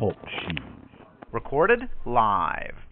Talk Shoe. Recorded live.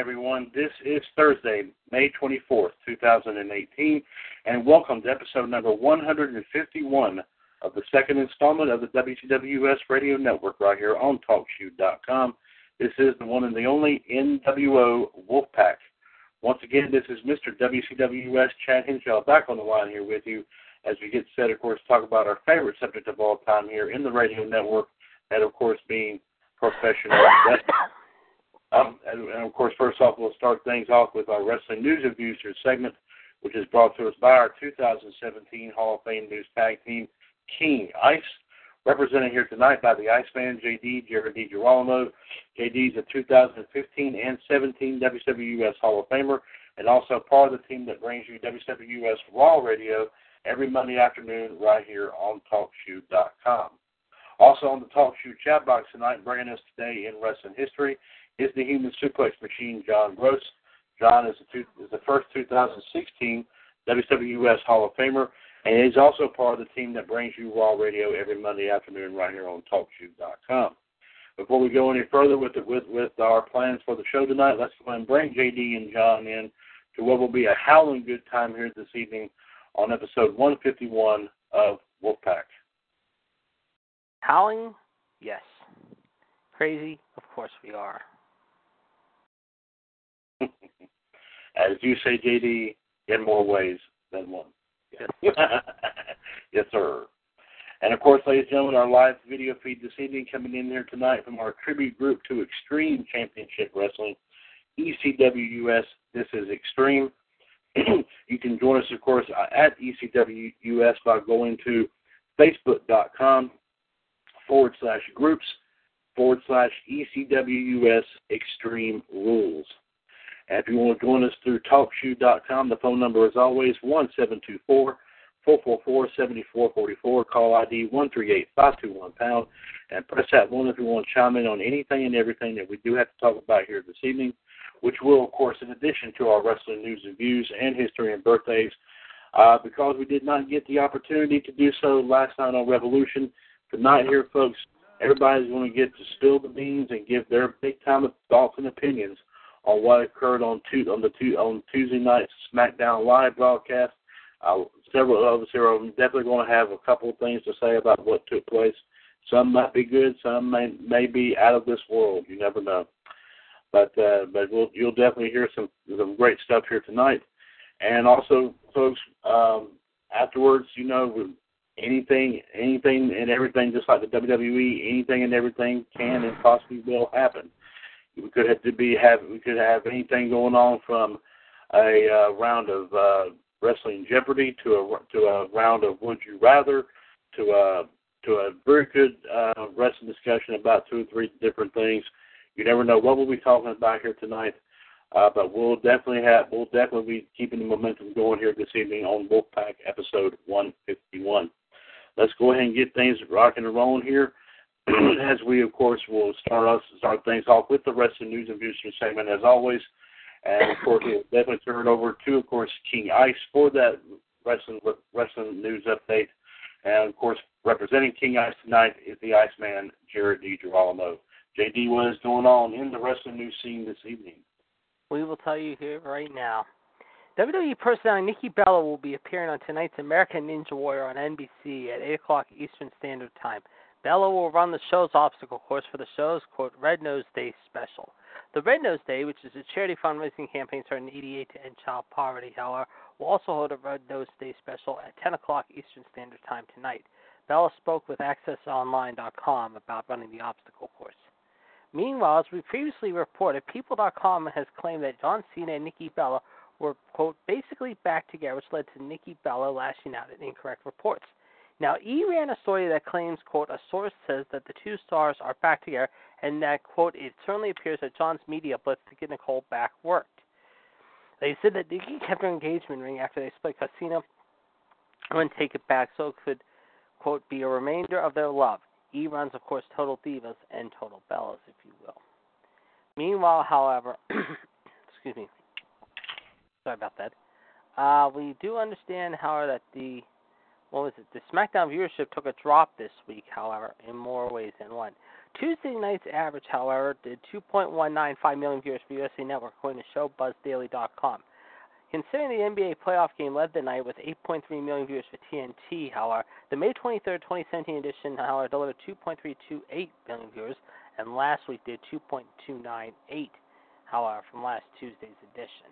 Everyone. This is Thursday, May 24th, 2018, and welcome to episode number 151 of the second installment of the WCWS Radio Network right here on TalkShoe.com. This is the one and the only NWO Wolfpac. Once again, this is Mr. WCWS Chad Henshaw back on the line here with you as we get set, of course, talk about our favorite subject of all time here in the radio network, that, of course, being professional wrestling. Um, and, and, of course, first off, we'll start things off with our Wrestling News Reviews segment, which is brought to us by our 2017 Hall of Fame News Tag Team, King Ice, represented here tonight by the Iceman, JD, Jared DiGirolamo. JD is a 2015 and 17 WWS Hall of Famer, and also part of the team that brings you WWS Raw Radio every Monday afternoon right here on TalkShoe.com. Also on the TalkShoe chat box tonight, bringing us today in wrestling history is the human suplex machine, John Gross. John is, two, is the first 2016 WWS Hall of Famer, and he's also part of the team that brings you Raw Radio every Monday afternoon right here on TalkShoe.com. Before we go any further with, the, with with our plans for the show tonight, let's go and bring JD and John in to what will be a howling good time here this evening on episode 151 of Wolfpac. Howling? Yes. Crazy? Of course we are. As you say, JD, in more ways than one. Yes, yes sir. And of course, ladies and gentlemen, our live video feed this evening coming in here tonight from our tribute group to Extreme Championship Wrestling, ECWUS. This is Extreme. you can join us, of course, uh, at ECWUS by going to facebook.com forward slash groups forward slash ECWUS Extreme Rules. And if you want to join us through TalkShoe.com, the phone number is always one seven two four four four four seventy four forty four. Call ID one three eight five two one pound, and press that one if you want to chime in on anything and everything that we do have to talk about here this evening, which will, of course, in addition to our wrestling news and views and history and birthdays, uh, because we did not get the opportunity to do so last night on Revolution. Tonight here, folks, everybody's going to get to spill the beans and give their big time thoughts and opinions on what occurred on two, on the two, on Tuesday night's SmackDown Live broadcast. Uh, several of us here are definitely going to have a couple of things to say about what took place. Some might be good, some may may be out of this world. You never know. But uh, but we'll, you'll definitely hear some some great stuff here tonight. And also, folks, um, afterwards, you know, anything anything and everything, just like the WWE, anything and everything can and possibly will happen. We could have to be have we could have anything going on from a uh, round of uh, wrestling Jeopardy to a to a round of Would You Rather to a to a very good uh, wrestling discussion about two or three different things. You never know what we'll be talking about here tonight, uh, but we'll definitely have we'll definitely be keeping the momentum going here this evening on Wolfpac episode 151. Let's go ahead and get things rocking and rolling here. as we, of course, will start us start things off with the wrestling news and views segment as always. And of course, we'll definitely turn it over to, of course, King Ice for that wrestling wrestling news update. And of course, representing King Ice tonight is the Iceman, Jared DiGirolamo. JD, what is going on in the wrestling news scene this evening? We will tell you here right now. WWE personality Nikki Bella will be appearing on tonight's American Ninja Warrior on NBC at 8 o'clock Eastern Standard Time. Bella will run the show's obstacle course for the show's quote Red Nose Day special. The Red Nose Day, which is a charity fundraising campaign started in '88 to end child poverty, however, will also hold a Red Nose Day special at 10 o'clock Eastern Standard Time tonight. Bella spoke with AccessOnline.com about running the obstacle course. Meanwhile, as we previously reported, People.com has claimed that John Cena and Nikki Bella were, quote, basically back together, which led to Nikki Bella lashing out at incorrect reports. Now, E ran a story that claims, quote, a source says that the two stars are back together and that, quote, it certainly appears that John's media blitz to get Nicole back worked. They said that Nikki kept her engagement ring after they split Casino and take it back so it could, quote, be a remainder of their love. E runs, of course, Total Divas and Total Bellas, if you will. Meanwhile, however, excuse me, sorry about that. Uh, we do understand, however, that the what was it? The SmackDown viewership took a drop this week, however, in more ways than one. Tuesday night's average, however, did 2.195 million viewers for USA Network, according to ShowBuzzDaily.com. Considering the NBA playoff game led the night with 8.3 million viewers for TNT, however, the May 23, 2017 edition, however, delivered 2.328 million viewers, and last week did 2.298, however, from last Tuesday's edition.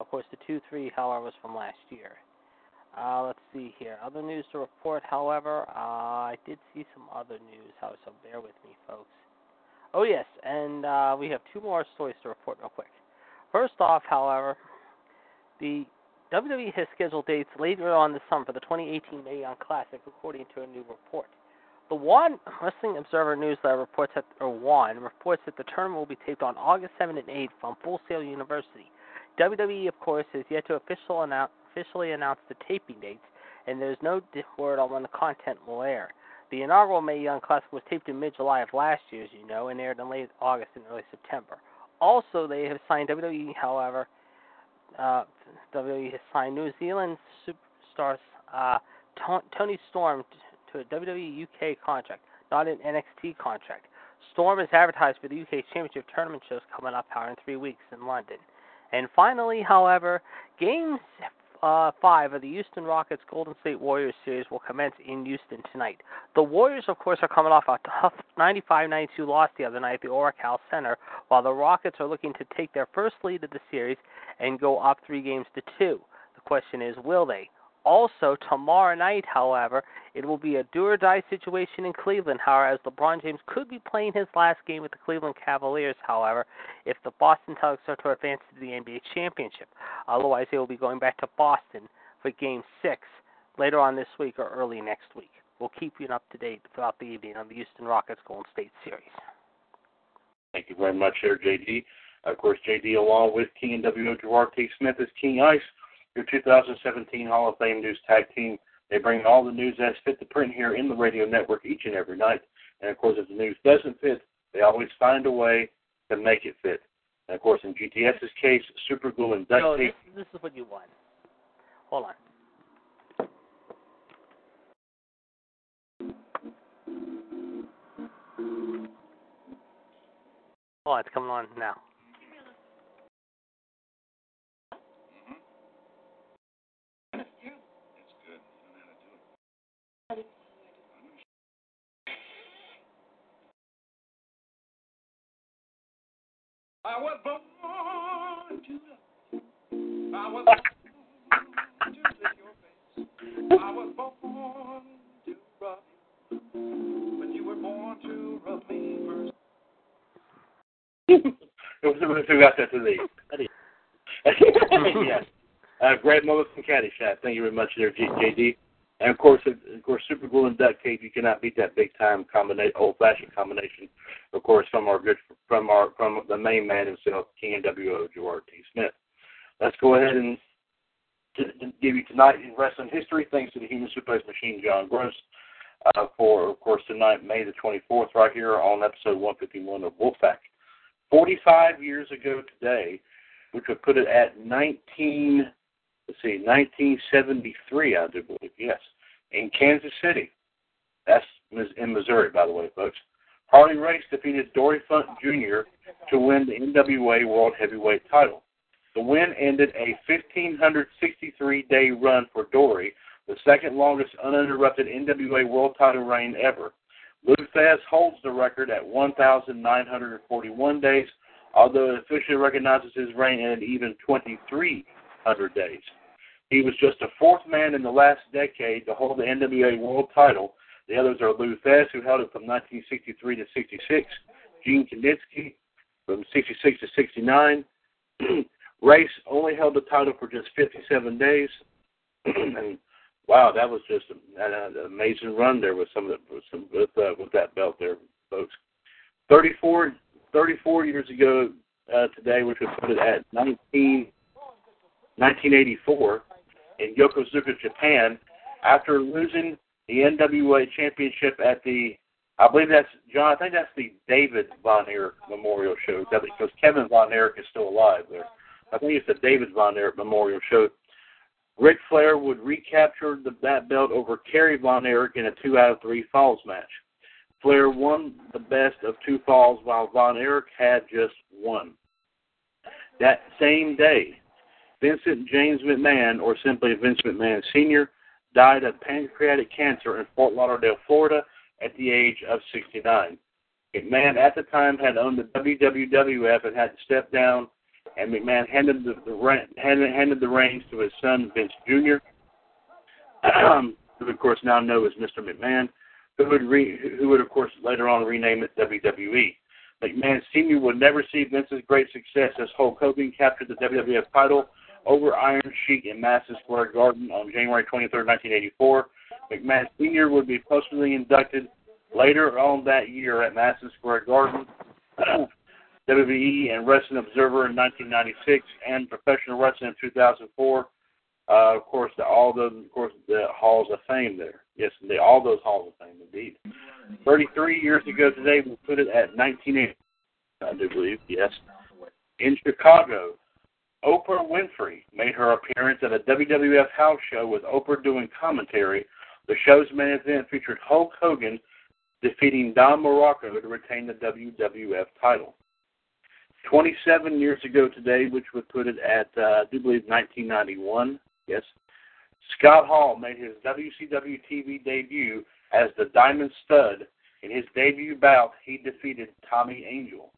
Of course, the 2-3, however, was from last year. Uh, let's see here. Other news to report, however, uh, I did see some other news, so bear with me, folks. Oh, yes, and uh, we have two more stories to report real quick. First off, however, the WWE has scheduled dates later on this summer for the 2018 Mae Young Classic, according to a new report. The One Wrestling Observer newsletter reports that, or One reports that the tournament will be taped on August 7 and 8 from Full Sail University. WWE, of course, has yet to official announce, officially announce the taping dates, and there's no word on when the content will air. The inaugural Mae Young Classic was taped in mid-July of last year, as you know, and aired in late August and early September. Also, they have signed WWE, however, uh, WWE has signed New Zealand superstars uh, Toni Storm to a WWE UK contract, not an NXT contract. Storm is advertised for the UK Championship tournament shows coming up, in three weeks in London. And finally, however, Game uh, 5 of the Houston Rockets Golden State Warriors series will commence in Houston tonight. The Warriors, of course, are coming off a tough 95 92 loss the other night at the Oracle Center, while the Rockets are looking to take their first lead of the series and go up three games to two. The question is, will they? Also, tomorrow night, however, it will be a do or die situation in Cleveland. However, as LeBron James could be playing his last game with the Cleveland Cavaliers, however, if the Boston Celtics are to advance to the NBA championship. Otherwise, they will be going back to Boston for Game 6 later on this week or early next week. We'll keep you up to date throughout the evening on the Houston Rockets Golden State series. Thank you very much, there, JD. Of course, JD, along with King and WO T. Smith, is King Ice your 2017 Hall of Fame News Tag Team. They bring all the news as fit to print here in the radio network each and every night. And of course, if the news doesn't fit, they always find a way to make it fit. And of course, in GTS's case, super glue and duct no, tape. This, this is what you want. Hold on. Oh, it's coming on now. I was born to love. I was born to lick your face. I was born to rub you, but you were born to rub me first. Who got that to the? yes. Uh, great moment from Caddyshack. Thank you very much, there, JD. And of course, of course, super glue and duct tape. You cannot beat that big time combination, old fashioned combination. Of course, from our good, from our from the main man himself, King and WO T. Smith. Let's go ahead and give you tonight in wrestling history. Thanks to the Human Suplex Machine, John Gross, uh, for of course tonight, May the 24th, right here on episode 151 of Wolfpac. 45 years ago today, which would put it at 19 see, 1973, I do believe, yes, in Kansas City. That's in Missouri, by the way, folks. Harley Race defeated Dory Funk Jr. to win the NWA World Heavyweight title. The win ended a 1,563 day run for Dory, the second longest uninterrupted NWA World title reign ever. Lou Thesz holds the record at 1,941 days, although it officially recognizes his reign at even 2,300 days. He was just the fourth man in the last decade to hold the NWA World Title. The others are Lou Thesz, who held it from 1963 to 66, Gene Kiniski from 66 to 69. Race only held the title for just 57 days, and wow, that was just an, an amazing run there with some of the with, some, with, uh, with that belt there, folks. 34, 34 years ago uh, today, which would put it at 19, 1984 in Yokosuka, Japan, after losing the NWA Championship at the, I believe that's John. I think that's the David Von Erich Memorial Show because Kevin Von Erich is still alive there. I think it's the David Von Erich Memorial Show. Ric Flair would recapture the, that belt over Kerry Von Erich in a two out of three falls match. Flair won the best of two falls while Von Erich had just one. That same day, Vincent James McMahon, or simply Vince McMahon Sr., died of pancreatic cancer in Fort Lauderdale, Florida, at the age of 69. McMahon at the time had owned the WWF and had stepped down, and McMahon handed the, the handed, handed the reins to his son Vince Jr., who of course now know as Mr. McMahon, who would re, who would of course later on rename it WWE. McMahon Sr. would never see Vince's great success as Hulk Hogan captured the WWF title over Iron Sheik in Madison Square Garden on January 23, 1984. McMahon Sr. would be posthumously inducted later on that year at Madison Square Garden. WWE and Wrestling Observer in 1996 and Professional Wrestling in 2004. Uh, of course, the, all those, of course, the halls of fame there. Yes, the, all those halls of fame, indeed. 33 years ago today, we put it at 1980, I do believe, yes. In Chicago, Oprah Winfrey made her appearance at a WWF house show with Oprah doing commentary. The show's main event featured Hulk Hogan defeating Don Muraco to retain the WWF title. 27 years ago today, which would put it at, uh, I do believe, 1991. Yes. Scott Hall made his WCW TV debut as the Diamond Stud. In his debut bout, he defeated Tommy Angel.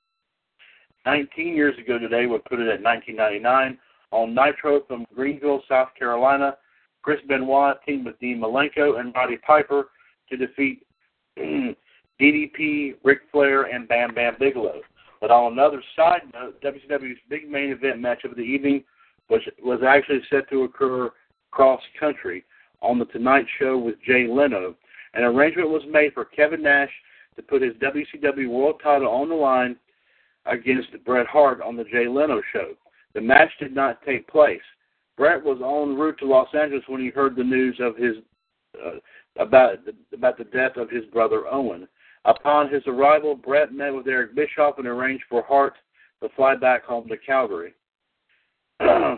19 years ago today would put it at 1999 on Nitro from Greenville, South Carolina. Chris Benoit teamed with Dean Malenko and Roddy Piper to defeat DDP, Ric Flair, and Bam Bam Bigelow. But on another side note, WCW's big main event match of the evening was was actually set to occur cross country on the Tonight Show with Jay Leno. An arrangement was made for Kevin Nash to put his WCW World Title on the line against Bret Hart on the Jay Leno Show. The match did not take place. Bret was en route to Los Angeles when he heard the news of his uh, about about the death of his brother Owen. Upon his arrival, Bret met with Eric Bischoff and arranged for Hart to fly back home to Calgary. uh,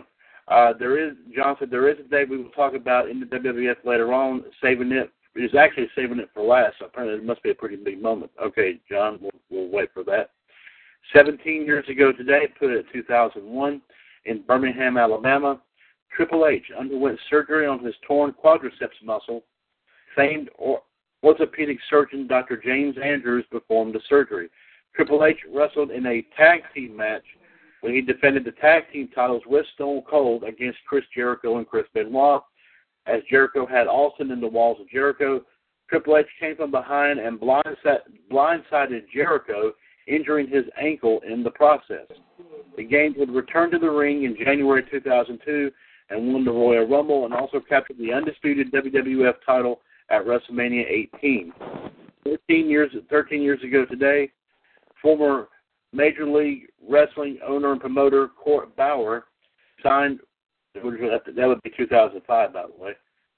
there is, John said, there is a day we will talk about in the WWF later on, saving it. He's actually saving it for last. Apparently, it must be a pretty big moment. Okay, John, we'll, we'll wait for that. 17 years ago today, put it at 2001, in Birmingham, Alabama, Triple H underwent surgery on his torn quadriceps muscle. Famed or orthopedic surgeon Dr. James Andrews performed the surgery. Triple H wrestled in a tag team match when he defended the tag team titles with Stone Cold against Chris Jericho and Chris Benoit. As Jericho had Austin in the walls of Jericho, Triple H came from behind and blindsided Jericho, injuring his ankle in the process. The Games would return to the ring in January 2002 and won the Royal Rumble and also captured the undisputed WWF title at WrestleMania 18. 13 years 13 years ago today, former Major League Wrestling owner and promoter Court Bauer signed. That would be 2005, by the way.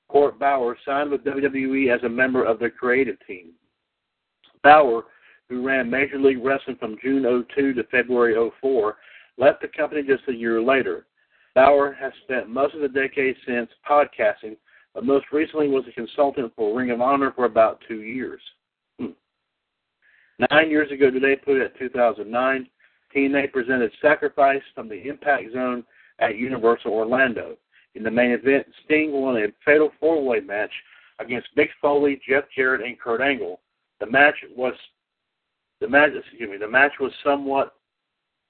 Court Bauer signed with WWE as a member of the creative team. Bauer, who ran Major League Wrestling from June 02 to February 04, left the company just a year later. Bauer has spent most of the decade since podcasting, but most recently was a consultant for Ring of Honor for about two years. Hmm. Nine years ago today, put it at 2009, TNA presented Sacrifice from the Impact Zone at Universal Orlando. In the main event, Sting won a fatal four-way match against Mick Foley, Jeff Jarrett, and Kurt Angle. The match was the match. Excuse me. The match was somewhat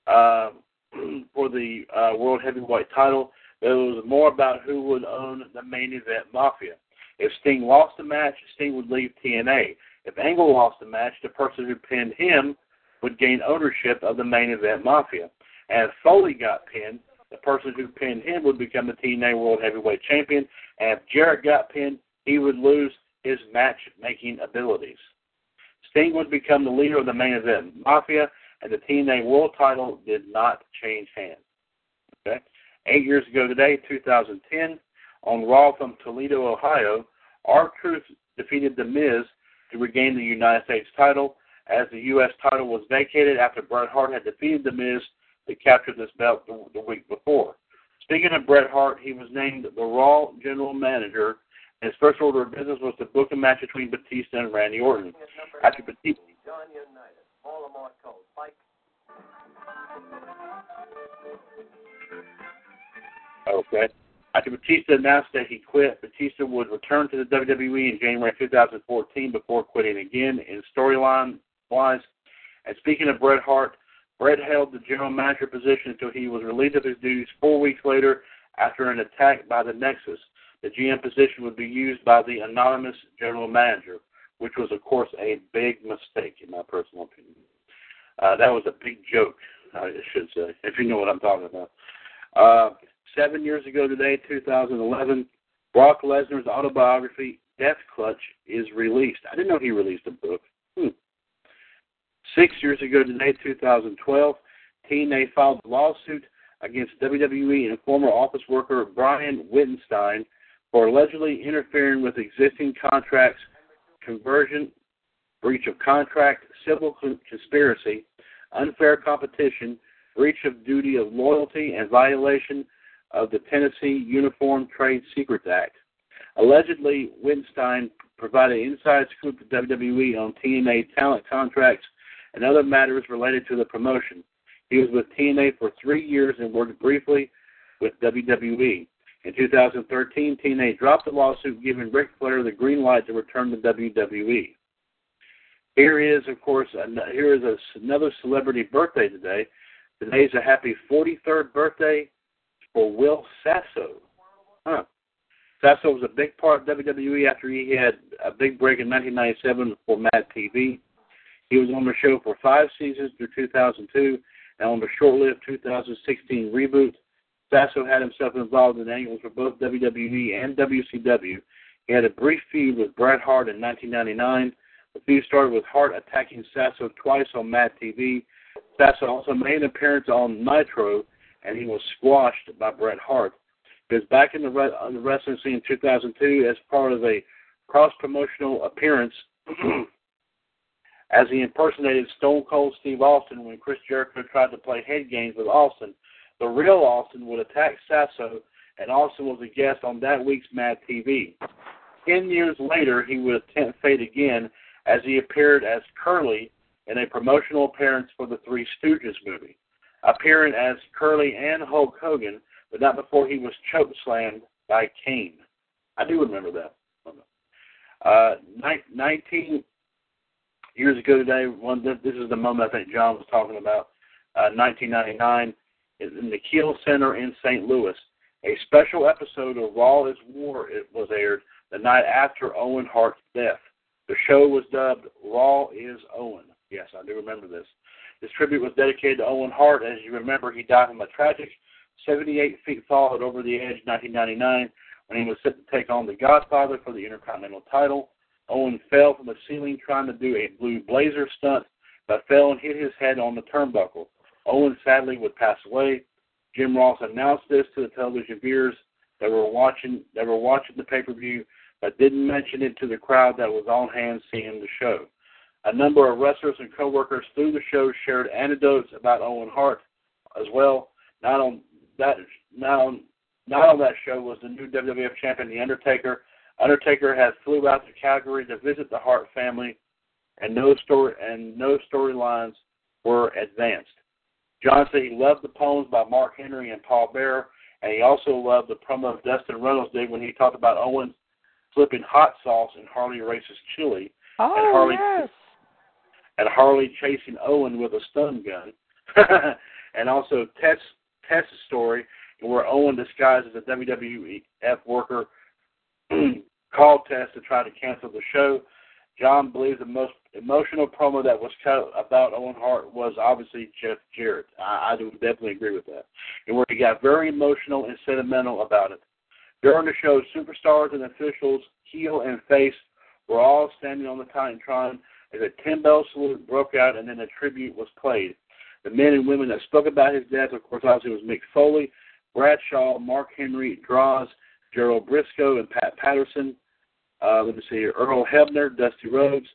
uh, for the uh, World Heavyweight title. It was more about who would own the main event Mafia. If Sting lost the match, Sting would leave TNA. If Angle lost the match, the person who pinned him would gain ownership of the main event Mafia. And if Foley got pinned, the person who pinned him would become the TNA World Heavyweight Champion, and if Jarrett got pinned, he would lose his match-making abilities. Sting would become the leader of the main event Mafia, and the TNA World Title did not change hands. Okay, eight years ago today, 2010, on Raw from Toledo, Ohio, R-Truth defeated The Miz to regain the United States title, as the U.S. title was vacated after Bret Hart had defeated The Miz to capture this belt the, the week before. Speaking of Bret Hart, he was named the Raw General Manager. His first order of business was to book a match between Batista and Randy Orton. After Batista, John United, Baltimore Cold, Mike. Okay. After Batista announced that he quit, Batista would return to the WWE in January 2014 before quitting again in storyline wise. And speaking of Bret Hart, Bret held the general manager position until he was relieved of his duties four weeks later after an attack by the Nexus. The GM position would be used by the anonymous general manager, which was, of course, a big mistake, in my personal opinion. Uh, that was a big joke, I should say, if you know what I'm talking about. Uh, seven years ago today, 2011, Brock Lesnar's autobiography, Death Clutch, is released. I didn't know he released a book. Hmm. Six years ago today, 2012, TNA filed a lawsuit against WWE and former office worker Brian Wittenstein for allegedly interfering with existing contracts, conversion, breach of contract, civil conspiracy, unfair competition, breach of duty of loyalty, and violation of the Tennessee Uniform Trade Secrets Act. Allegedly, Wittenstein provided inside scoop to WWE on TNA talent contracts and other matters related to the promotion. He was with TNA for three years and worked briefly with WWE. In 2013, TNA dropped the lawsuit, giving Ric Flair the green light to return to WWE. Here is, of course, here is a, another celebrity birthday today. Today is a happy 43rd birthday for Will Sasso. Huh. Sasso was a big part of WWE after he had a big break in 1997 for Mad TV. He was on the show for five seasons through 2002, and on the short-lived 2016 reboot, Sasso had himself involved in angles for both WWE and WCW. He had a brief feud with Bret Hart in 1999. The feud started with Hart attacking Sasso twice on Mad TV. Sasso also made an appearance on Nitro, and he was squashed by Bret Hart. He was back in the, re- on the wrestling scene in 2002 as part of a cross-promotional appearance as he impersonated Stone Cold Steve Austin when Chris Jericho tried to play head games with Austin. The real Austin would attack Sasso, and Austin was a guest on that week's Mad TV. Ten years later, he would attempt fate again as he appeared as Curly in a promotional appearance for the Three Stooges movie, appearing as Curly and Hulk Hogan, but not before he was choke slammed by Kane. I do remember that. Uh, 19 years ago today, one this is the moment I think John was talking about. Uh, 1999, in the Kiel Center in St. Louis, a special episode of Raw is War it was aired the night after Owen Hart's death. The show was dubbed Raw is Owen. Yes, I do remember this. This tribute was dedicated to Owen Hart. As you remember, he died from a tragic 78 feet fall at Over the Edge 1999 when he was set to take on the Godfather for the Intercontinental title. Owen fell from the ceiling trying to do a blue blazer stunt, but fell and hit his head on the turnbuckle. Owen sadly would pass away. Jim Ross announced this to the television viewers that were watching that were watching the pay per view, but didn't mention it to the crowd that was on hand seeing the show. A number of wrestlers and coworkers through the show shared anecdotes about Owen Hart as well. Not on that not on not on that show was the new WWF champion The Undertaker. Undertaker had flew out to Calgary to visit the Hart family, and no story and no storylines were advanced. John said he loved the poems by Mark Henry and Paul Bearer, and he also loved the promo Dustin Runnels did when he talked about Owens flipping hot sauce in Harley Race's chili, Oh, and Harley yes. and Harley chasing Owen with a stun gun, and also Tess Tess's story where Owen disguised as a WWF worker called Tess to try to cancel the show. John believes the most emotional promo that was cut about Owen Hart was obviously Jeff Jarrett. I, I do definitely agree with that. And where he got very emotional and sentimental about it. During the show, superstars and officials, heel and face, were all standing on the Titantron as a 10 bell salute broke out and then a tribute was played. The men and women that spoke about his death, of course, obviously was Mick Foley, Bradshaw, Mark Henry, Droz, Gerald Brisco, and Pat Patterson. Uh, let me see here. Earl Hebner, Dusty Rhodes,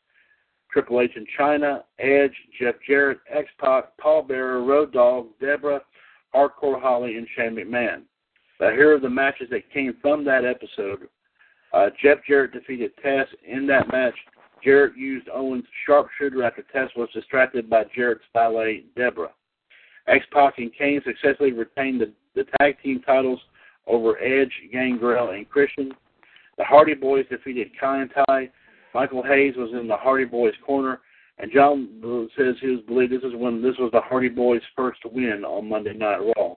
Triple H in Chyna, Edge, Jeff Jarrett, X Pac, Paul Bearer, Road Dogg, Deborah, Hardcore Holly, and Shane McMahon. Now, here are the matches that came from that episode. Uh, Jeff Jarrett defeated Test in that match. Jarrett used Owens' sharpshooter after Test was distracted by Jarrett's valet, Deborah. X Pac and Kane successfully retained the, the tag team titles over Edge, Gangrel, and Christian. The Hardy Boys defeated Kai. Michael Hayes was in the Hardy Boys corner, and John says he was believed this is when this was the Hardy Boys' first win on Monday Night Raw.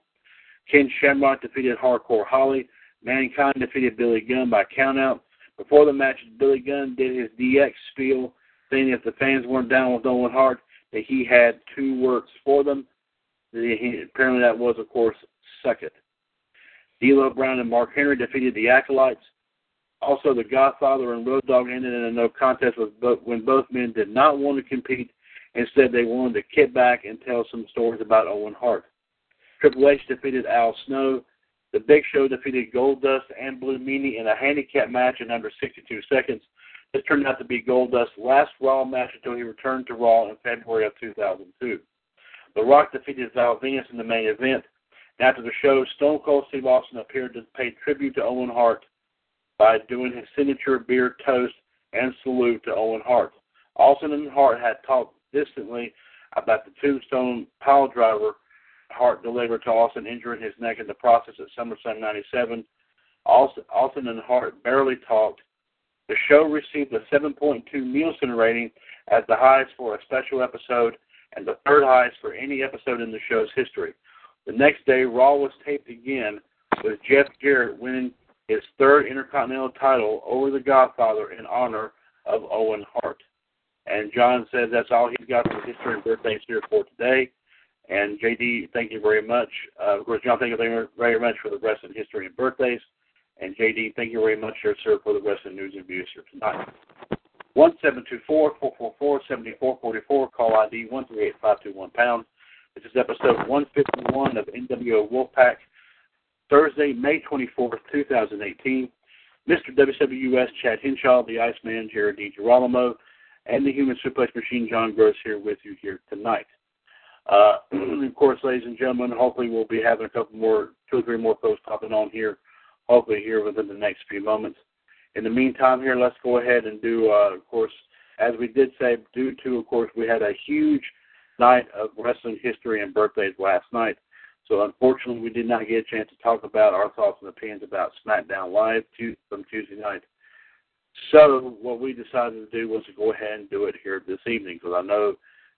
Ken Shamrock defeated Hardcore Holly. Mankind defeated Billy Gunn by countout. Before the match, Billy Gunn did his DX spiel, saying if the fans weren't down with Owen Hart, that he had two words for them. He, apparently, that was, of course, suck it. D'Lo Brown and Mark Henry defeated the Acolytes. Also, the Godfather and Road Dogg ended in a no contest with both, when both men did not want to compete. Instead, they wanted to kick back and tell some stories about Owen Hart. Triple H defeated Al Snow. The Big Show defeated Goldust and Blue Meanie in a handicap match in under 62 seconds. This turned out to be Goldust's last Raw match until he returned to Raw in February of 2002. The Rock defeated Val Venis in the main event. After the show, Stone Cold Steve Austin appeared to pay tribute to Owen Hart by doing his signature beer toast and salute to Owen Hart. Austin and Hart had talked distantly about the tombstone pile driver Hart delivered to Austin, injuring his neck in the process at SummerSlam 97. Austin, Austin and Hart barely talked. The show received a 7.2 Nielsen rating as the highest for a special episode and the third highest for any episode in the show's history. The next day, Raw was taped again with Jeff Jarrett winning his third Intercontinental title over the Godfather in honor of Owen Hart. And John says that's all he's got for history and birthdays here for today. And JD, thank you very much. Uh, of course, John, thank you very much for the rest wrestling history and birthdays. And JD, thank you very much, sir, sir for the wrestling news and views here tonight. One seven two four four four four seventy four forty four. Call ID one three eight five two one pound. This is episode one fifty one of NWO Wolfpac. Thursday, May twenty fourth, two thousand eighteen. Mr. WWS Chad Hinshaw, the Iceman Jared DiGirolamo, and the Human Suplex Machine John Gross here with you here tonight. Uh, of course, ladies and gentlemen, hopefully we'll be having a couple more, two or three more posts popping on here, hopefully here within the next few moments. In the meantime, here, let's go ahead and do, uh, of course, as we did say, due to, of course, we had a huge night of wrestling history and birthdays last night. So unfortunately, we did not get a chance to talk about our thoughts and opinions about SmackDown Live from Tuesday night. So what we decided to do was to go ahead and do it here this evening because I know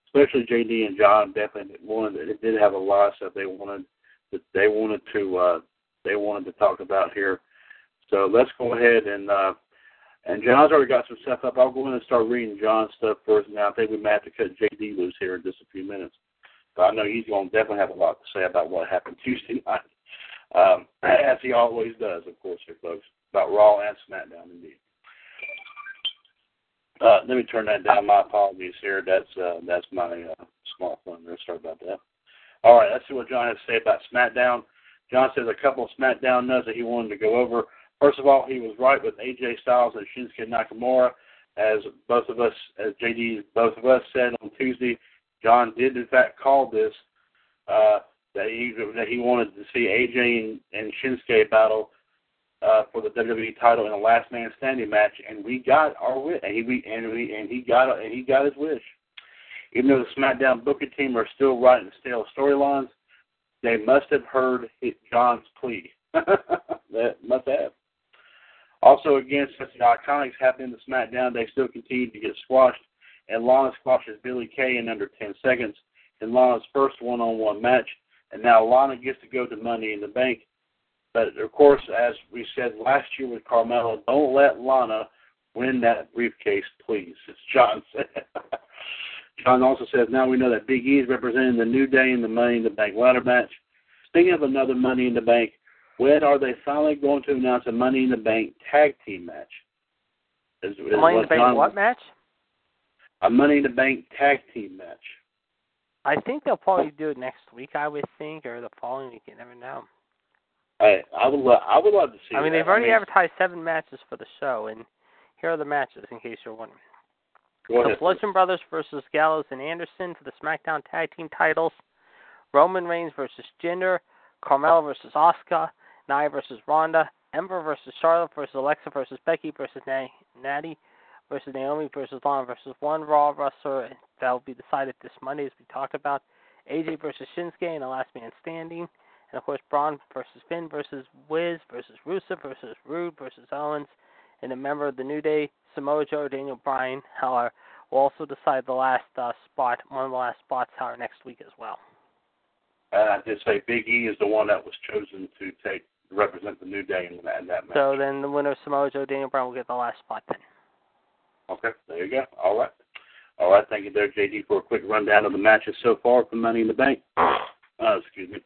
especially JD and John definitely wanted it did have a lot of stuff they wanted that they wanted to uh they wanted to talk about here. So let's go ahead and uh and John's already got some stuff up. I'll go in and start reading John's stuff first. Now I think we might have to cut JD loose here in just a few minutes. But I know he's going to definitely have a lot to say about what happened Tuesday night, um, as he always does, of course, here, folks, about Raw and SmackDown, indeed. Uh, let me turn that down. My apologies here. That's uh, that's my uh, small phone there. Sorry about that. All right, let's see what John has to say about SmackDown. John says a couple of SmackDown notes that he wanted to go over. First of all, he was right with AJ Styles and Shinsuke Nakamura, as both of us, as JD, both of us said on Tuesday. John did in fact call this uh, that he that he wanted to see AJ and, and Shinsuke battle uh, for the WWE title in a last man standing match, and we got our wish, and he we, and we and he got and he got his wish. Even though the SmackDown booking team are still writing stale storylines, they must have heard John's plea. that must have. Also, again, since the Iconics happened in the SmackDown, they still continue to get squashed, and Lana squashes Billie Kay in under 10 seconds in Lana's first one-on-one match, and now Lana gets to go to Money in the Bank but of course, as we said last year with Carmella, don't let Lana Win that briefcase, please. It's John said. John also says, now we know that Big E is representing the New Day in the Money in the Bank ladder match. Speaking of another Money in the Bank, when are they finally going to announce a Money in the Bank tag team match? Is, is Money in the Bank John- what match? A Money in the Bank tag team match. I think they'll probably do it next week. I would think, or the following week. You never know. I I would lo- I would love to see. I mean, that. they've already mean, advertised seven matches for the show, and here are the matches in case you're wondering. Go the ahead. Bludgeon Brothers versus Gallows and Anderson for the SmackDown Tag Team titles. Roman Reigns versus Jinder. Carmella versus Asuka. Nia versus Ronda. Ember versus Charlotte versus Alexa versus Becky versus Na- Natty versus Naomi versus Lana versus one Raw wrestler that will be decided this Monday, as we talked about. AJ versus Shinsuke in the Last Man Standing. And of course, Braun versus Finn versus Wiz versus Rusev versus Rude versus Owens. And a member of the New Day, Samoa Joe, Daniel Bryan, however, will also decide the last uh, spot, one of the last spots, however, next week as well. And I did say Big E is the one that was chosen to take represent the New Day in that, in that match. So then the winner of Samoa Joe, Daniel Bryan, will get the last spot then. Okay, there you go. All right. All right, thank you there, JD, for a quick rundown of the matches so far from Money in the Bank. Uh, excuse me.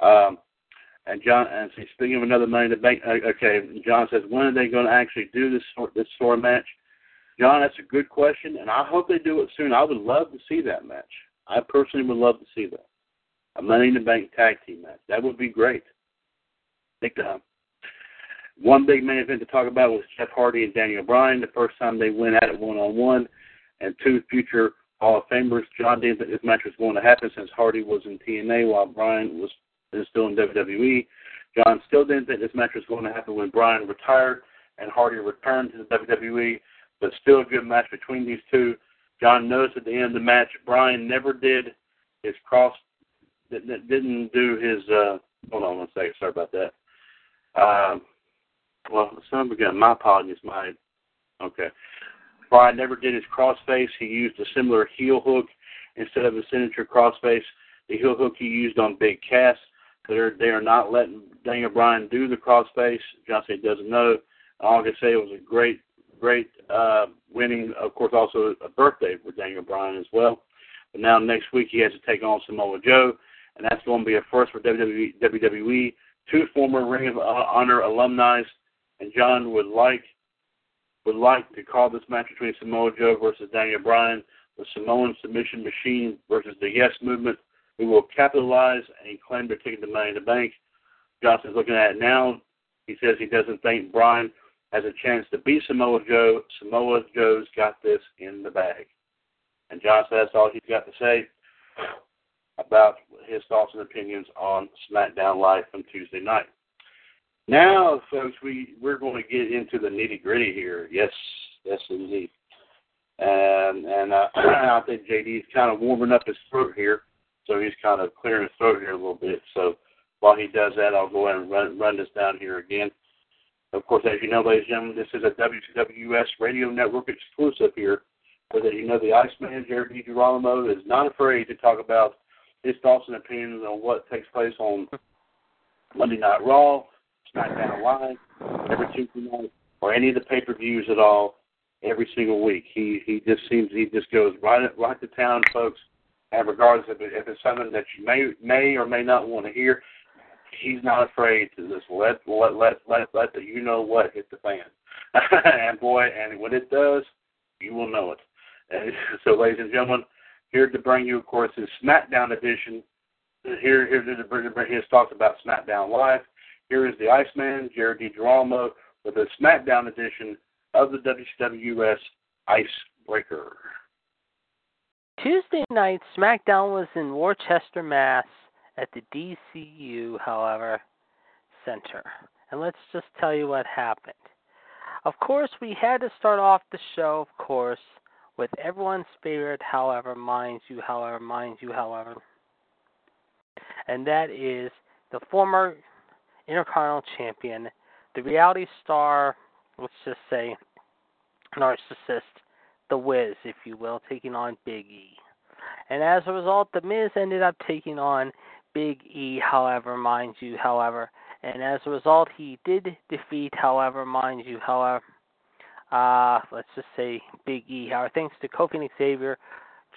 Um, and John, and speaking of another Money in the Bank, uh, okay, John says, when are they going to actually do this sort this sort match? John, that's a good question, and I hope they do it soon. I would love to see that match. I personally would love to see that. A Money in the Bank tag team match. That would be great. Big time. One big main event to talk about was Jeff Hardy and Daniel Bryan. The first time they went at it one on one, and two future Hall of Famers. John didn't think this match was going to happen since Hardy was in TNA while Bryan was still in WWE. John still didn't think this match was going to happen when Bryan retired and Hardy returned to the WWE, but still a good match between these two. John noticed at the end of the match, Bryan never did his cross, didn't do his. uh Hold on one second, sorry about that. Um, well, son again, my apologies, my okay. Bryan never did his crossface. He used a similar heel hook instead of a signature crossface. The heel hook he used on Big Cass. They're they are not letting Daniel Bryan do the crossface. John Cena doesn't know. All I can say it was a great, great uh, winning. Of course, also a birthday for Daniel Bryan as well. But now next week he has to take on Samoa Joe, and that's going to be a first for WWE. WWE. Two former Ring of Honor alumni, and John would like would like to call this match between Samoa Joe versus Daniel Bryan, the Samoan submission machine versus the Yes Movement, who will capitalize and claim their ticket to Money in the Bank. Johnson's looking at it now. He says he doesn't think Bryan has a chance to beat Samoa Joe. Samoa Joe's got this in the bag. And Johnson, that's all he's got to say about his thoughts and opinions on SmackDown Live from Tuesday night. Now, folks, we we're going to get into the nitty gritty here. Yes, yes, indeed. And and uh, I think JD's kind of warming up his throat here, so he's kind of clearing his throat here a little bit. So while he does that, I'll go ahead and run run this down here again. Of course, as you know, ladies and gentlemen, this is a WCWS Radio Network exclusive here. So that you know, the Iceman, Jared DiGirolamo, is not afraid to talk about his thoughts and opinions on what takes place on Monday Night Raw, SmackDown Live, every Tuesday night, or any of the pay-per-views at all, every single week. He he just seems he just goes right right to town, folks. And regardless if, it, if it's something that you may may or may not want to hear, he's not afraid to just let let let let let the you know what hit the fan. and boy, and when it does, you will know it. And so, ladies and gentlemen, here to bring you, of course, his SmackDown edition. Here, here to bring his thoughts about SmackDown Live. Here is the Iceman, Jared DiGirolamo, with a SmackDown edition of the WCWS Icebreaker. Tuesday night, SmackDown was in Worcester, Mass. at the DCU, however, Center. And let's just tell you what happened. Of course, we had to start off the show, of course, with everyone's favorite, however, minds you, however, minds you, however, and that is the former Intercontinental Champion, the reality star, let's just say, narcissist, The Wiz, if you will, taking on Big E. And as a result, The Miz ended up taking on Big E, however, mind you, however, and as a result, he did defeat, however, mind you, however, uh, let's just say Big E, however, thanks to Kofi Xavier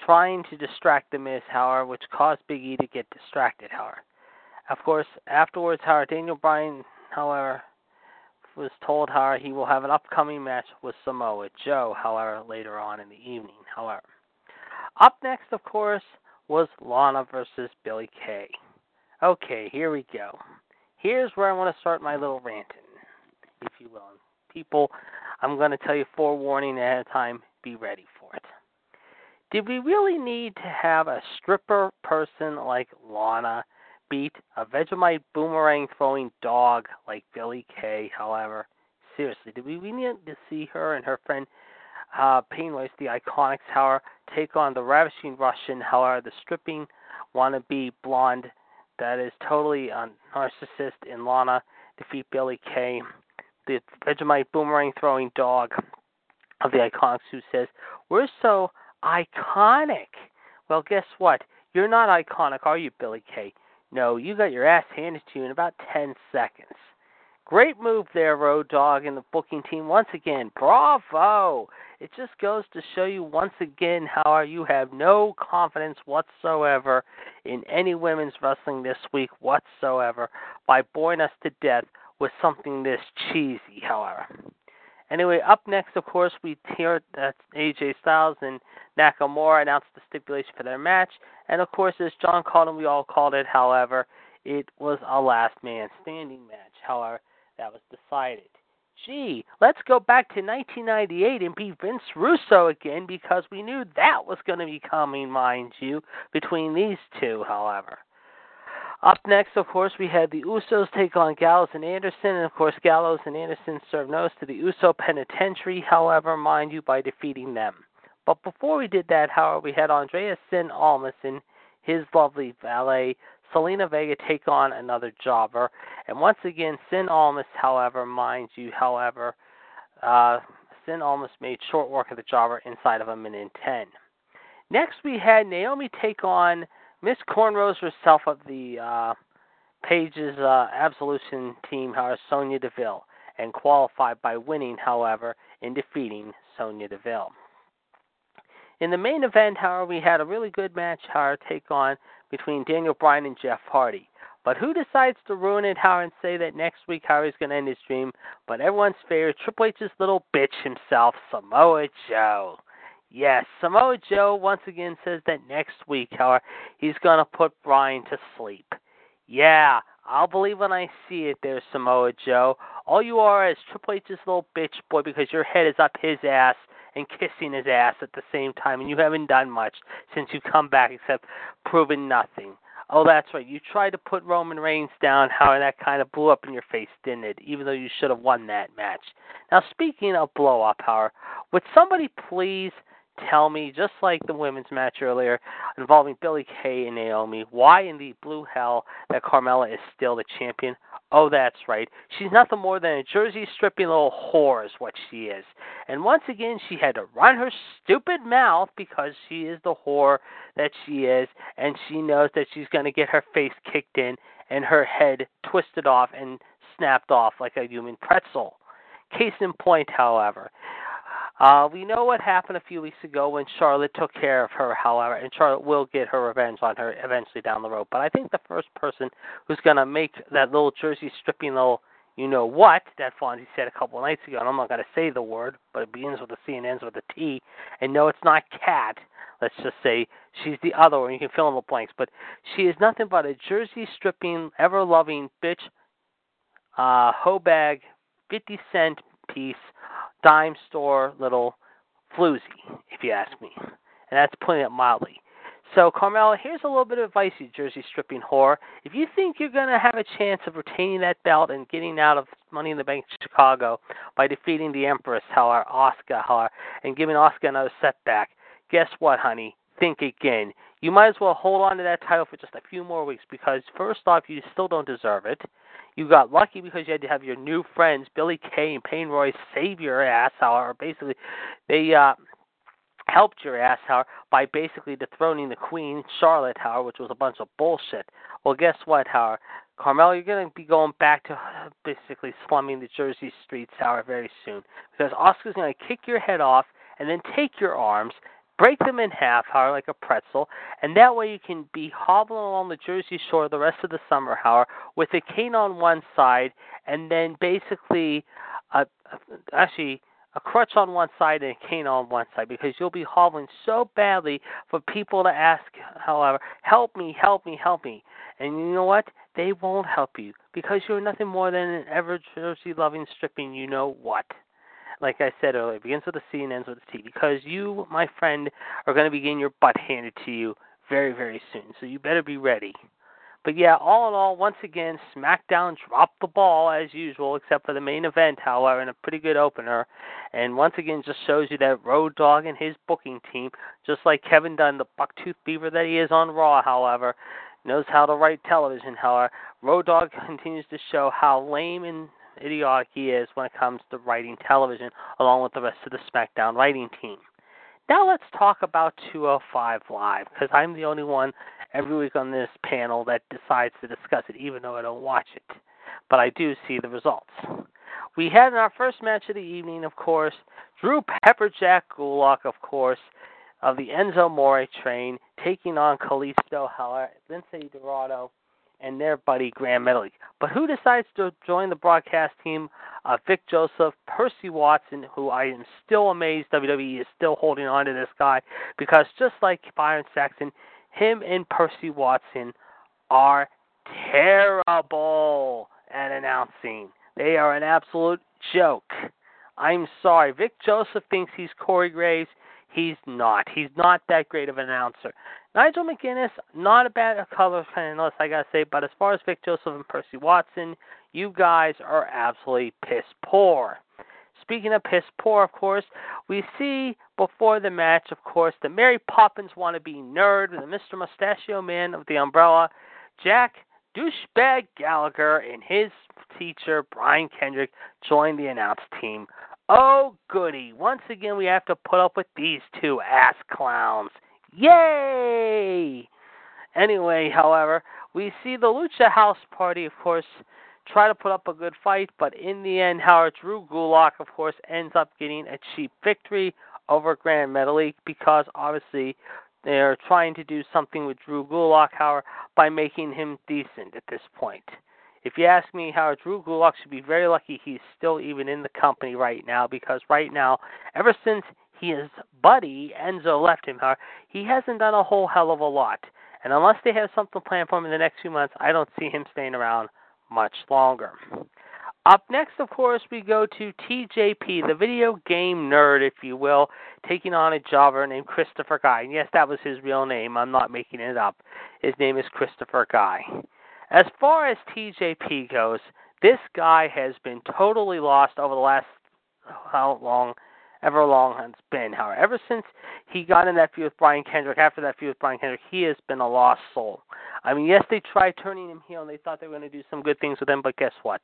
trying to distract the Miz, however, which caused Big E to get distracted, however. Of course, afterwards, however, Daniel Bryan, however, was told, however, he will have an upcoming match with Samoa Joe, however, later on in the evening, however. Up next, of course, was Lana versus Billie Kay. Okay, here we go. Here's where I want to start my little ranting, if you will. People, I'm going to tell you forewarning ahead of time, be ready for it. Did we really need to have a stripper person like Lana beat a Vegemite boomerang throwing dog like Billie Kay, however? Seriously, did we, we need to see her and her friend uh, Royce, the Iconics, however, take on the Ravishing Russian, however, the stripping wannabe blonde that is totally a narcissist in Lana, defeat Billie Kay, the Vegemite boomerang throwing dog of the Iconics who says, We're so iconic. Well, guess what? You're not iconic, are you, Billie Kay? No, you got your ass handed to you in about 10 seconds. Great move there, Road Dogg and the booking team. Once again, bravo! It just goes to show you once again how you have no confidence whatsoever in any women's wrestling this week whatsoever by boring us to death with something this cheesy, however. Anyway, up next, of course, we hear that AJ Styles and Nakamura announced the stipulation for their match. And of course, as John called it, we all called it, however, it was a last man standing match. However, that was decided. Gee, let's go back to 1998 and be Vince Russo again because we knew that was going to be coming, mind you, between these two, however. Up next, of course, we had the Usos take on Gallows and Anderson, and of course, Gallows and Anderson served notice to the Uso Penitentiary, however, mind you, by defeating them. But before we did that, however, we had Andrade Cien Almas and his lovely valet Zelina Vega take on another jobber. And once again, Cien Almas, however, mind you, however, uh, Cien Almas made short work of the jobber inside of a minute and 10. Next, we had Naomi take on Miss Cornrows herself of the uh, Paige's uh, Absolution team, however, Sonya Deville, and qualified by winning, however, in defeating Sonya Deville. In the main event, however, we had a really good match, however, take on between Daniel Bryan and Jeff Hardy. But who decides to ruin it, Howard, and say that next week Howard's going to end his dream? But everyone's favorite, Triple H's little bitch himself, Samoa Joe. Yes, Samoa Joe once again says that next week, Howard, he's going to put Bryan to sleep. Yeah, I'll believe when I see it there, Samoa Joe. All you are is Triple H's little bitch boy because your head is up his ass and kissing his ass at the same time, and you haven't done much since you come back except proving nothing. Oh, that's right. You tried to put Roman Reigns down, how that kind of blew up in your face, didn't it? Even though you should have won that match. Now, speaking of blow up, power, would somebody please tell me, just like the women's match earlier involving Billie Kay and Naomi, why in the blue hell that Carmella is still the champion? Oh, that's right. She's nothing more than a jersey stripping little whore, is what she is. And once again, she had to run her stupid mouth because she is the whore that she is, and she knows that she's going to get her face kicked in and her head twisted off and snapped off like a human pretzel. Case in point, however, uh, we know what happened a few weeks ago when Charlotte took care of her, however, and Charlotte will get her revenge on her eventually down the road. But I think the first person who's going to make that little jersey stripping little you know what that Fonzie said a couple of nights ago, and I'm not going to say the word, but it begins with a C and ends with a T. And no, it's not cat. Let's just say she's the other one. You can fill in the blanks, but she is nothing but a jersey stripping, ever loving bitch, uh, hoe bag, 50 cent piece dime store little floozy, if you ask me. And that's putting it mildly. So, Carmella, here's a little bit of advice, you Jersey stripping whore. If you think you're going to have a chance of retaining that belt and getting out of Money in the Bank Chicago by defeating the Empress, however, Asuka, however, and giving Asuka another setback, guess what, honey? Think again. You might as well hold on to that title for just a few more weeks because, first off, you still don't deserve it. You got lucky because you had to have your new friends, Billie Kay and Peyton Royce, save your ass. However, basically, they uh, helped your ass, however, by basically dethroning the Queen, Charlotte, however, which was a bunch of bullshit. Well, guess what, however? Carmel, you're going to be going back to basically slumming the Jersey streets, however, very soon. Because Asuka's going to kick your head off and then take your arms, break them in half, however, like a pretzel, and that way you can be hobbling along the Jersey Shore the rest of the summer, however, with a cane on one side and then basically, uh, actually, a crutch on one side and a cane on one side because you'll be hobbling so badly for people to ask, however, help me, help me, help me. And you know what? They won't help you because you're nothing more than an ever Jersey loving stripping you know what. Like I said earlier, begins with a C and ends with a T because you, my friend, are going to be getting your butt handed to you very, very soon. So you better be ready. But yeah, all in all, once again, SmackDown dropped the ball as usual, except for the main event, however, and a pretty good opener. And once again, just shows you that Road Dogg and his booking team, just like Kevin Dunn, the bucktooth beaver that he is on Raw, however, knows how to write television. However, Road Dogg continues to show how lame and idiotic he is when it comes to writing television, along with the rest of the SmackDown writing team. Now let's talk about 205 Live, because I'm the only one every week on this panel that decides to discuss it, even though I don't watch it. But I do see the results. We had in our first match of the evening, of course, Drew Pepperjack Gulak, of course, of the Enzo Amore train, taking on Kalisto Heller, Lince Dorado, and their buddy Gran Metalik. But who decides to join the broadcast team? Uh, Vic Joseph, Percy Watson, who I am still amazed WWE is still holding on to this guy because just like Byron Saxton, him and Percy Watson are terrible at announcing. They are an absolute joke. I'm sorry. Vic Joseph thinks he's Corey Graves. He's not. He's not that great of an announcer. Nigel McGuinness, not a bad color analyst, I gotta say, but as far as Vic Joseph and Percy Watson, you guys are absolutely piss poor. Speaking of piss poor, of course, we see before the match, of course, the Mary Poppins wannabe nerd, the Mr. Mustachio Man of the Umbrella, Jack douchebag Gallagher, and his teacher Brian Kendrick join the announce team. Oh, goody. Once again, we have to put up with these two ass clowns. Yay! Anyway, however, we see the Lucha House Party, of course, try to put up a good fight, but in the end, Howard Drew Gulak, of course, ends up getting a cheap victory over Gran Metalik because obviously they're trying to do something with Drew Gulak, however, by making him decent at this point. If you ask me, how Drew Gulak should be very lucky he's still even in the company right now because right now, ever since his buddy Enzo left him, he hasn't done a whole hell of a lot. And unless they have something planned for him in the next few months, I don't see him staying around much longer. Up next, of course, we go to TJP, the video game nerd, if you will, taking on a jobber named Christopher Guy. And yes, that was his real name. I'm not making it up. His name is Christopher Guy. As far as TJP goes, this guy has been totally lost over the last how long ever long it's been. However, ever since he got in that feud with Brian Kendrick, after that feud with Brian Kendrick, he has been a lost soul. I mean, yes, they tried turning him heel and they thought they were going to do some good things with him, but guess what?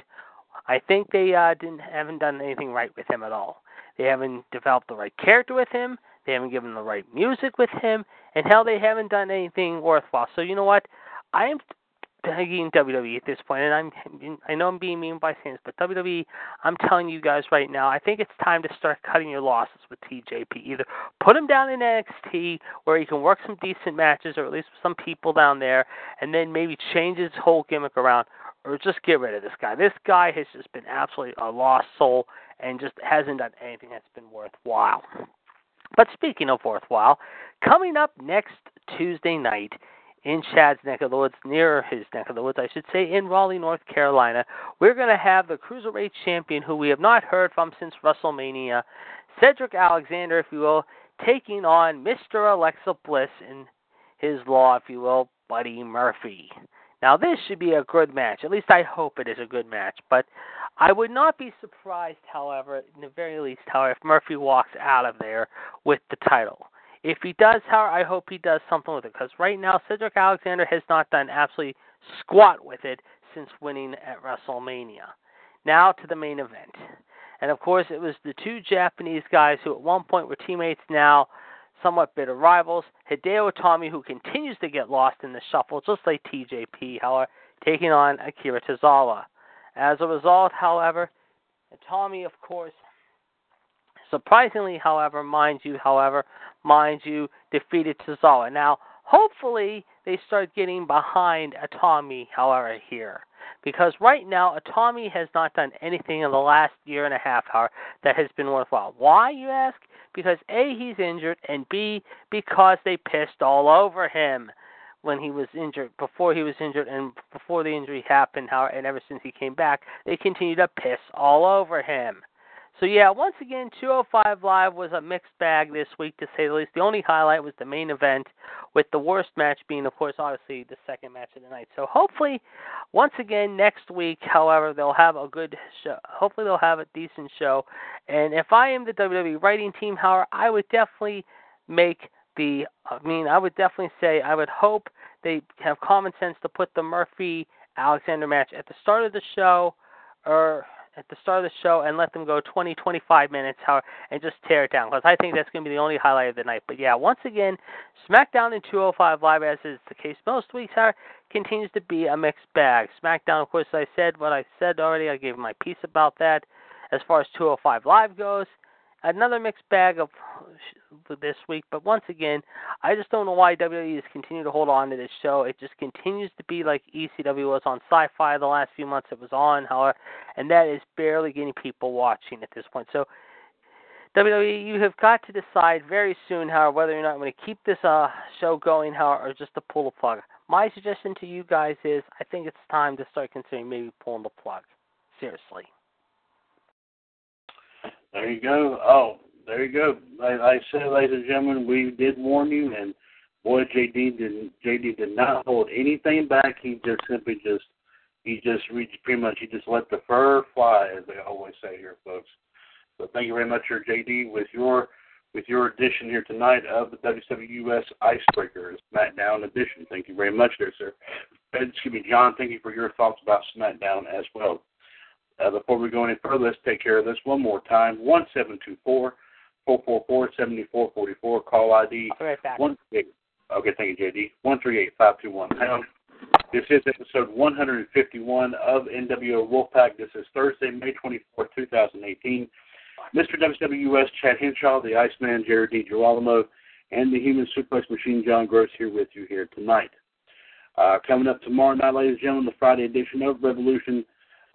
I think they uh, didn't haven't done anything right with him at all. They haven't developed the right character with him. They haven't given the right music with him, and hell, they haven't done anything worthwhile. So you know what? I am begging WWE at this point, and I'm I know I'm being mean by saying this, but WWE, I'm telling you guys right now, I think it's time to start cutting your losses with TJP. Either put him down in NXT where he can work some decent matches, or at least some people down there, and then maybe change his whole gimmick around, or just get rid of this guy. This guy has just been absolutely a lost soul and just hasn't done anything that's been worthwhile. But speaking of worthwhile, coming up next Tuesday night in Chad's neck of the woods, near his neck of the woods, I should say, in Raleigh, North Carolina. We're going to have the Cruiserweight Champion, who we have not heard from since WrestleMania, Cedric Alexander, if you will, taking on Mr. Alexa Bliss and his law, if you will, Buddy Murphy. Now, this should be a good match. At least I hope it is a good match. But I would not be surprised, however, in the very least, however, if Murphy walks out of there with the title. If he does, however, I hope he does something with it because right now Cedric Alexander has not done absolutely squat with it since winning at WrestleMania. Now to the main event. And of course, it was the two Japanese guys who at one point were teammates, now somewhat bitter rivals. Hideo Itami, who continues to get lost in the shuffle, just like TJP. However, uh, taking on Akira Tozawa. As a result, however, Tommy, of course, surprisingly, however, mind you, however, mind you, defeated Tozawa. Now, hopefully, they start getting behind Atami, however, here. Because right now, Atami has not done anything in the last year and a half, however, that has been worthwhile. Why, you ask? Because A, he's injured, and B, because they pissed all over him when he was injured, before he was injured, and before the injury happened, how and ever since he came back, they continue to piss all over him. So yeah, once again, 205 Live was a mixed bag this week, to say the least. The only highlight was the main event, with the worst match being, of course, obviously the second match of the night. So hopefully, once again next week, however, they'll have a good show. Hopefully, they'll have a decent show. And if I am the WWE writing team, however, I would definitely make the. I mean, I would definitely say I would hope they have common sense to put the Murphy Alexander match at the start of the show, or at the start of the show and let them go 20, 25 minutes how, and just tear it down because I think that's going to be the only highlight of the night. But yeah, once again, SmackDown in 205 Live, as is the case most weeks, are, continues to be a mixed bag. SmackDown, of course, I said what I said already. I gave my piece about that. As far as 205 Live goes, another mixed bag of this week. But once again, I just don't know why WWE is continuing to hold on to this show. It just continues to be like ECW was on Sci-Fi the last few months. It was on, however, and that is barely getting people watching at this point. So. WWE, you have got to decide very soon, however, whether or not you want to keep this uh, show going, however, or just to pull the plug. My suggestion to you guys is, I think it's time to start considering maybe pulling the plug. Seriously. There you go. Oh, there you go. Like I said, ladies and gentlemen, we did warn you, and boy, JD did JD did not hold anything back. He just simply just he just reached pretty much he just let the fur fly, as they always say here, folks. So thank you very much, your JD, with your with your edition here tonight of the WWS Icebreaker SmackDown edition. Thank you very much, there, sir. Excuse me, John. Thank you for your thoughts about SmackDown as well. Uh, before we go any further, let's take care of this one more time. One seven two four four four four seventy four forty four. Call ID I'll be right back. one. Okay, thank you, JD. One three eight five two one pound. This is episode 151 of NWO Wolfpac. This is Thursday, May 24, 2018. Mr. WWS Chad Henshaw, the Iceman Jared D. Girolamo, and the Human Suplex Machine John Gross here with you here tonight. Uh, coming up tomorrow night, ladies and gentlemen, the Friday edition of Revolution.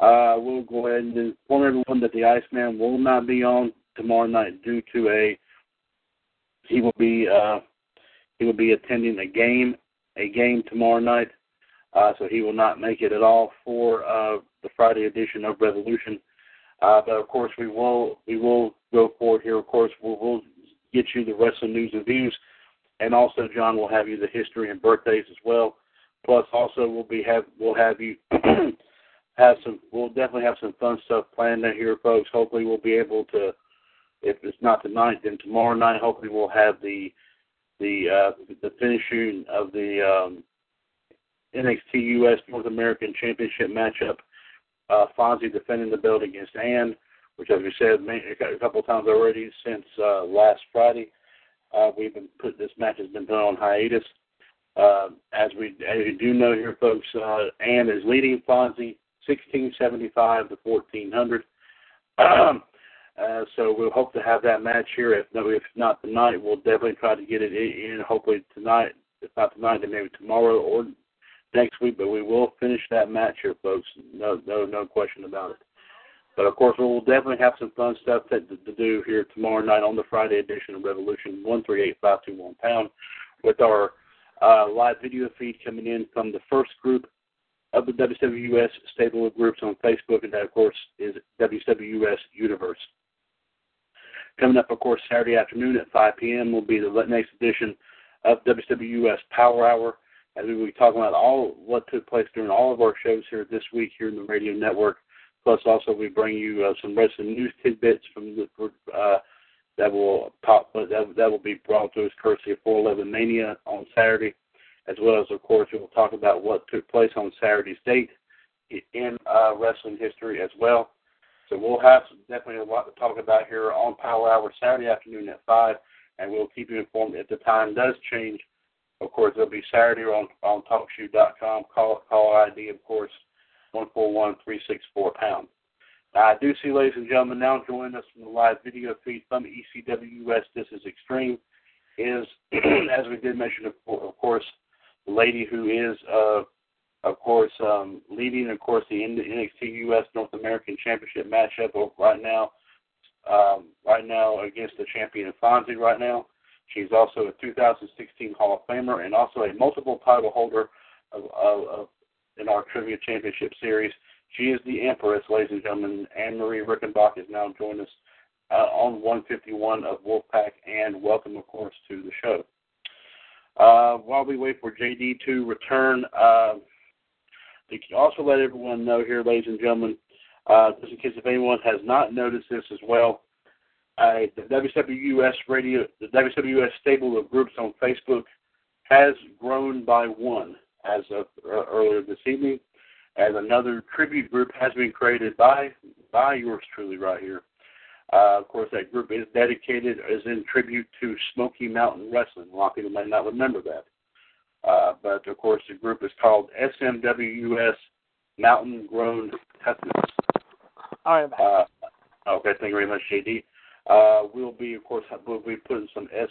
Uh, we'll go ahead and inform everyone that the Iceman will not be on tomorrow night due to a he will be uh, he will be attending a game a game tomorrow night, uh, so he will not make it at all for uh, the Friday edition of Revolution. Uh, but of course, we will we will go forward here. Of course, we'll, we'll get you the wrestling news and views, and also John will have you the history and birthdays as well. Plus, also we'll be have we'll have you have some. We'll definitely have some fun stuff planned out here, folks. Hopefully, we'll be able to. If it's not tonight, then tomorrow night. Hopefully, we'll have the the uh, the finishing of the um, NXT US North American Championship matchup. Uh, Fonzie defending the belt against Ann, which, as we said a couple of times already since uh, last Friday. Uh, we've been put this match has been put on hiatus. Uh, as we as you do know here, folks, uh, Ann is leading Fonzie 1675 to 1400. Um, uh, so we'll hope to have that match here. If if not tonight, we'll definitely try to get it in. Hopefully tonight. If not tonight, then maybe tomorrow or next week. But we will finish that match here, folks. No, no, no question about it. But of course, we'll definitely have some fun stuff to, to, to do here tomorrow night on the Friday edition of Revolution one three eight five two one pound with our uh, live video feed coming in from the first group of the WWS stable of groups on Facebook, and that, of course, is WWS Universe. Coming up, of course, Saturday afternoon at 5 p.m. will be the next edition of WWS Power Hour, as we will be talking about all what took place during all of our shows here this week here in the radio network. Plus, also we bring you uh, some wrestling news tidbits from the uh, that will pop that that will be brought to us courtesy of 411 Mania on Saturday as well as, of course, we will talk about what took place on Saturday's date in uh, wrestling history as well. So we'll have definitely a lot to talk about here on Power Hour Saturday afternoon at 5, and we'll keep you informed if the time does change Of course, it'll be Saturday on on TalkShoe.com. Call call ID, of course, one four one three six four pound. Now, I do see, ladies and gentlemen, now joining us from the live video feed from ECWUS. This is Extreme. Is as we did mention, of, course, lady who is, uh, of course, um, leading, of course, the NXT US North American Championship matchup right now. Um, right now against the champion Fonzie. Right now, she's also a 2016 Hall of Famer and also a multiple title holder of, of, of in our Trivia Championship Series. She is the Empress, ladies and gentlemen. Anne Marie Rickenbach is now joining us uh, on 151 of Wolfpac, and welcome, of course, to the show. Uh, while we wait for JD to return, uh, to also let everyone know here, ladies and gentlemen, uh, just in case if anyone has not noticed this as well, uh, the WWS radio, the WWS stable of groups on Facebook has grown by one as of uh, earlier this evening, as another tribute group has been created by by yours truly right here. Uh, of course, that group is dedicated, is in tribute to Smoky Mountain Wrestling. A lot of people may not remember that. Uh, but of course, the group is called SMWS Mountain Grown Toughness. All right, Uh, okay, thank you very much, JD. Uh, we'll be, of course, we'll be putting some S,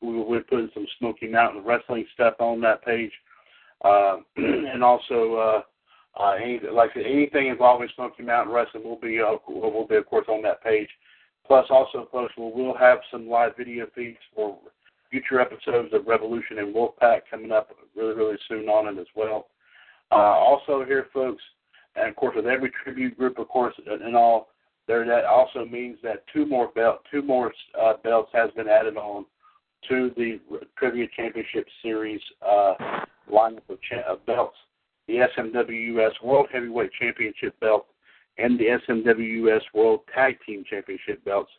we'll be putting some Smoky Mountain Wrestling stuff on that page, uh, and also, uh, uh, any, like anything involving Smoky Mountain Wrestling will be, uh, will be, of course, on that page. Plus, also, folks, we will have some live video feeds for future episodes of Revolution and Wolfpac coming up really, really soon on it as well. Uh, also, here, folks, and of course, with every tribute group, of course, and all, there that also means that two more belt, two more uh, belts has been added on to the Trivia Championship Series uh, lineup of, cha- of belts. The SMWS World Heavyweight Championship belt and the SMWS World Tag Team Championship belts.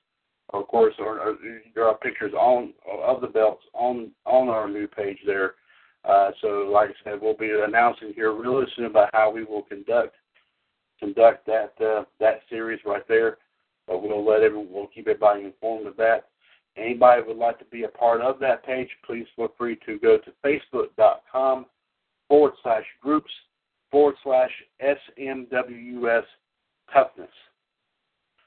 Of course, are, are, there are pictures on of the belts on on our new page there. Uh, so, like I said, we'll be announcing here really soon about how we will conduct conduct that uh, that series right there. But we'll let everyone, we'll keep everybody informed of that. Anybody would like to be a part of that page, please feel free to go to facebook.com forward slash groups forward slash SMWS toughness.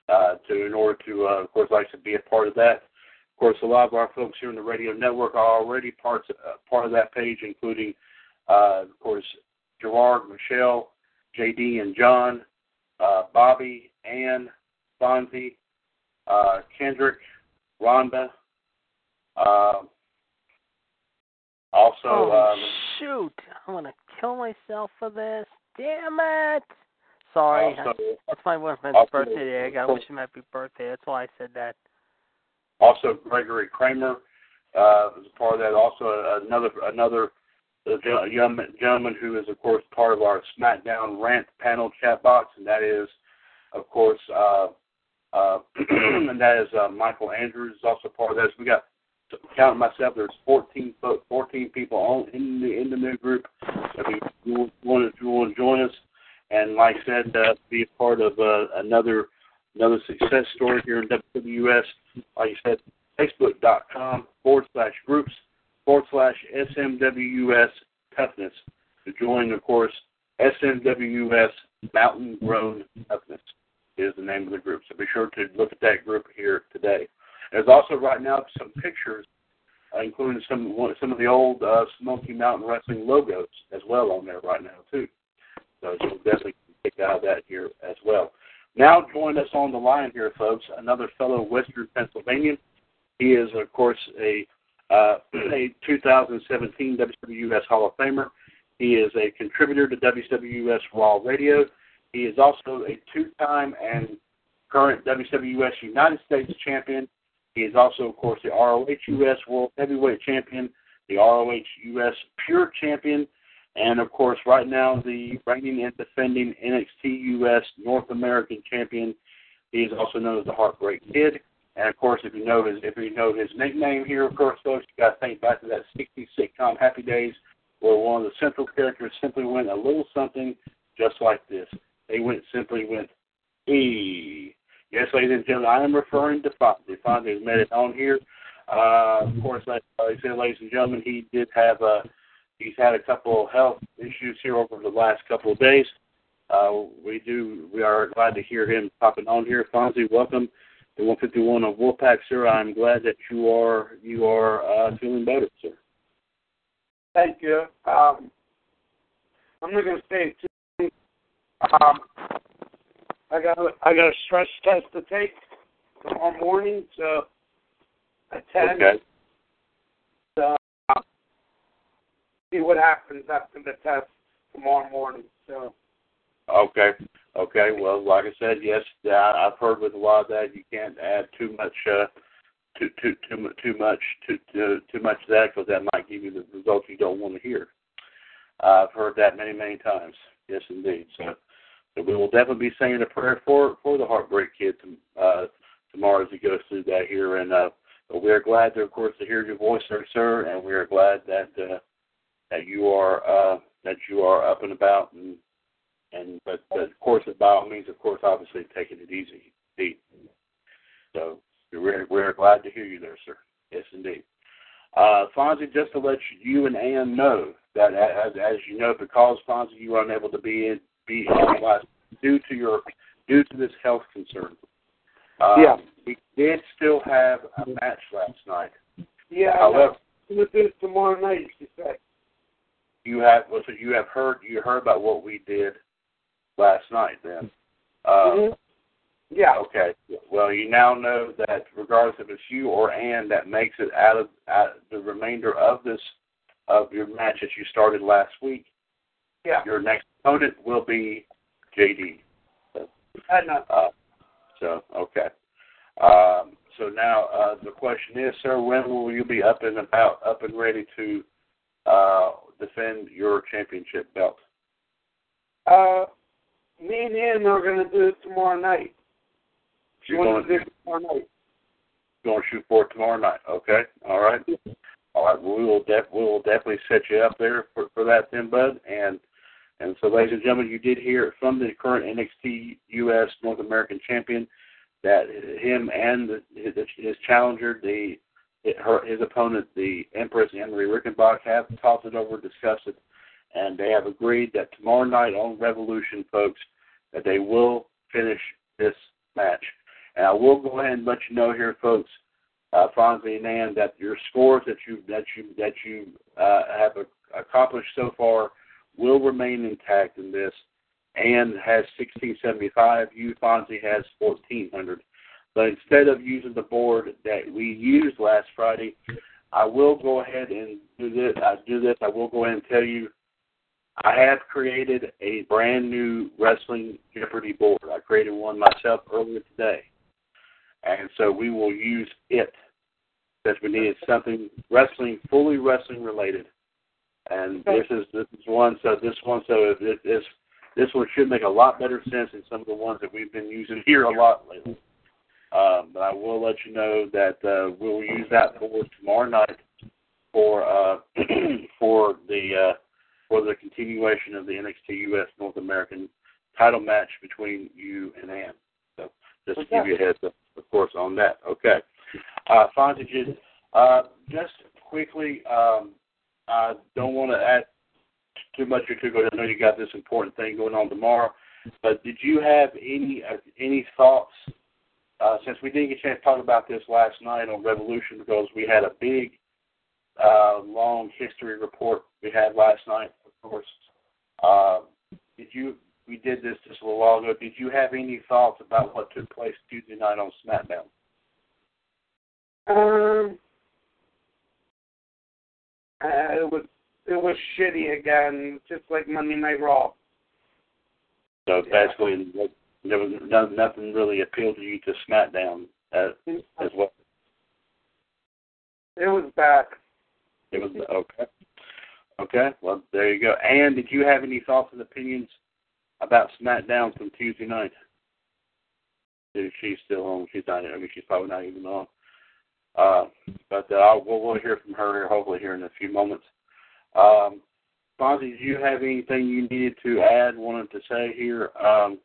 Uh, to in order to, uh, of course, like to be a part of that. Of course, a lot of our folks here in the radio network are already parts uh, part of that page, including, uh, of course, Gerard, Michelle, JD, and John, uh, Bobby, Ann, Fonzie, uh, Kendrick, Rhonda. Uh, also, oh, um, shoot! I'm gonna kill myself for this. Damn it! Sorry, also, it's my boyfriend's also- birthday today. I gotta wish him happy birthday. That's why I said that. also Gregory Kramer uh, a part of that. Also, another another uh, young gentleman who is, of course, part of our SmackDown rant panel chat box, and that is, of course, uh, uh, and that is uh, Michael Andrews is also part of this. We got counting myself, there's 14 fo- 14 people on in the in the new group. So if you want if you want to join us, and like I said, uh, be a part of uh, another another success story here in WWS. Like I said, Facebook.com forward slash groups forward slash SMWS toughness to join, of course, SMWS Mountain Grown Toughness is the name of the group. So be sure to look at that group here today. There's also right now some pictures, uh, including some some of the old uh, Smoky Mountain Wrestling logos as well on there right now too. So you'll definitely out of that here as well. Now join us on the line here, folks. Another fellow Western Pennsylvanian. He is, of course, a uh, a 2017 WWS Hall of Famer. He is a contributor to WWS Raw Radio. He is also a two-time and current WWS United States champion. He is also, of course, the ROH US World Heavyweight Champion, the ROH US Pure Champion, and of course, right now the reigning and defending NXT US North American Champion. He is also known as the Heartbreak Kid. And of course, if you know his if you know his nickname here, of course, folks, you got to think back to that '60s sitcom Happy Days, where one of the central characters simply went a little something just like this. They went simply went E. Yes, ladies and gentlemen, I am referring to Fonzie. Fonzie has made it on here. Uh, of course, like I said, ladies and gentlemen, he did have a he's had a couple of health issues here over the last couple of days. Uh, we do we are glad to hear him popping on here. Fonzie, welcome to 151 on Wolfpac, sir. I'm glad that you are you are uh, feeling better, sir. Thank you. Um, I'm not going to say too. Um, I got a, I got a stress test to take tomorrow morning, so at ten. Okay. So uh, see what happens after the test tomorrow morning. So Okay. Okay. Well, like I said, yes, I've heard with a lot of that you can't add too much, uh, too too too too much too too, too much of that because that might give you the results you don't want to hear. Uh, I've heard that many many times. Yes, indeed. So, so we will definitely be saying a prayer for for the Heartbreak Kid to, uh, tomorrow as he goes through that here, and uh, we are glad, to, of course, to hear your voice, sir, sir, and we are glad that uh, that you are uh, that you are up and about and and but, of course, by all means, of course, obviously taking it easy, indeed. So we're we're glad to hear you there, sir. Yes, indeed. Uh, Fonzie, just to let you and Ann know that as as you know, because Fonzie, you were unable to be in be last due to your due to this health concern. Um, Yeah. We did still have a match last night. yeah, However, I'm going to do it tomorrow night. She said. You have well, so you have heard you heard about what we did last night then. Uh, Mhm. Yeah. Okay. Well, you now know that regardless if it's you or Ann that makes it out of out the remainder of this of your match that you started last week, Yeah. your next opponent will be JD. I know. Uh, so okay. Um, so now uh, the question is, sir, when will you be up and about, up and ready to uh, defend your championship belt? Uh, me and Ann are going to do it tomorrow night. You're going, to do it tomorrow night. going to shoot for it tomorrow night. Okay. All right. All right. We will def- we will definitely set you up there for, for that then, bud. And and so, ladies and gentlemen, you did hear from the current NXT US North American champion that him and the, his, his challenger, the her, his opponent, the Empress Anne Marie Rickenbach, have talked it over, discussed it, and they have agreed that tomorrow night on Revolution, folks, that they will finish this match. And I will go ahead and let you know here, folks, uh, Fonzie and Ann, that your scores that you that you that you uh, have a, accomplished so far will remain intact in this. Ann has 1675. You, Fonzie, has 1400. But instead of using the board that we used last Friday, I will go ahead and do this. I do this. I will go ahead and tell you I have created a brand new wrestling Jeopardy board. I created one myself earlier today. And so we will use it because we needed something wrestling, fully wrestling related. And this is this is one. So this one. So this this this one should make a lot better sense than some of the ones that we've been using here a lot lately. Um, but I will let you know that uh, we'll use that board tomorrow night for uh, for the uh, for the continuation of the NXT US North American title match between you and Ann. So just to give you a heads up, of course, on that. Okay. Uh, just, uh, just quickly, um, I don't want to add too much or too because I know you got this important thing going on tomorrow. But did you have any uh, any thoughts? Uh, since we didn't get a chance to talk about this last night on Revolution because we had a big, uh, long history report we had last night, of course. Uh, did you? We did this just a little while ago. Did you have any thoughts about what took place Tuesday night on SmackDown? Um, uh, it was it was shitty again, just like Monday Night Raw. So Yeah. There was no, nothing really appealed to you to SmackDown uh, as well. It was bad. It was okay. Okay, well there you go. And did you have any thoughts and opinions about SmackDown from Tuesday night? She's still on? She's not. I mean, she's probably not even on. Uh, but uh, I'll, we'll, we'll hear from her here, hopefully here in a few moments. Um, Fonzie, did you have anything you needed to add, wanted to say here? Um,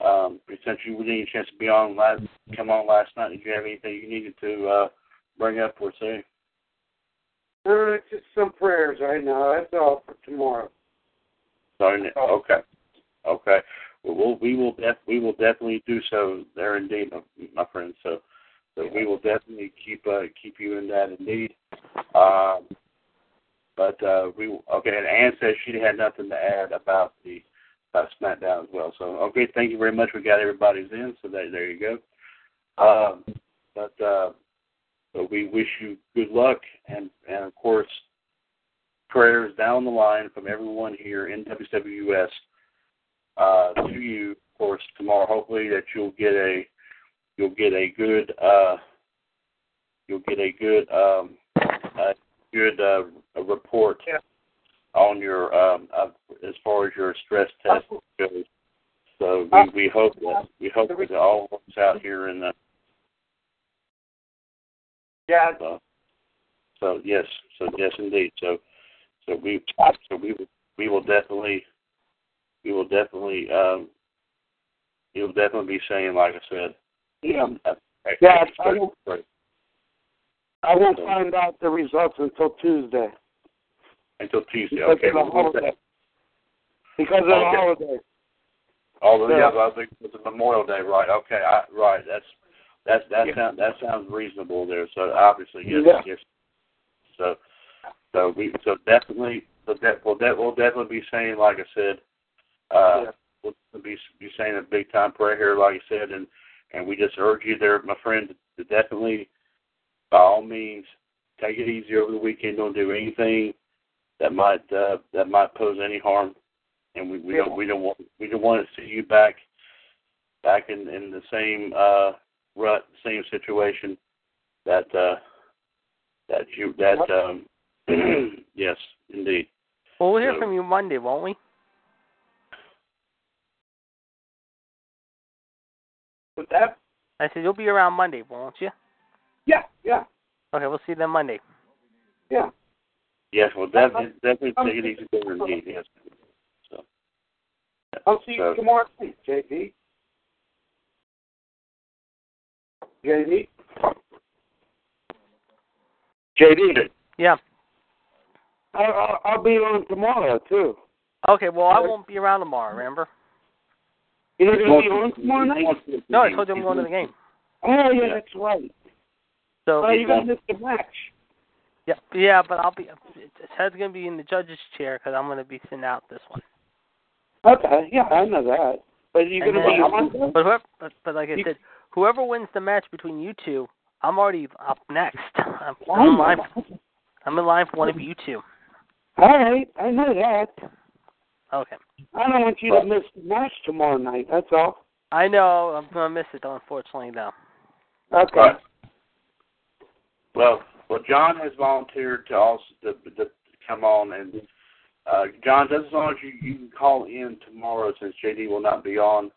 um, since you didn't get a chance to be on last, come on last night, did you have anything you needed to uh, bring up or say? Uh, it's just some prayers right now. That's all for tomorrow. Sorry, okay, okay. Well, we'll we will def we will definitely do so there indeed, my friend. So, so we will definitely keep uh, keep you in that indeed. Um, but uh, we okay. And Ann says she had nothing to add about the uh, SmackDown as well. So okay, thank you very much. We got everybody's in. So there, there you go. Um, but uh, we wish you good luck and and of course prayers down the line from everyone here in WWS uh, to you, of course, tomorrow. Hopefully that you'll get a you'll get a good uh, you'll get a good um, a good uh, a report Yeah. On your um, uh, as far as your stress test goes. So we, we hope that we hope that it all works out here in the Yeah, so, so yes, so yes indeed. So so we so we will we will definitely we will definitely um will definitely be saying like I said. yeah. uh, Yeah, I prayer I won't find out the results until Tuesday until Tuesday. because Okay. of the holiday. Because of the Okay. holiday. All the Yeah. yeah, I think it's a Memorial Day, right? Okay, I, right. That's that's that Yeah. sounds that sounds reasonable there. So obviously, yes, Yeah. yes. So so we so definitely so that we'll that we'll definitely be saying like I said, uh, Yeah. we'll be be saying a big time prayer here, like I said, and and we just urge you there, my friend, to definitely by all means take it easy over the weekend. Don't do anything that might uh, that might pose any harm and we, we Yeah. don't we don't want we don't want to see you back back in in the same uh rut same situation that uh that you that um yes indeed Well, we'll hear So- from you Monday, won't we? But that, I said you'll be around Monday, won't you? yeah, yeah, Okay, we'll see you then Monday. yeah. Yes well that definitely definitely take it easy there indeed yes so I'll oh, see you So- tomorrow night, JD. JD? JD. Yeah. I, I'll, I'll be on tomorrow, too. Okay, well I won't be around tomorrow. Remember? You're going to be on tomorrow night? No, I told you I'm going to the game. Oh, yeah, that's right. So Oh, you're going to miss the match. Yeah, yeah, but I'll be. It's Head's gonna be in the judge's chair because I'm gonna be sitting out this one. Okay, yeah, I know that. But you're And going to be then- on? But whoever, but, but like I You- said, whoever wins the match between you two, I'm already up next. I'm, Oh, I'm in line. I'm in line for one of you two. All right, I know that. Okay. I don't want you to miss the match tomorrow night. That's all. I know I'm gonna miss it though. Unfortunately, though. Okay. Right. Well, well, John has volunteered to also to, to come on, and uh, John, just as long as you, you can call in tomorrow, since JD will not be on,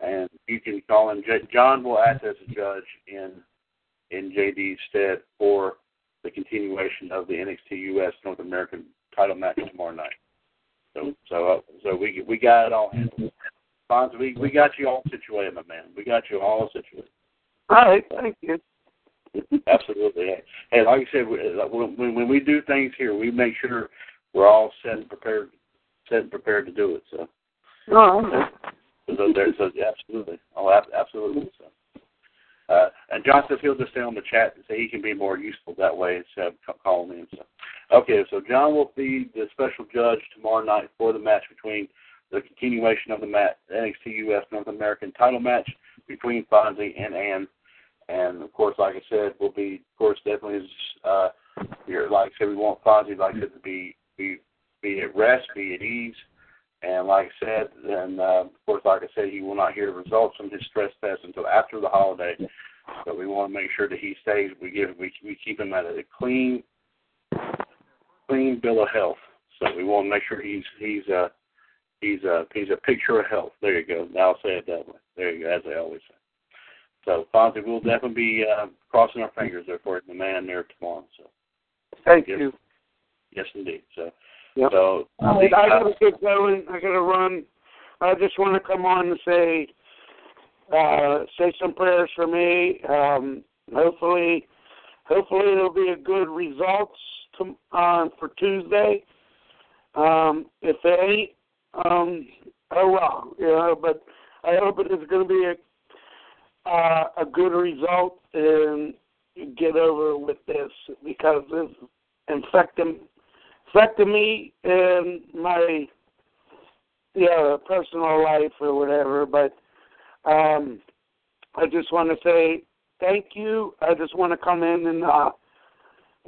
and you can call in. J- John will act as a judge in in JD's stead for the continuation of the NXT US North American title match tomorrow night. So, so, uh, so we we got it all handled. Fonz, we we got you all situated, my man. We got you all situated. All right, thank you. Absolutely. Hey, like I said, when when we do things here, we make sure we're all set and prepared, set and prepared to do it. So, okay. so there, so absolutely, oh, ab- absolutely. So, uh, and John says he'll just stay on the chat and say he can be more useful that way instead of ca- calling in. So, okay, so John will be the special judge tomorrow night for the match between the continuation of the match, NXT US North American title match between Fonzie and Ann. And of course, like I said, we'll be, of course, definitely, uh, you're, like I said, we want Fonzie, like I said, to be, be, be at rest, be at ease. And like I said, and uh, of course, like I said, he will not hear the results from his stress test until after the holiday. So we want to make sure that he stays. We give we we keep him at a clean, clean bill of health. So we want to make sure he's he's uh he's a he's a picture of health. There you go. I'll say it that way. There you go, as I always say. So Fonzie, we'll definitely be uh, crossing our fingers there for the man there tomorrow. So Thank Yes. you. yes, indeed. So Yep. so All right, I gotta get going. I gotta run. I just want to come on and say, uh, say some prayers for me. Um, hopefully, hopefully it'll be a good results to, uh, for Tuesday. Um, if they ain't, um, oh well, you know. But I hope it is going to be a uh, a good result and get over with this because it's infecting affecting me in my yeah personal life or whatever. But um, I just want to say thank you. I just want to come in and uh,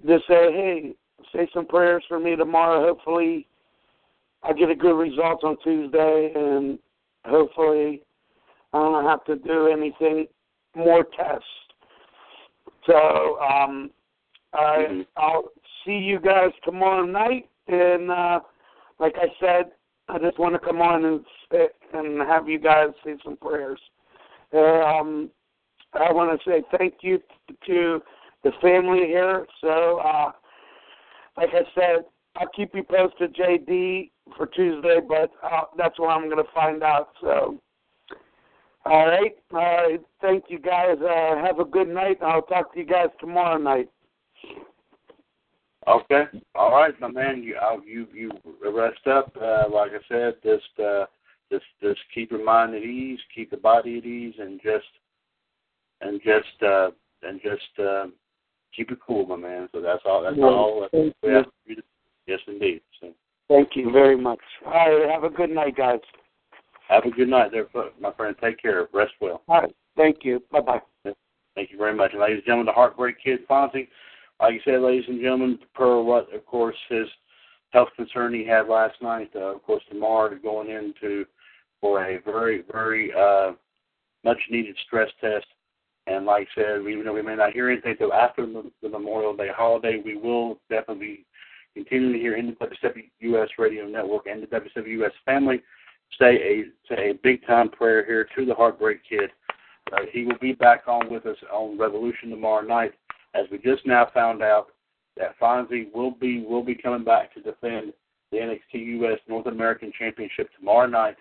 just say, hey, say some prayers for me tomorrow. Hopefully, I get a good result on Tuesday, and hopefully, I don't have to do anything more tests. So, um, I, Mhm. I'll see you guys tomorrow night, and uh, like I said, I just want to come on and sit and have you guys say some prayers. Um, I want to say thank you to the family here. So, uh, like I said, I'll keep you posted, JD, for Tuesday, but uh, that's where I'm going to find out. So, all right. Right. Thank you, guys. Uh, have a good night. I'll talk to you guys tomorrow night. Okay. All right, my man. You uh, you you rest up. Uh, like I said, just uh, just just keep your mind at ease, keep the body at ease, and just and just uh, and just uh, keep it cool, my man. So that's all. That's Yeah, all. That's thank we you. have to do. Yes, indeed. So Thank you very much. All right. Have a good night, guys. Have a good night, there, my friend. Take care. Rest well. All right. Thank you. Bye bye. Thank you very much. And ladies and gentlemen, the Heartbreak Kid Fonzie, like you said, ladies and gentlemen, per what, of course, his health concern he had last night, uh, of course, tomorrow going into for a very, very uh, much needed stress test. And like I said, even though we may not hear anything until after the, Memorial Day holiday, we will definitely continue to hear in the WWS Radio Network and the WWS family say a say a big time prayer here to the Heartbreak Kid. Uh, he will be back on with us on Revolution tomorrow night, as we just now found out that Fonzie will be will be coming back to defend the NXT US North American Championship tomorrow night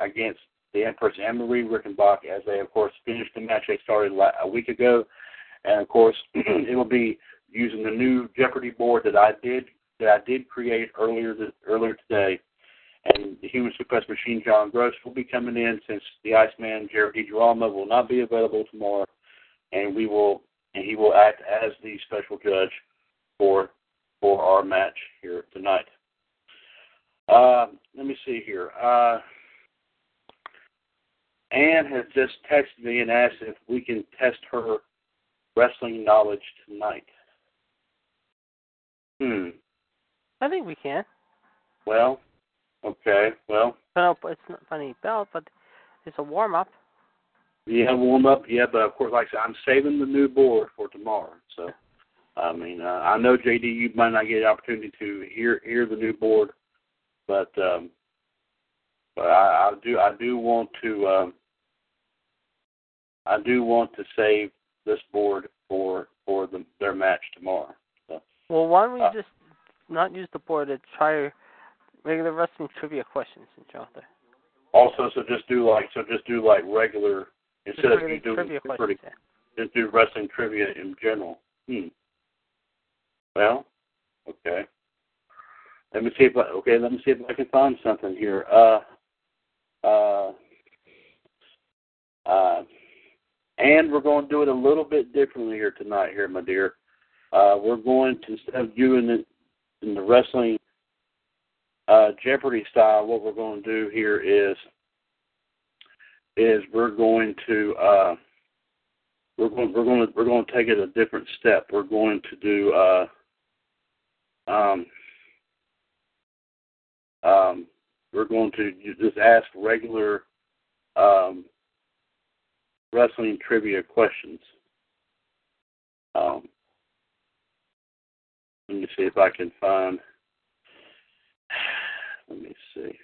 against the Empress Anne Marie Rickenbach, as they of course finished the match they started a week ago, and of course it will be using the new Jeopardy board that I did that I did create earlier th- earlier today and the Human Suppress Machine John Gross will be coming in since the Iceman Jared DiGirolamo will not be available tomorrow, and we will and he will act as the special judge for for our match here tonight. Uh, let me see here. Uh, Anne has just texted me and asked if we can test her wrestling knowledge tonight. Hmm. I think we can. Well, okay. Well, No, it's not funny belt, but it's a warm up. Yeah, warm up. Yeah, but of course, like I said, I'm saving the new board for tomorrow. So, I mean, uh, I know JD, you might not get an opportunity to hear hear the new board, but um, but I, I do I do want to um, I do want to save this board for for the, their match tomorrow. So, Well, why don't we Uh, just not use the board to try regular wrestling trivia questions since you're out there? also, so just do like so just do like regular instead of you doing trivia pretty questions. yeah. just do wrestling trivia in general. Hmm. Well, okay. Let me see if I okay. Let me see if I can find something here. Uh, uh, uh, and we're going to do it a little bit differently here tonight, here, my dear. Uh, we're going to instead of doing it in the wrestling uh, Jeopardy style, what we're going to do here is is we're going to uh, we're going we're going to we're going to take it a different step. We're going to do uh, um, um, we're going to just ask regular um, wrestling trivia questions. Um, let me see if I can find. Let me see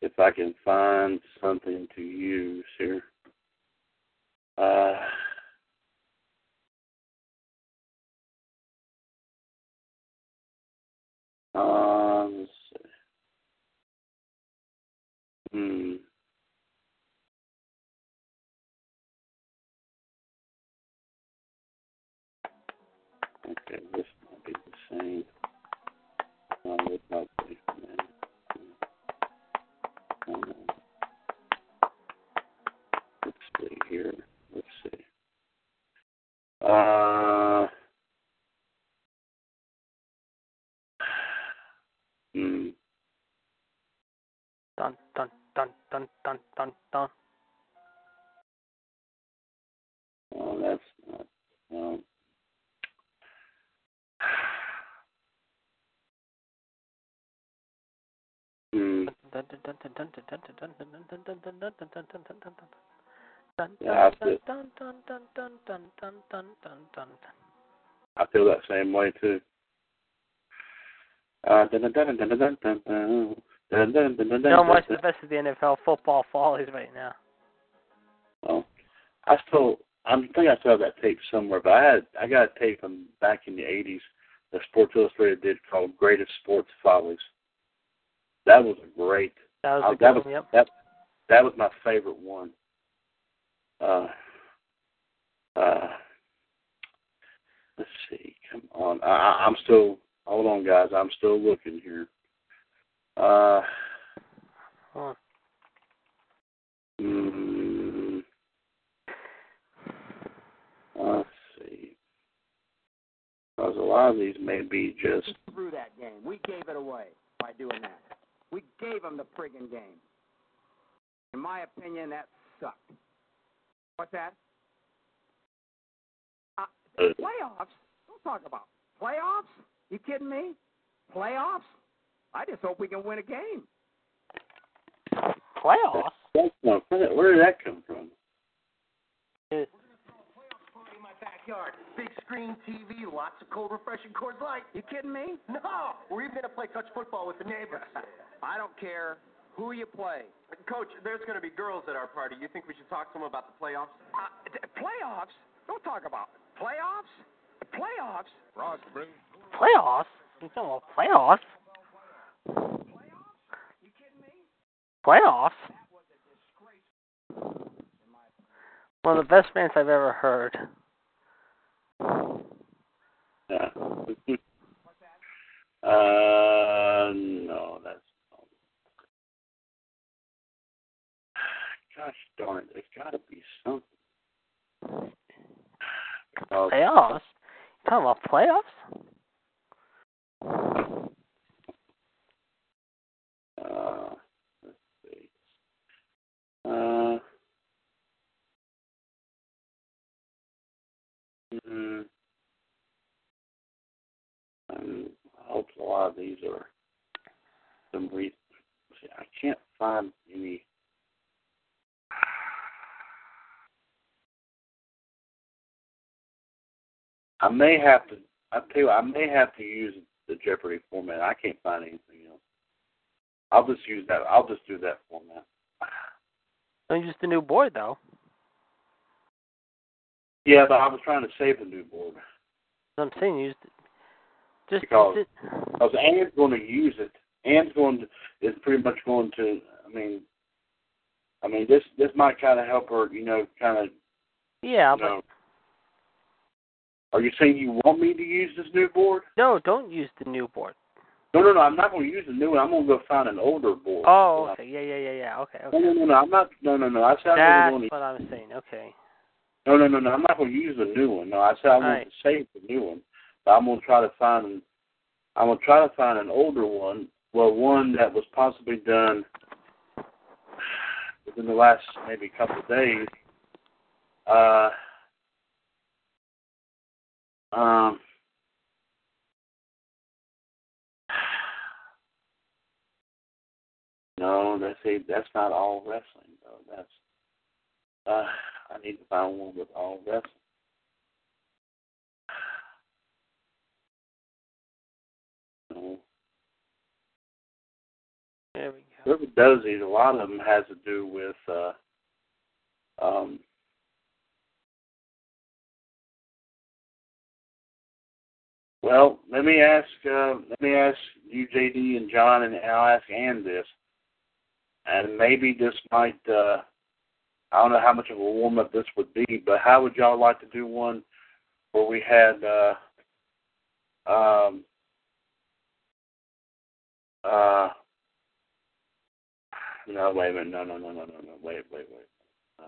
if I can find something to use here. Uh, um, let's see. Hmm. Okay, this might be the same. Oh, that's not. Um, Mm. Yeah, I, feel, I feel that same way too. Uh, Don't the best of the NFL football follies right now. Well, I still, I think I still have that tape somewhere, but I had, I got a tape from back in the '80s that Sports Illustrated did called "Greatest Sports Follies." That was a great. That was a that was one. Yep. that that was my favorite one. Uh, uh, let's see. Come on, I, I- I'm still. Hold on, guys. I'm still looking here. Uh, Hold on. mm, let's see. Because a lot of these may be just. through that game. We gave it away by doing that. We gave them the friggin' game. In my opinion, that sucked. What's that? Uh, playoffs? Don't talk about playoffs. You kidding me? Playoffs? I just hope we can win a game. Playoffs. Where where did that come from? It- Party in my backyard. Big screen TV, lots of cold, refreshing Coors Light. You kidding me? No. We're even gonna play touch football with the neighbors. I don't care who you play. Coach, there's going to be girls at our party. You think we should talk to them about the playoffs? Uh, th- playoffs? Don't talk about it. playoffs. Playoffs. Ross, bring Playoffs? You talking about playoffs? Playoffs? One of the best bands I've ever heard. Yeah. uh, no, that's. Gosh darn it! There's got to be something. Because Playoffs? You talking about playoffs? Uh, let's see. Uh, mm, um, I hope a lot of these are some re- see, I can't find any. I may have to. I tell you, I may have to use the Jeopardy format. I can't find anything else. I'll just use that. I'll just do that format. Don't use the new board though. Yeah, but I was trying to save the new board I'm saying use. Just Because- use it. because Ann's going to use it. Ann's going to is pretty much going to. I mean, I mean this this might kind of help her. You know, kind of. Yeah, You but know. Are you saying you want me to use this new board? no, don't use the new board. No, no, no. I'm not going to use the new one. I'm going to go find an older board. Oh, okay. Yeah, yeah, yeah, yeah. Okay, No, okay. no, no, no. I'm not. No, no, no. I said That's going to. what I was saying. Okay. No, no, no, no. I'm not going to use the new one. No, I said I want Right. to save the new one, but I'm to try to find. I'm going to try to find an older one. Well, one that was possibly done within the last maybe couple of days. Uh, um. No, that's a, that's not all wrestling though. That's uh, I need to find one with all wrestling. No. There we go. Whoever does these, a lot of them has to do with uh, um, well, let me ask uh, let me ask you, JD and John, and I'll ask Ann this, and maybe this might uh, I don't know how much of a warm up this would be, but how would y'all like to do one where we had uh, Um, uh, no, wait a minute. No, no, no, no, no, no. Wait, wait, wait. No,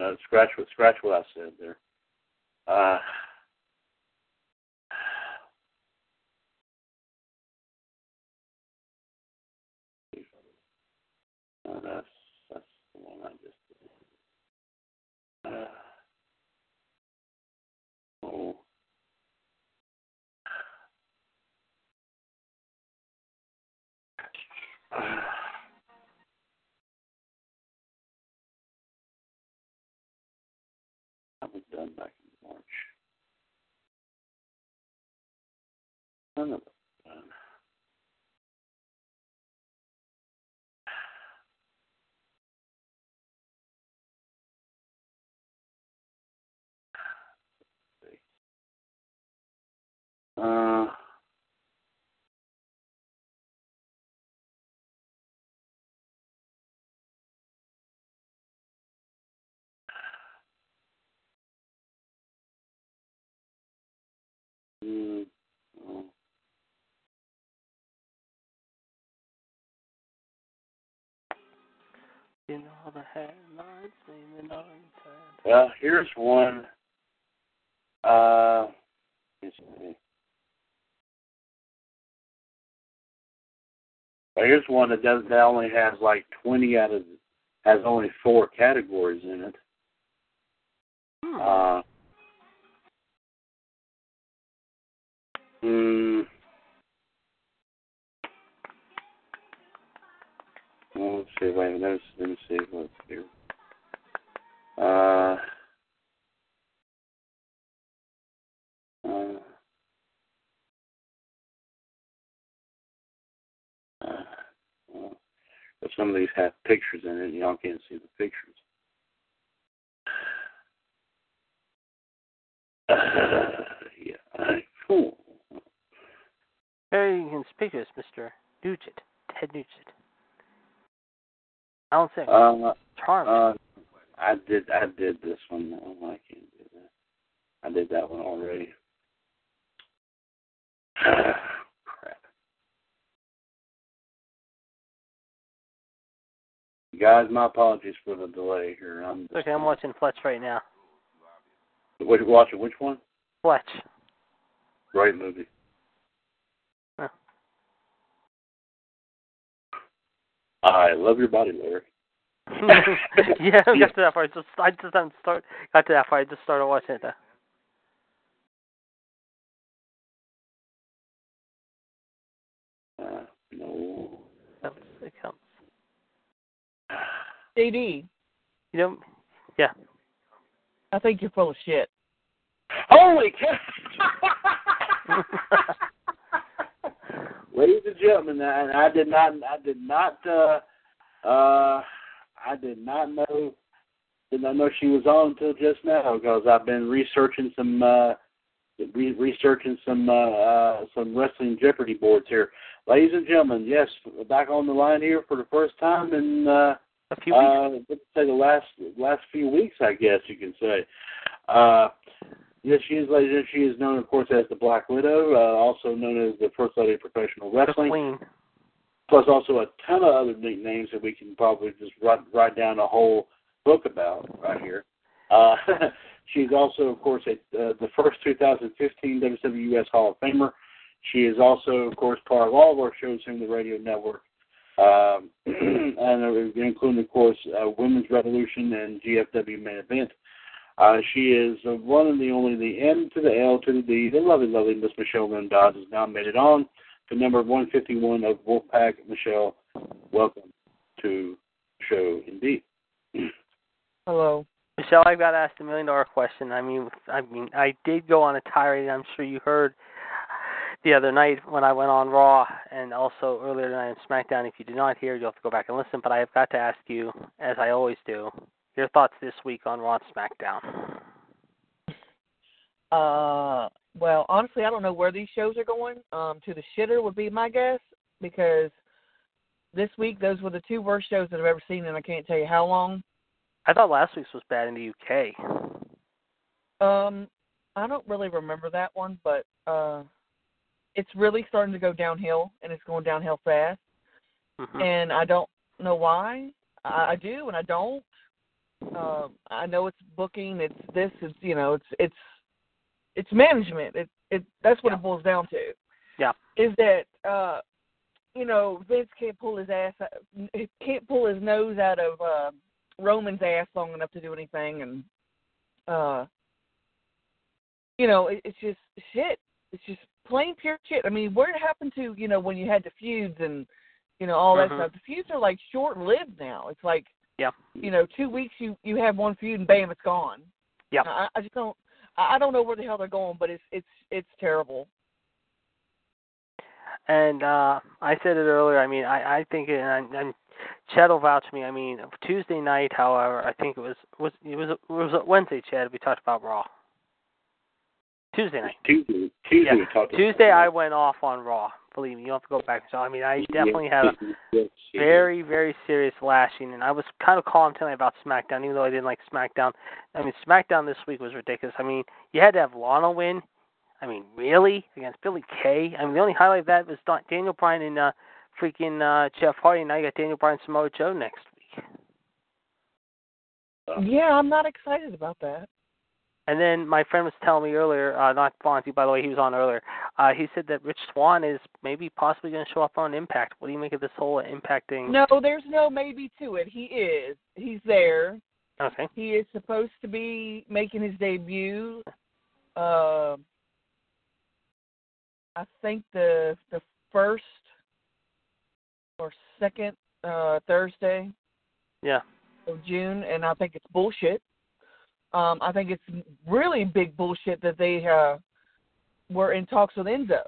no scratch what scratch what I said there. Uh, no, that's that's the one I just did. Uh, oh. That was done back in March. None of it done. Uh, In all the headlines, naming time. Well, here's one. Uh, let's see. Here's one that does that only has like twenty out of has only four categories in it. Hmm. Uh, hmm. Let's see. Wait a minute. Let me see what's here. Uh. Uh, uh, some of these have pictures in it, and y'all can't see the pictures. Uh, yeah. Very conspicuous, Mr. Nugent. Ted Nugent. Alan Sick. Uh, Charmed. uh, I did, I did this one. Oh, I can't do that. I did that one already. Crap. Guys, my apologies for the delay here. I'm okay, I'm watching Fletch right now. What, watching which one? Fletch. Great movie. Huh. I love your body, Larry. yeah, I got to that part. Just I just haven't start got to that part. I just started watching it though. Uh, no. That's, it comes. JD, You know, yeah. I think you're full of shit. Holy cow! Ladies and gentlemen, and I did not, I did not, uh, uh, I did not know, did not know she was on until just now because I've been researching some, uh, re- researching some, uh, uh, some wrestling Jeopardy boards here. Ladies and gentlemen, yes, back on the line here for the first time in, uh, A few weeks. uh, let's say the last last few weeks, I guess you can say. Uh, yes, she is. ladies. and She is known, of course, as the Black Widow, uh, also known as the First Lady of Professional the Wrestling. Queen. Plus, also a ton of other nicknames that we can probably just write, write down a whole book about right here. Uh, she's also, of course, a, uh, the first 2015 WWS Hall of Famer. She is also, of course, part of all of our shows here on the radio network, um, and uh, including, of course, uh, Women's Revolution and GFW Main Event. Uh, she is uh, one and the only, the M to the L to the D, the lovely, lovely Miss Michelle Dodds has now made it on to number 151 of Wolfpac. Michelle, welcome to the show indeed. Hello. Michelle, I've got to ask the million dollar question. I mean, I mean, I did go on a tirade. I'm sure you heard the other night when I went on Raw, and also earlier tonight on SmackDown. If you did not hear, you'll have to go back and listen. But I have got to ask you, as I always do, your thoughts this week on Raw SmackDown. Uh, well, honestly, I don't know where these shows are going. Um, to the shitter would be my guess because this week those were the two worst shows that I've ever seen, and I can't tell you how long. I thought last week's was bad in the UK. Um, I don't really remember that one, but uh, it's really starting to go downhill, and it's going downhill fast. Mhm. And I don't know why. I, I do, and I don't. Um, I know it's booking. It's this. It's you know. It's it's it's management. It it that's what Yeah. it boils down to. Yeah. Is that uh, you know Vince can't pull his ass he can't pull his nose out of uh, Roman's ass long enough to do anything, and uh, you know it, it's just shit. It's just plain pure shit. I mean, where it happened to you know when you had the feuds and you know all that Mhm. stuff? The feuds are like short lived now. It's like Yeah. you know two weeks you you have one feud and bam it's gone. Yeah. I, I just don't. I I don't know where the hell they're going, but it's it's it's terrible. And uh I said it earlier. I mean, I I think, it, and, and Chad will vouch for me. I mean, Tuesday night, however, I think it was was it was it was Wednesday. Chad, we talked about Raw. Tuesday night. Tuesday, Tuesday Yeah. we talked Tuesday, I went off on Raw. Believe me, you don't have to go back. So I mean, I that. definitely had a Yes, yes. very, very serious lashing, and I was kind of calm tonight about SmackDown, even though I didn't like SmackDown. I mean, SmackDown this week was ridiculous. I mean, you had to have Lana win. I mean, really against Billie Kay. I mean, the only highlight of that was Daniel Bryan and uh, freaking uh, Jeff Hardy. Now you got Daniel Bryan, Samoa Joe next week. Yeah, I'm not excited about that. And then my friend was telling me earlier, uh, not Fonzie, by the way, he was on earlier. Uh, he said that Rich Swann is maybe possibly going to show up on Impact. What do you make of this whole Impact thing? No, there's no maybe to it. He is. He's there. Okay. He is supposed to be making his debut. Uh, I think the the first or second uh, Thursday Yeah. of June, and I think it's bullshit. Um, I think it's really big bullshit that they uh, were in talks with Enzo.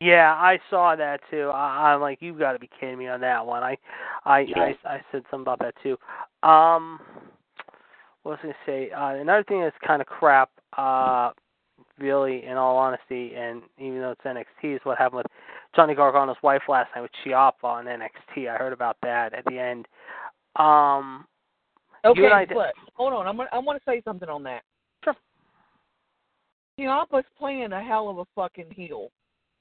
Yeah, I saw that too. I, I'm like, you've got to be kidding me on that one. I, I, Yeah. I, I said something about that too. Um, what was I gonna say? Uh, another thing that's kind of crap. Uh, really, in all honesty, and even though it's NXT, is what happened with Johnny Gargano's wife last night with Ciampa on NXT. I heard about that at the end. Um, Okay, You and I did- but hold on. I'm gonna, I want to say something on that. Sure. Ciampa's playing a hell of a fucking heel.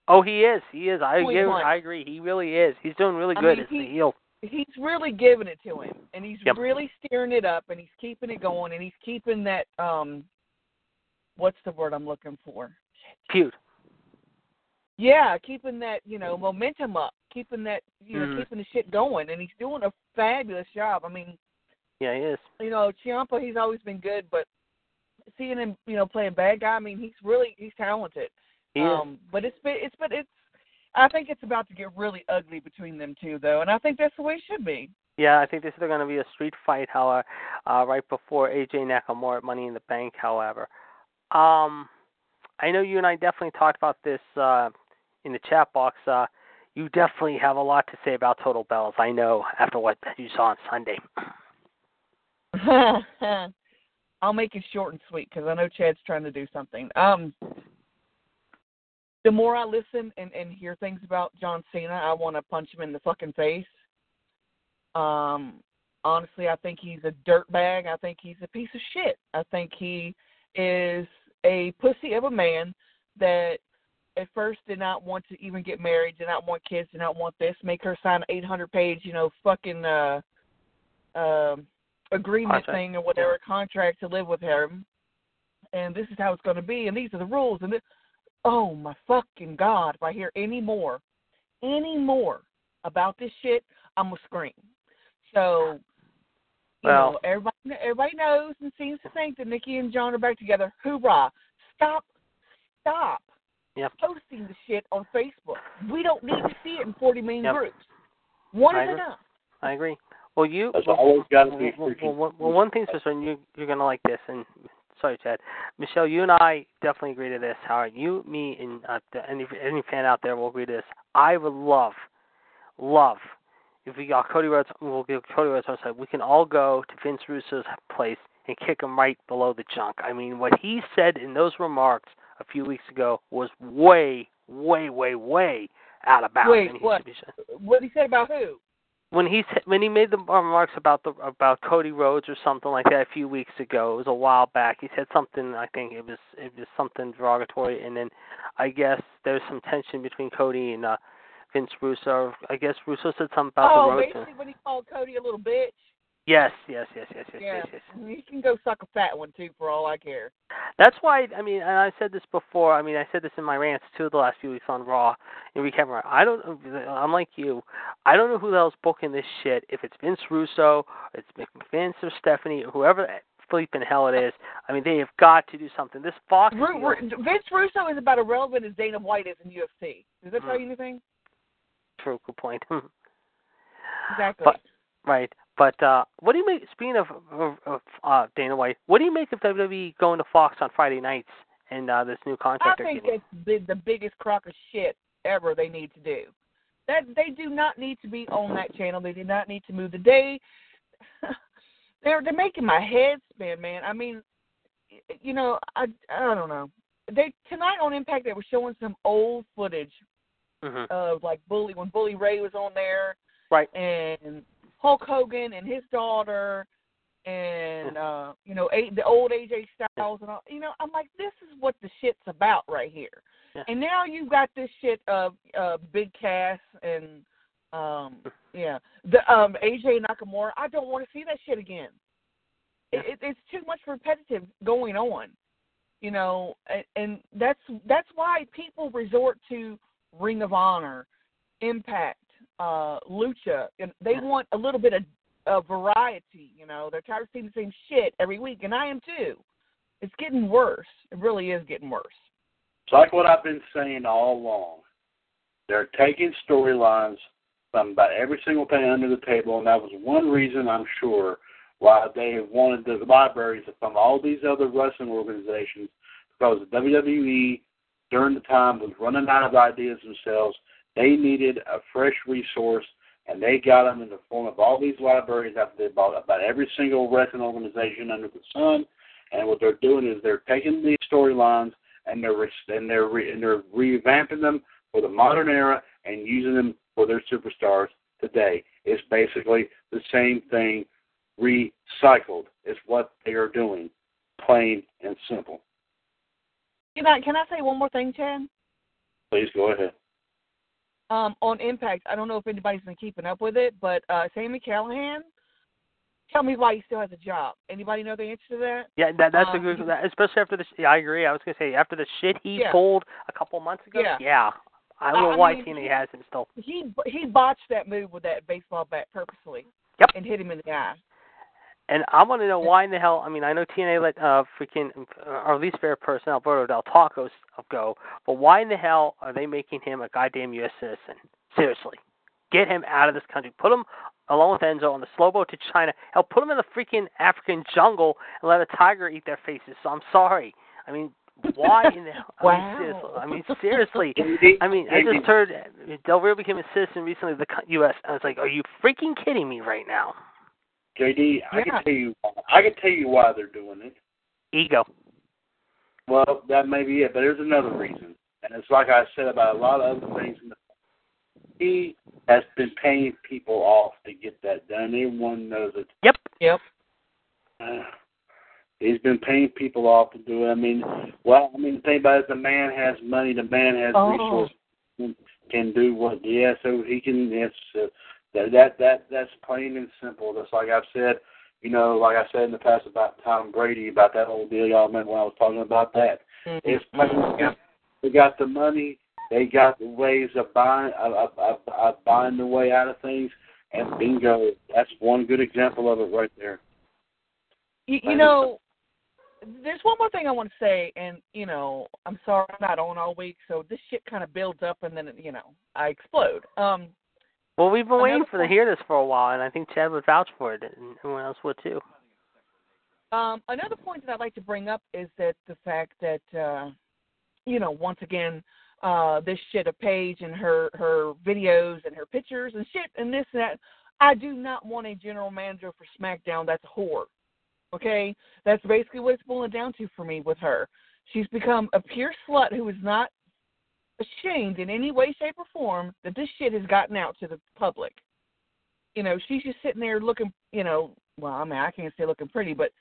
oh, he is. He is. I agree. I agree. He really is. He's doing really I good mean, as he- the heel. He's really giving it to him, and he's Yep. really steering it up, and he's keeping it going, and he's keeping that um, what's the word I'm looking for? Feud. Yeah, keeping that you know momentum up, keeping that you know Mhm. keeping the shit going, and he's doing a fabulous job. I mean, Yeah, he is. you know, Ciampa, he's always been good, but seeing him, you know, playing bad guy, I mean, he's really he's talented. He is. um, but it's been it's but it's I think it's about to get really ugly between them two though, and I think that's the way it should be. Yeah, I think this is going to be a street fight, however, uh, right before AJ Nakamura at Money in the Bank, however. Um, I know you and I definitely talked about this uh, in the chat box. Uh, you definitely have a lot to say about Total Bellas, I know, after what you saw on Sunday. I'll make it short and sweet because I know Chad's trying to do something. Um, the more I listen and and hear things about John Cena, I want to punch him in the fucking face. Um, honestly, I think he's a dirtbag. I think he's a piece of shit. I think he is a pussy of a man that at first did not want to even get married, did not want kids, did not want this, make her sign an 800 page, you know, fucking uh, um, agreement thing or whatever contract to live with him. And this is how it's going to be, and these are the rules. And this, oh my fucking god! If I hear any more, any more about this shit, I'm gonna scream. So, you Well- know, everybody everybody knows and seems to think that Nikki and John are back together. Hoorah! Stop, stop Yep. posting the shit on Facebook. We don't need to see it in 40 million Yep. groups. One I is agree. enough. I agree. Well, you. There's always got to be well, well, well, well, one thing's for certain, you you're gonna like this, and sorry, Chad, Michelle, you and I definitely agree to this. Howard, you, me, and uh, the- any any fan out there will agree to this. I would love, love, if we got Cody Rhodes, we'll give Cody Rhodes our side. We can all go to Vince Russo's place and kick him right below the junk. I mean, what he said in those remarks a few weeks ago was way, way, way, way out of bounds. Wait, what? be- What he said about who? When he said- when he made the remarks about the about Cody Rhodes or something like that a few weeks ago, it was a while back. He said something. I think it was it was something derogatory, and then I guess there's some tension between Cody and uh Vince Russo. I guess Russo said something about oh, the Rhodes. Oh, basically when he called Cody a little bitch. Yes, yes, yes, yes, yes, Yeah, yes, yes. You can go suck a fat one too, for all I care. That's why I mean, and I said this before. I mean, I said this in my rants too the last few weeks on Raw and recap. Raw. I don't. I'm like you. I don't know who the hell's booking this shit. If it's Vince Russo, it's Vince or Stephanie, or whoever the flipping hell it is. I mean, they have got to do something. This Fox. Ru- deal- Ru- Vince Russo is about as relevant as Dana White is in UFC. Does that tell Mm. you anything? True, good point. Exactly. But- right. But uh what do you make? Speaking of, of, of uh, Dana White, what do you make of WWE going to Fox on Friday nights and uh this new I contract they're think that's the, the biggest crock of shit ever they need to do. That they do not need to be on that channel. They do not need to move the day. they're they're making my head spin, man. I mean, you know, I I don't know. They tonight on Impact they were showing some old footage hmm of like Bully when Bully Ray was on there, Right. and Hulk Hogan and his daughter, and uh, you know a, the old AJ Styles and all. You know, I'm like, this is what the shit's about right here. Yeah. And now you've got this shit of uh, Big Cass and um, yeah, the um AJ Nakamura. I don't want to see that shit again. It, it, it's too much repetitive going on. You know, and, and that's that's why people resort to Ring of Honor, Impact, uh, Lucha, and they want a little bit of, of variety. You know, they're tired of seeing the same shit every week, and I am too. It's getting worse. It really is getting worse. It's like what I've been saying all along. They're taking storylines from about every single thing under the table, and that was one reason I'm sure why they wanted the libraries from all these other wrestling organizations because the WWE during the time was running out of ideas themselves. They needed a fresh resource, and they got them in the form of all these libraries after they bought about every single wrestling organization under the sun. And what they're doing is they're taking these storylines and they're re- and they're re- and they're revamping them for the modern era and using them for their superstars today. It's basically the same thing recycled. Is what they are doing, plain and simple. Can I can I say one more thing, Chad? Please go ahead. Um, on Impact, I don't know if anybody's been keeping up with it, but uh, Sami Callihan, tell me why he still has a job. Anybody know the answer to that? Yeah, that that's a Um, good. That, especially after the. Yeah, I agree. I was gonna say after the shit he Yeah. pulled a couple months ago. Yeah. yeah. I don't know I why mean, he- has him still. He he botched that move with that baseball bat purposely. Yep. And hit him in the eye. And I want to know why in the hell. I mean, I know TNA let uh freaking uh, or least fair person Alberto Del Taco go, but why in the hell are they making him a goddamn U.S. citizen? Seriously, get him out of this country. Put him along with Enzo on the slow boat to China. Hell, put him in the freaking African jungle and let a tiger eat their faces. So I'm sorry. I mean, why in the hell? Wow. I mean, seriously. I mean, JD, I mean, I just heard uh, Del Rio became a citizen recently of the co- U.S. I was like, are you freaking kidding me right now? JD, I Yeah. can tell you, I can tell you why they're doing it. Ego. Well, that may be it, but there's another reason, and it's like I said about a lot of other things. In the, he has been paying people off to get that done. Everyone knows it. Yep. Yep. Uh, he's been paying people off to do it. I mean, well, I mean, the thing about it is the man has money. The man has Oh. resources. Can do what? Yeah, so he can. Yes, uh, that that that that's plain and simple. That's like I've said. You know, like I said in the past about Tom Brady, about that whole deal. Y'all remember when I was talking about that? It's plain and simple. They got the money. They got the ways of buying of, of, of, of buying the way out of things, and bingo, that's one good example of it right there. You, you know, there's one more thing I want to say, and you know, I'm sorry I'm not on all week, so this shit kind of builds up, and then you know, I explode. Um, Well, we've been waiting for to hear this for a while, and I think Chad would vouch for it, and everyone else would too. Um, another point that I'd like to bring up is that the fact that, uh, you know, once again, uh, this shit of Paige and her her videos and her pictures and shit and this and that. I do not want a general manager for SmackDown that's a whore. Okay, that's basically what it's boiling down to for me with her. She's become a pure slut who is not ashamed in any way, shape, or form that this shit has gotten out to the public. You know, she's just sitting there looking, you know, well, I mean, I can't say looking pretty, but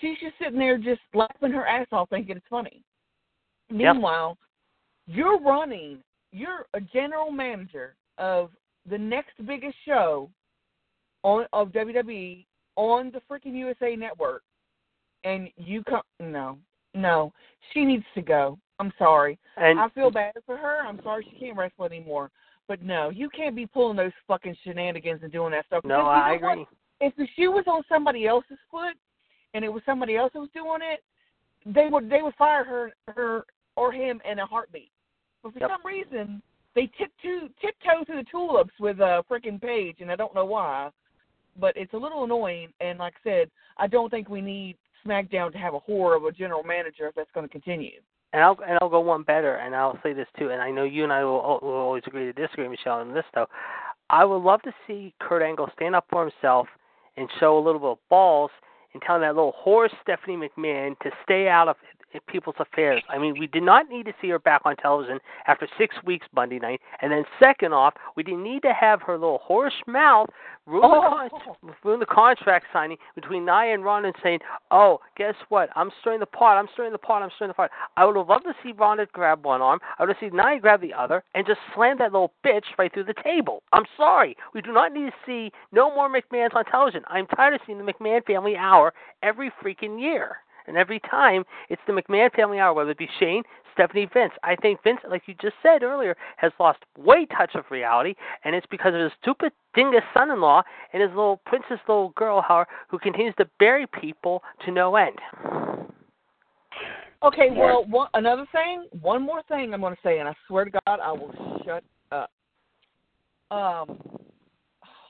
she's just sitting there just laughing her ass off thinking it's funny. Meanwhile, you're running, you're a general manager of the next biggest show on of WWE on the freaking USA network and you come no. No. She needs to go. I'm sorry. And I feel bad for her. I'm sorry she can't wrestle anymore. But no, you can't be pulling those fucking shenanigans and doing that stuff. no, I know what? agree. if the shoe was on somebody else's foot and it was somebody else who was doing it, they would they would fire her her or him in a heartbeat. But for Yep. some reason they tiptoe tiptoe through the tulips with uh, a freaking Paige and I don't know why. But it's a little annoying and like I said, I don't think we need SmackDown to have a whore of a general manager if that's going to continue. And I'll and I'll go one better, and I'll say this too. And I know you and I will, will always agree to disagree, Michelle, on this though. I would love to see Kurt Angle stand up for himself and show a little bit of balls and tell that little whore Stephanie McMahon to stay out of people's affairs. I mean, we did not need to see her back on television after six weeks Monday night. And then second off, we didn't need to have her little horse mouth ruin, the, Oh. con- ruin the contract signing between Nia and Ronda and saying, "Oh, guess what? I'm stirring the pot. I'm stirring the pot. I'm stirring the pot." I would have loved to see Ronda grab one arm. I would have seen Nia grab the other and just slam that little bitch right through the table. I'm sorry. We do not need to see no more McMahons on television. I'm tired of seeing the McMahon Family Hour every freaking year. And every time it's the McMahon Family Hour, whether it be Shane, Stephanie, Vince. I think Vince, like you just said earlier, has lost way touch of reality, and it's because of his stupid dingus son-in-law and his little princess little girl, how who continues to bury people to no end. Okay, well, one, another thing, one more thing I'm going to say, and I swear to God, I will shut up. Um,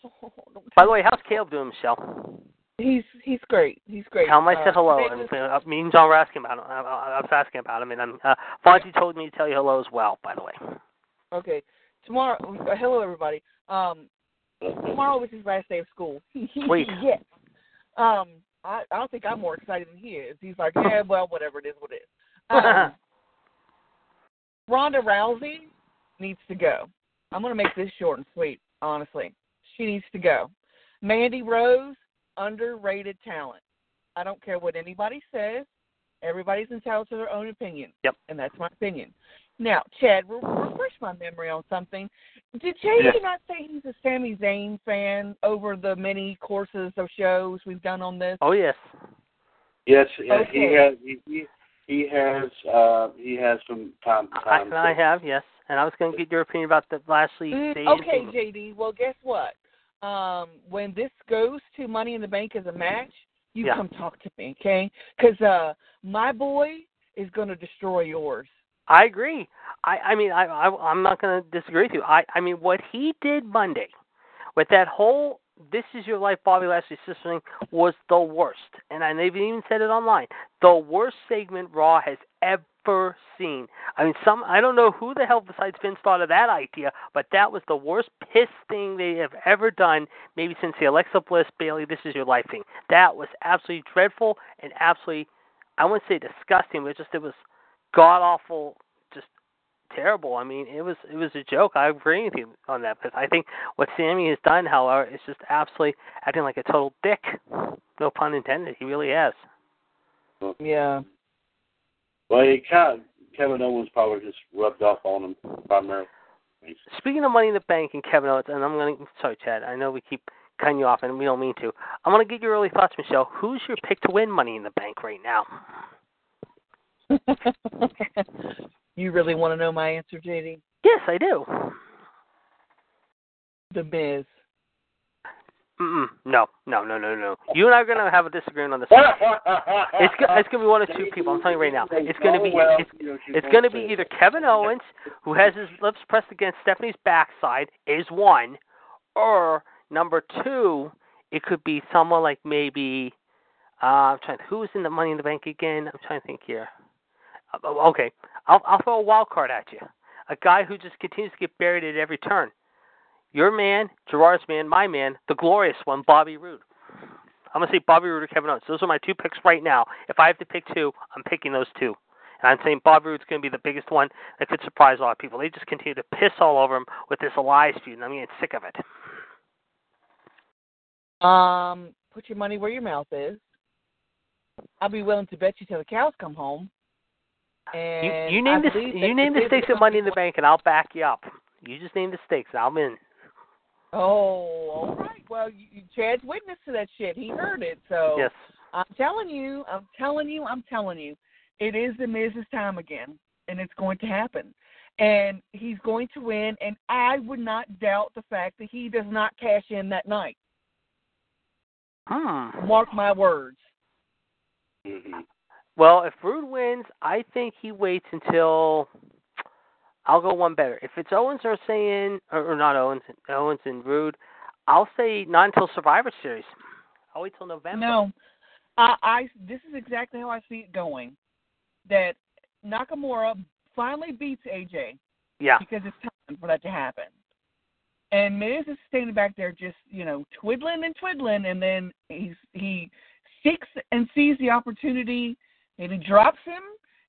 don't By the way, how's Caleb doing, Michelle? He's he's great. He's great. Tell him I said hello. And, uh, me and John were asking about him. I, I, I was asking about him, and I'm, uh, Fonzie told me to tell you hello as well. By the way. okay, tomorrow. Uh, hello, everybody. Um, tomorrow is his last day of school. Sweet. yes. Um, I I don't think I'm more excited than he is. He's like, yeah, well, whatever it is, what it is. Um, Ronda Rousey needs to go. I'm going to make this short and sweet, honestly. She needs to go. Mandy Rose, underrated talent. I don't care what anybody says. Everybody's entitled to their own opinion. Yep. And that's my opinion. Now, Chad, re- refresh my memory on something. Did Chad Yes. not say he's a Sami Zayn fan over the many courses of shows we've done on this? Oh yes. Yes, yeah, he has. He, he he has. Uh, he has from time to I, time. I have yes, and I was going to get your opinion about the Lashley. Mm, okay, thing. JD. Well, guess what? Um, when this goes to Money in the Bank as a match, you Yeah. come talk to me, okay? Because uh, my boy is going to destroy yours. I agree. I I mean I, I I'm not going to disagree with you. I I mean what he did Monday with that whole "This is your life" Bobby Lashley thing was the worst, and I they've even said it online. The worst segment Raw has ever seen. I mean, some I don't know who the hell besides Vince thought of that idea, but that was the worst piss thing they have ever done, maybe since the Alexa Bliss Bayley "This is your life" thing. That was absolutely dreadful and absolutely I wouldn't say disgusting, but it just it was god awful, just terrible. I mean, it was it was a joke. I agree with you on that because I think what Sami has done, however, is just absolutely acting like a total dick. No pun intended. He really has. Yeah. Well, he kind of, Kevin Owens probably just rubbed off on him primarily. Speaking of Money in the Bank and Kevin Owens, and I'm going to sorry, Chad. I know we keep cutting you off, and we don't mean to. I'm going to get your early thoughts, Michelle. Who's your pick to win Money in the Bank right now? you really want to know my answer, JD? Yes, I do. The Miz. Mm-mm. No, no, no, no, no. You and I are going to have a disagreement on this. one. It's go- it's going to be one of two people. I'm telling you right now. It's going to be it's, it's going to be either Kevin Owens, who has his lips pressed against Stephanie's backside, is one, or number two, it could be someone like maybe. Uh, I'm trying. Who's in the Money in the Bank again? I'm trying to think here. Uh, oh, okay, I'll I'll throw a wild card at you. A guy who just continues to get buried at every turn. Your man, Gerard's man, my man, the glorious one, Bobby Roode. I'm gonna say Bobby Roode or Kevin Owens. Those are my two picks right now. If I have to pick two, I'm picking those two. And I'm saying Bobby Roode's going to be the biggest one that could surprise a lot of people. They just continue to piss all over him with this Elias feud, and I'm getting sick of it. Um, put your money where your mouth is. I'll be willing to bet you till the cows come home. You, And you name I the you name the stakes gonna Money in the Bank, and I'll back you up. You just name the stakes, and I'm in. Oh, all right. Well, you, you- Chad's witness to that shit. He heard it. So Yes. I'm telling you, I'm telling you, I'm telling you, it is the Miz's time again, and it's going to happen. And he's going to win, and I would not doubt the fact that he does not cash in that night. Hmm. Mark my words. hmm Well, if Roode wins, I think he waits until. I'll go one better. If it's Owens or saying, or, or not Owens, Owens and Roode, I'll say not until Survivor Series. I'll wait till November. No, I, I this is exactly how I see it going. That Nakamura finally beats AJ Yeah. because it's time for that to happen. And Miz is standing back there just, you know, twiddling and twiddling and then he's he seeks and sees the opportunity and he drops him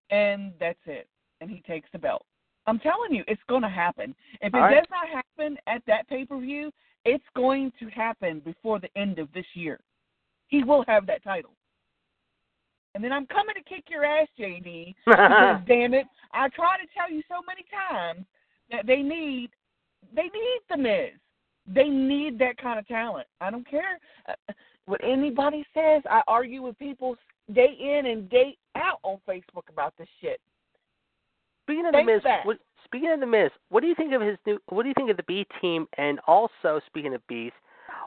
and that's it. And he takes the belt. I'm telling you, it's gonna happen. If it right. does not happen at that pay per view, it's going to happen before the end of this year. He will have that title. And then I'm coming to kick your ass, JD, because damn it, I try to tell you so many times that they need they need the Miz. They need that kind of talent. I don't care uh, what anybody says. I argue with people day in and day out on Facebook about this shit. Speaking of the Thanks Miz, what, speaking of the Miz, what do you think of his new? What do you think of the B team? And also, speaking of B's,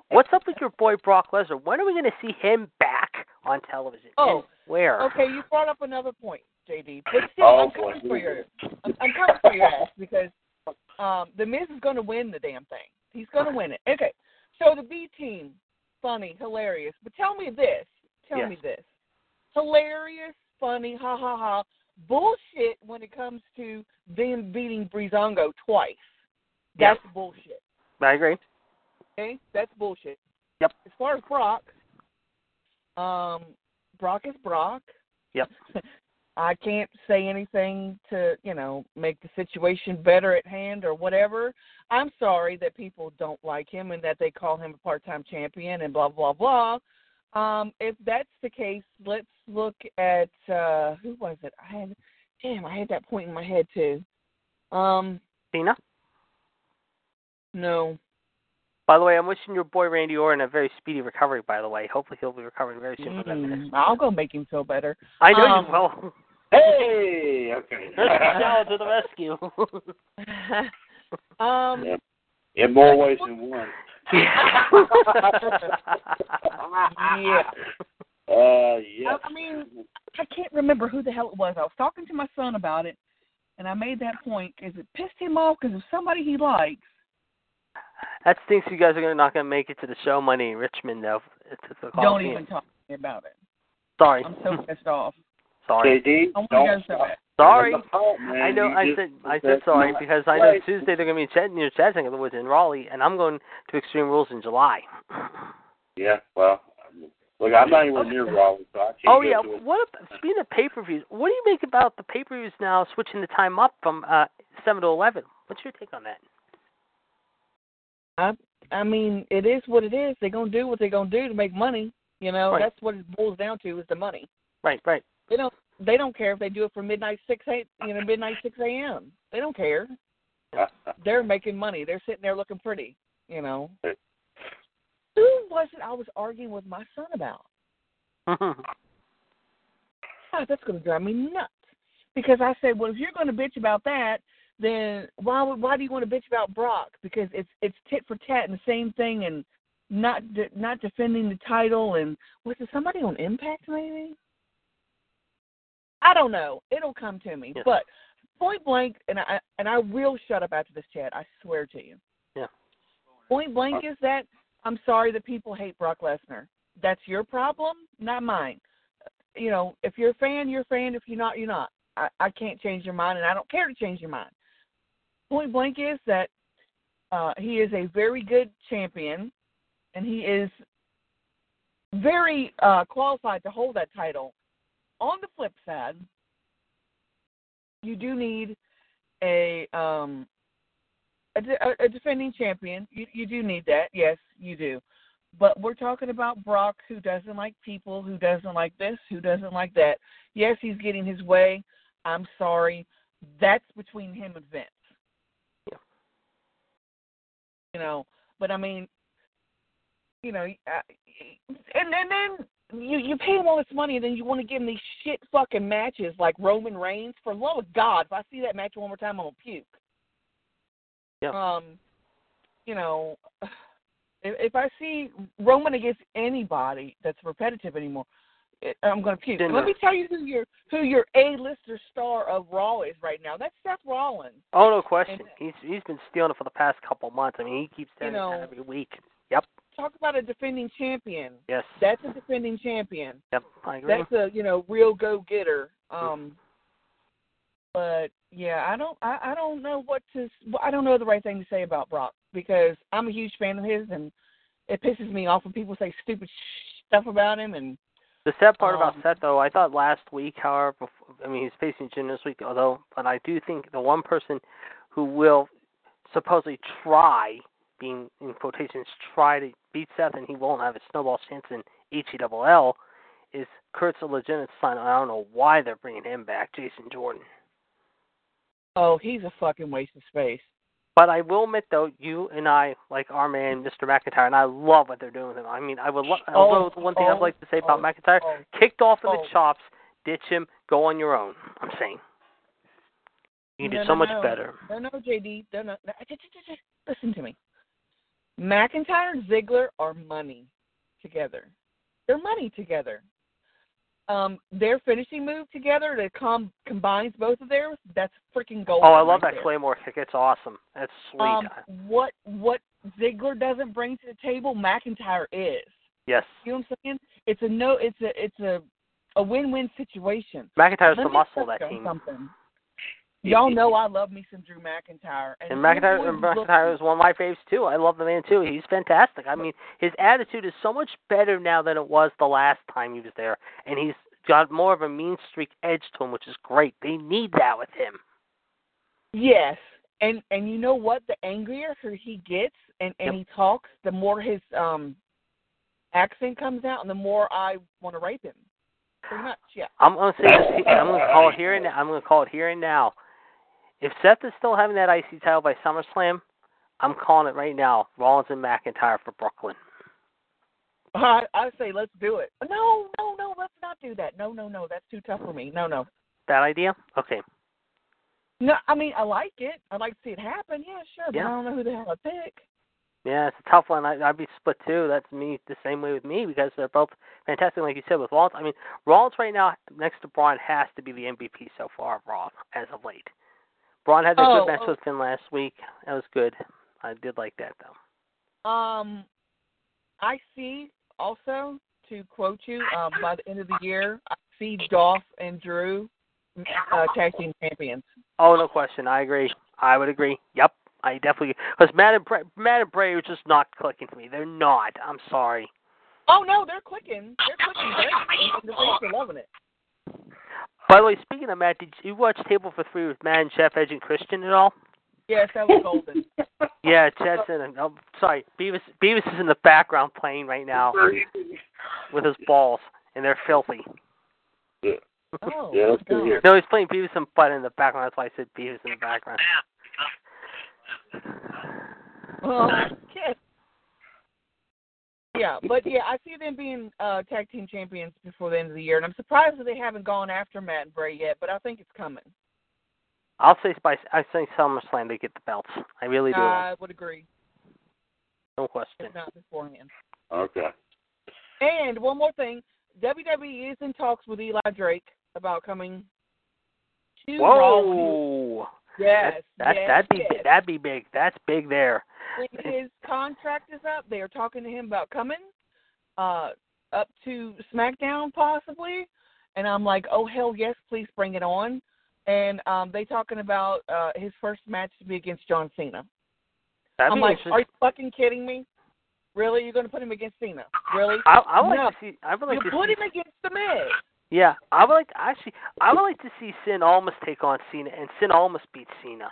what's up with your boy Brock Lesnar? When are we going to see him back on television? Oh, And where? Okay, you brought up another point, JD. But still, Oh, I'm coming boy. for your I'm, I'm coming for your ass because um, the Miz is going to win the damn thing. He's going to win it. Okay, so the B team, funny, hilarious. But tell me this. Tell Yes. me this. Hilarious, funny, ha ha ha. Bullshit when it comes to them beating Breezango twice. Yeah. That's bullshit. I agree. Okay, that's bullshit. Yep. As far as Brock, um, Brock is Brock. Yep. I can't say anything to, you know, make the situation better at hand or whatever. I'm sorry that people don't like him and that they call him a part-time champion and blah blah blah. Um, if that's the case, let's look at uh who was it? I had damn, I had that point in my head too. Um, Cena. no. By the way, I'm wishing your boy Randy Orton a very speedy recovery. By the way, hopefully he'll be recovering very soon from that. Mm. I'll go make him feel better. I know Um, you will. Hey, okay. Michelle to the rescue. um, Yep. In more ways than one. Yeah. Uh, yeah. I mean, I can't remember who the hell it was. I was talking to my son about it, and I made that point because it pissed him off because of somebody he likes. that stinks. You guys are gonna not gonna make it to the show Money in Richmond though. It's, it's a Don't Coliseum. even talk to me about it. Sorry. I'm so pissed off. Sorry. JD, I want don't to go so stop. Sorry. On the phone, man. I know. You I said. I said sorry not because I know. Tuesday they're gonna be in Chat, near Chattanooga, in other words, in Raleigh, and I'm going to Extreme Rules in July. Yeah, well, look, I'm not anywhere near Raleigh, so I can't Oh yeah. to. What? ab- Speaking of pay per views, what do you make about the pay per views now switching the time up from uh seven to eleven? What's your take on that? I I mean, it is what it is. They're gonna do what they're gonna do to make money. You know, Right. that's what it boils down to is the money. Right. Right. They don't they don't care if they do it from midnight six eight you know midnight six a.m. They don't care. They're making money. They're sitting there looking pretty. You know. Who was it I was arguing with my son about? God, ah, that's going to drive me nuts. Because I said, well, if you're going to bitch about that, then why would why do you want to bitch about Brock? Because it's it's tit for tat and the same thing, and not de- not defending the title. And was it somebody on Impact maybe? I don't know. It'll come to me. Yes. But point blank, and I and I will shut up after this chat. I swear to you. Yeah. Point blank is that I'm sorry that people hate Brock Lesnar. That's your problem, not mine. You know, if you're a fan, you're a fan. If you're not, you're not. I, I can't change your mind, and I don't care to change your mind. Point blank is that uh, he is a very good champion, and he is very uh, qualified to hold that title. On the flip side, you do need a um, a, a, defending champion. You you do need that. Yes, you do. but we're talking about Brock, who doesn't like people, who doesn't like this, who doesn't like that. Yes, he's getting his way. I'm sorry. That's between him and Vince. Yeah. You know, but I mean, you know, and and then you you pay him all this money, and then you want to give him these shit fucking matches like Roman Reigns. For love of God, if I see that match one more time, I'm gonna puke. Yeah. Um, you know, if, if I see Roman against anybody that's repetitive anymore, it, I'm gonna puke. Let me tell you who your who your A-lister star of Raw is right now. That's Seth Rollins. Oh no question. And- He's he's been stealing it for the past couple of months. I mean, he keeps You doing it every week. Yep. Talk about a defending champion. Yes. That's a defending champion. Yep. I agree. That's a you know real go getter. Um, but yeah, I don't I, I don't know what to I don't know the right thing to say about Brock because I'm a huge fan of his and it pisses me off when people say stupid stuff about him and The sad part about Um, Seth, though, I thought last week, however, bef- I mean, he's facing Jim this week, although, but I do think the one person who will supposedly try, being in quotations, try to beat Seth, and he won't have a snowball chance in HELL, is Kurt's a legitimate son. I don't know why they're bringing him back, Jason Jordan. oh he's a fucking waste of space. But I will admit, though, you and I, like our man, Mr. McIntyre, and I love what they're doing with him. I mean, I would love. Oh, although the one thing I'd oh, like to say about oh, McIntyre, oh. kicked off of Oh. the chops, ditch him, go on your own. I'm saying. You can No, do so no, much no. better. No, no, JD. No, no, no. Listen to me. McIntyre and Ziggler are money together. They're money together. Um, their finishing move together that com- combines both of theirs, that's freaking gold. Oh, I love right that there. Claymore kick. It's awesome. That's sweet. Um, what what Ziggler doesn't bring to the table, McIntyre is. yes. You know what I'm saying? It's a no. It's a it's a a win-win situation. McIntyre's Let the muscle of that team. Something. Y'all know I love me some Drew McIntyre, and, And McIntyre, and McIntyre is one of my faves too. I love the man too. He's fantastic. I mean, his attitude is so much better now than it was the last time he was there, and he's got more of a mean streak edge to him, which is great. They need that with him. Yes, and and you know what? The angrier he gets, and and Yep. he talks, the more his um accent comes out, and the more I want to rape him. Pretty much, yeah. I'm gonna say this. I'm gonna call it here and now. I'm gonna call it here and now. If Seth is still having that IC title by SummerSlam, I'm calling it right now. Rollins and McIntyre for Brooklyn. I I say let's do it. No, no, no, let's not do that. No, no, no, that's too tough for me. No, no. That idea? Okay. No, I mean I like it. I'd like to see it happen. Yeah, sure, but Yeah. I don't know who the hell I pick. Yeah, it's a tough one. I, I'd be split too. That's me the same way with me because they're both fantastic, like you said with Rollins. I mean, Rollins right now next to Braun has to be the MVP so far of Raw as of late. Braun had that Oh, good match oh. with Finn last week. That was good. I did like that though. Um, I see also to quote you um, by the end of the year, I see Dolph and Drew uh, tag team champions. Oh, no question. I agree. I would agree. Yep, I definitely because Matt and Bray, Matt and Bray are just not clicking for me. They're not. I'm sorry. Oh no, they're clicking. They're clicking great. The fans are loving it. By the way, speaking of Matt, did you watch Table for Three with Matt and Jeff Edge and Christian at all? Yes, that was golden. Yeah, Chad's in. it. Oh, sorry, Beavis. Beavis is in the background playing right now with his balls, and they're filthy. Oh, Yeah, that's my good here. No, he's playing Beavis and Butt in the background. That's why I said Beavis in the background. God. Oh, okay. Yeah, but yeah, I see them being uh tag team champions before the end of the year, and I'm surprised that they haven't gone after Matt and Bray yet, but I think it's coming. I'll say by I say SummerSlam they get the belts. I really do. I would agree, no question. if not beforehand. Okay. And one more thing, WWE is in talks with Eli Drake about coming to Raw. Yes, That, yes, that'd be yes. that'd be big. That's big there. When his contract is up, they are talking to him about coming uh up to SmackDown possibly. And I'm like, oh hell yes, please bring it on. And um they talking about uh his first match to be against John Cena. That'd I'm like, are you fucking kidding me? Really? You're gonna put him against Cena? Really? I, I would like to see. I would like you to put see, him against the Miz. Yeah, I would like to, actually. I would like to see Cien Almas take on Cena, and Cien Almas beat Cena.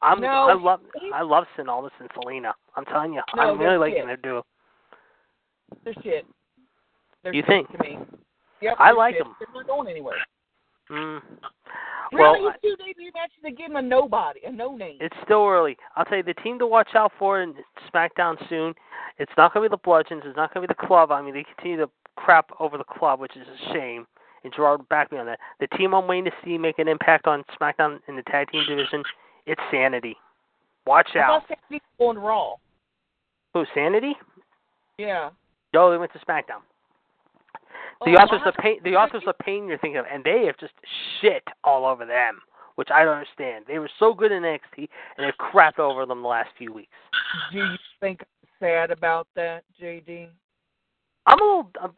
I'm. No, I love. I love Cien Almas and Zelina. I'm telling you, No, I'm really liking their duo. They're shit. They're You shit think? to me? Yep. I like shit. them. They're not going anywhere. Mm. Well, Really, two debut matches to give them a nobody, a no name. It's still early. I'll tell you the team to watch out for in SmackDown soon. It's not going to be the Bludgeons. It's not going to be the Club. I mean, they continue to crap over the Club, which is a shame. And Gerard back me on that. The team I'm waiting to see make an impact on SmackDown in the tag team division, it's Sanity. Watch out. about Sanity to Raw? Who, Sanity? Yeah. No, they went to SmackDown. The Oh, authors of pain, the authors of pain you're thinking of, and they have just shit all over them, which I don't understand. They were so good in NXT, and they've crapped over them the last few weeks. Do you think I'm sad about that, JD? I'm a little uh,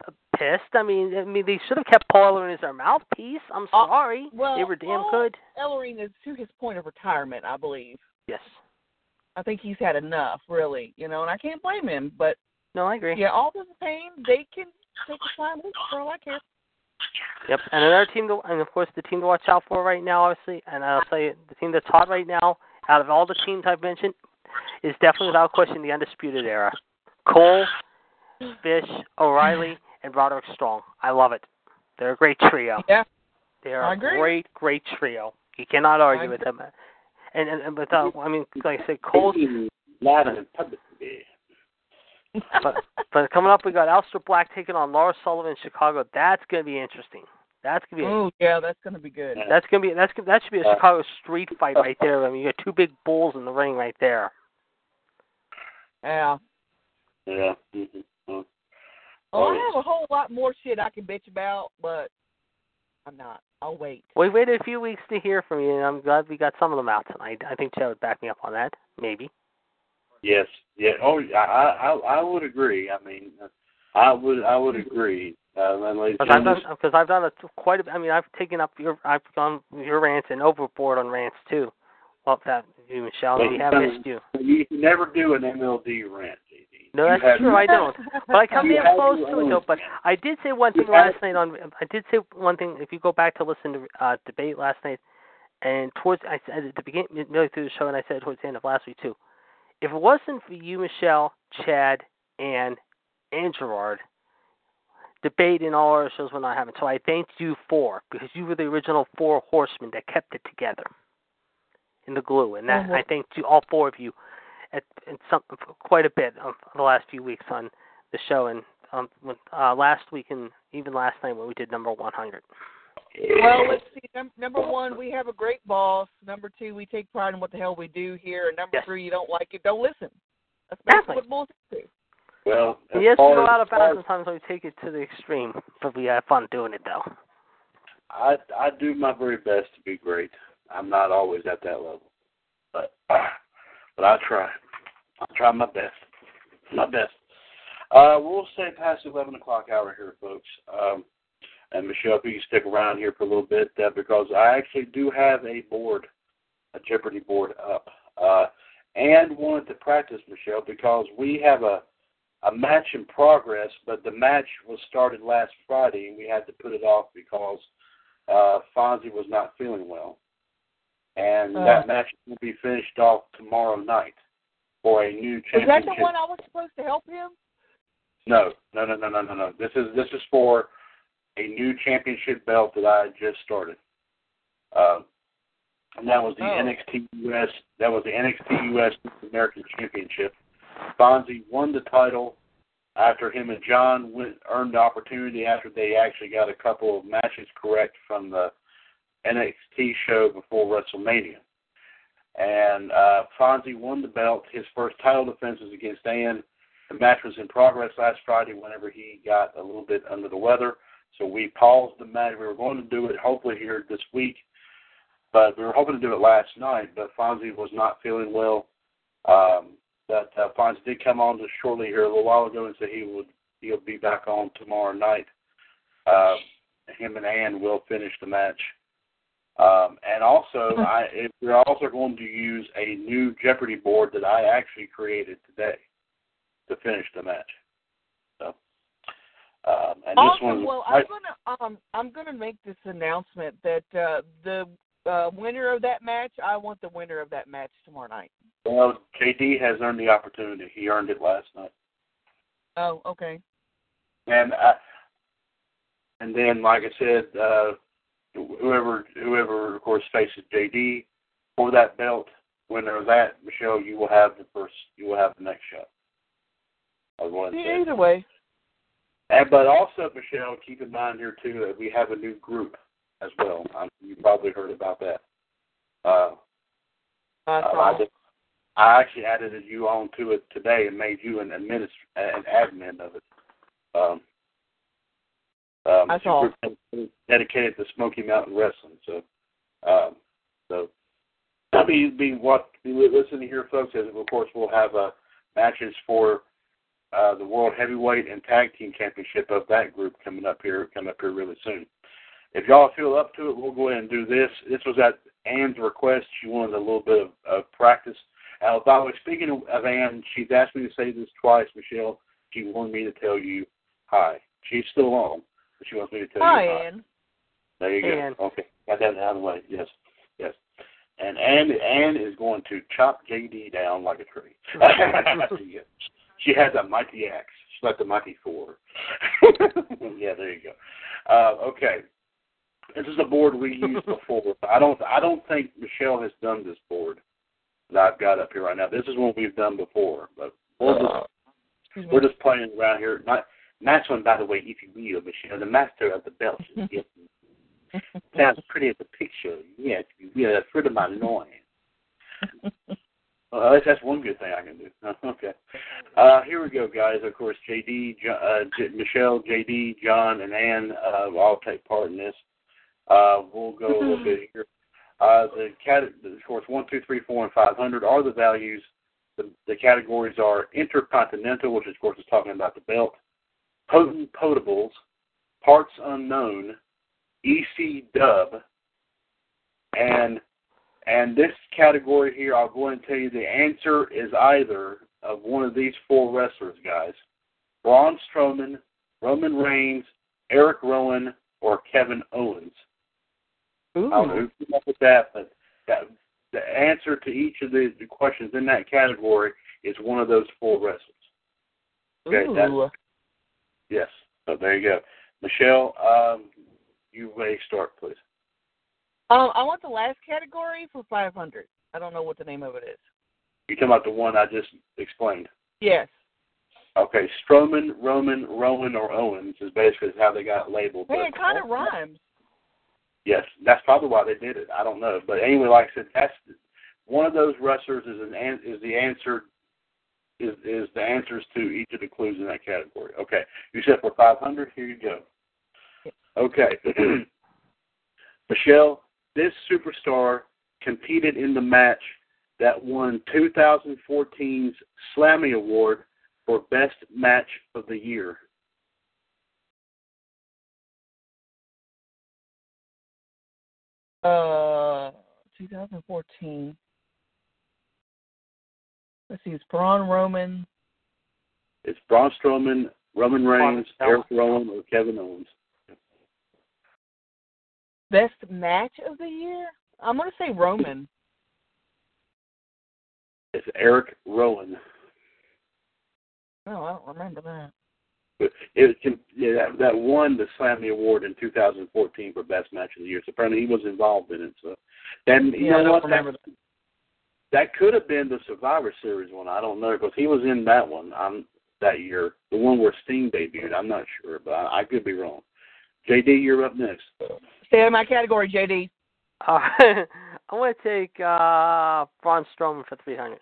pissed. I mean, I mean, they should have kept Paul Ellering as their mouthpiece. I'm Uh, sorry. well, they were damn Paul- good. Ellering is to his point of retirement, I believe. Yes. I think he's had enough, really. You know, and I can't blame him. But No, I agree. yeah, all the pain they can take a time for all I care. Yep. And another team to, and of course, the team to watch out for right now, obviously, and I'll say the team that's hot right now, out of all the teams I've mentioned, is definitely without question the Undisputed Era. Cole, Fish, O'Reilly, and Roderick Strong. I love it. They're a great trio. Yeah. They're I a agree. great, great trio. You cannot argue I with them. And and, and without, I mean, like I said, Cole's Loud and publicly. but but coming up, we got Aleister Black taking on Lars Sullivan in Chicago. That's going to be interesting. That's going to be Oh yeah, that's gonna be good. that's going to be that's that should be a Chicago street fight right there. I mean, you got two big bulls in the ring right there. Yeah. Yeah. Mm-hmm. Oh, I have a whole lot more shit I can bitch about, but I'm not. I'll wait. We waited a few weeks to hear from you, and I'm glad we got some of them out tonight. I think Chad would back me up on that. Maybe. Yes. Yeah. Oh, I, I, I would agree. I mean, I would, I would agree. Uh, and ladies and Because I've done gentlemen, because I've done a, quite a. I mean, I've taken up your I've gone your rants and overboard on rants too. Well, that you Michelle, we have missed you. you can never do an MLD rant, JD. No, that's have- true. I don't. But I come You in close to it though. But. I did say one thing last night on. I did say one thing. If you go back to listen to uh, debate last night, and towards I said at the beginning, nearly through the show, and I said towards the end of last week too. If it wasn't for you, Michelle, Chad, and and Gerard, debate in all our shows would not happen. So I thanked you for because you were the original four horsemen that kept it together in the glue, and that Mhm. I thanked you all four of you at, at some quite a bit of the last few weeks on the show and um when, uh last week and even last night when we did number 100. Well, let's see. Num- number one, we have a great boss. Number two, we take pride in what the hell we do here. And number Yes. three, you don't like it, don't listen. That's Exactly. basically what boils down. Well, yes, we far go as- out of as far bounds sometimes we take it to the extreme, but we have fun doing it though. I I do my very best to be great. I'm not always at that level, but but I try. I try my best. My best. Uh, we'll stay past the 11 o'clock hour here, folks. Um, and Michelle, if you can stick around here for a little bit, uh, because I actually do have a board, a Jeopardy board up, uh, and wanted to practice, Michelle, because we have a a match in progress, but the match was started last Friday, and we had to put it off because uh, Fonzie was not feeling well, and Uh. that match will be finished off tomorrow night for a new championship. Is that the one I was supposed to help him? No, no, no, no, no, no, no. This is this is for a new championship belt that I just started. Um, and that was the Oh. NXT US. That was the NXT US American Championship. Fonzie won the title after him and John went, earned the opportunity after they actually got a couple of matches correct from the NXT show before WrestleMania. And uh, Fonzie won the belt. His first title defense was against Dan. The match was in progress last Friday whenever he got a little bit under the weather. So we paused the match. We were going to do it hopefully here this week, but we were hoping to do it last night. But Fonzie was not feeling well. Um, but uh, Fonzie did come on just shortly here a little while ago and said he would he'll be back on tomorrow night. Uh, him and Ann will finish the match. Um, and also, I, if we're also going to use a new Jeopardy board that I actually created today to finish the match. So, um, and this Awesome. one, Well, I, I'm gonna um I'm gonna make this announcement that uh the uh winner of that match, I want the winner of that match tomorrow night. well, JD has earned the opportunity. He earned it last night. Oh, okay. And uh, and then, like I said, uh, whoever whoever of course faces JD for that belt, winner of that, Michelle, you will have the first. You will have the next shot. I was wanting. Either way. And but also, Michelle, keep in mind here too that we have a new group as well. Um, you probably heard about that. Uh, I uh. I, just, I actually added you on to it today and made you an administ- an admin of it. Um, um, I it's a group dedicated to Smoky Mountain Wrestling. So, um, so I mean, be what be listening here, folks. As of course, we'll have uh, matches for uh, the World Heavyweight and Tag Team Championship of that group coming up here, coming up here really soon. If y'all feel up to it, we'll go ahead and do this. This was at Ann's request. She wanted a little bit of, of practice. Uh, by the way, speaking of, of Ann, she's asked me to say this twice, Michelle. She wanted me to tell you hi. She's still on, but she wants me to tell Hi, you hi. Ann. There you Hey, go. Ann. Okay, got that out of the way. Yes, yes. And Ann, Ann is going to chop JD down like a tree. she has a mighty axe. She's like the mighty Thor. yeah, there you go. Uh, okay, this is a board we used before. I don't, I don't think Michelle has done this board that I've got up here right now. This is one we've done before, but we're just, me. we're just playing around here. Not, nice one, by the way, if you will, Michelle, the master of the belt. Yes. Sounds pretty as a picture. Yes, yeah, that's rid of my loin. Well, at least that's one good thing I can do. okay. Uh, here we go, guys. Of course, JD, uh, J- Michelle, JD, John, and Ann uh, will all take part in this. Uh, we'll go a little bit here. Uh, the cat, of course, one, two, three, four, and five hundred are the values. The, the categories are intercontinental, which of course is talking about the belt. Potent potables, parts unknown, EC dub, and and this category here, I'll go ahead and tell you the answer is either of one of these four wrestlers, guys. Braun Strowman, Roman Reigns, Eric Rowan, or Kevin Owens. I don't know Ooh. who came up with that, but that, the answer to each of the, the questions in that category is one of those four wrestlers. Okay, that's- Ooh. Yes. So there you go. Michelle, um, you may start, please. Um, I want the last category for 500. I don't know what the name of it is. You're talking about the one I just explained. Yes. Okay, Strowman, Roman, Rowan, or Owens is basically how they got labeled. Hey, it kind of rhymes. Yes, that's probably why they did it. I don't know, but anyway, like I said, that's one of those wrestlers is an an- is the answer is is the answers to each of the clues in that category. Okay, you said for five hundred. Here you go. Okay, Michelle, this superstar competed in the match that won 2014's Slammy Award for Best Match of the Year. Uh, 2014. Let's see, it's Braun Roman. It's Braun Strowman, Roman Reigns, Braun Eric Rowan, or Kevin Owens. Best match of the year? I'm going to say Roman. It's Eric Rowan. Oh, I don't remember that. It, it yeah, that, that won the Slammy Award in 2014 for Best Match of the Year. So apparently he was involved in it. So, and you Yeah, I know don't what? remember That, that could have been the Survivor Series one. I don't know because he was in that one. I'm that year, the one where Sting debuted. I'm not sure, but I, I could be wrong. JD, you're up next. Stay in my category, JD. Uh, I'm going to take uh, Braun Strowman for 300.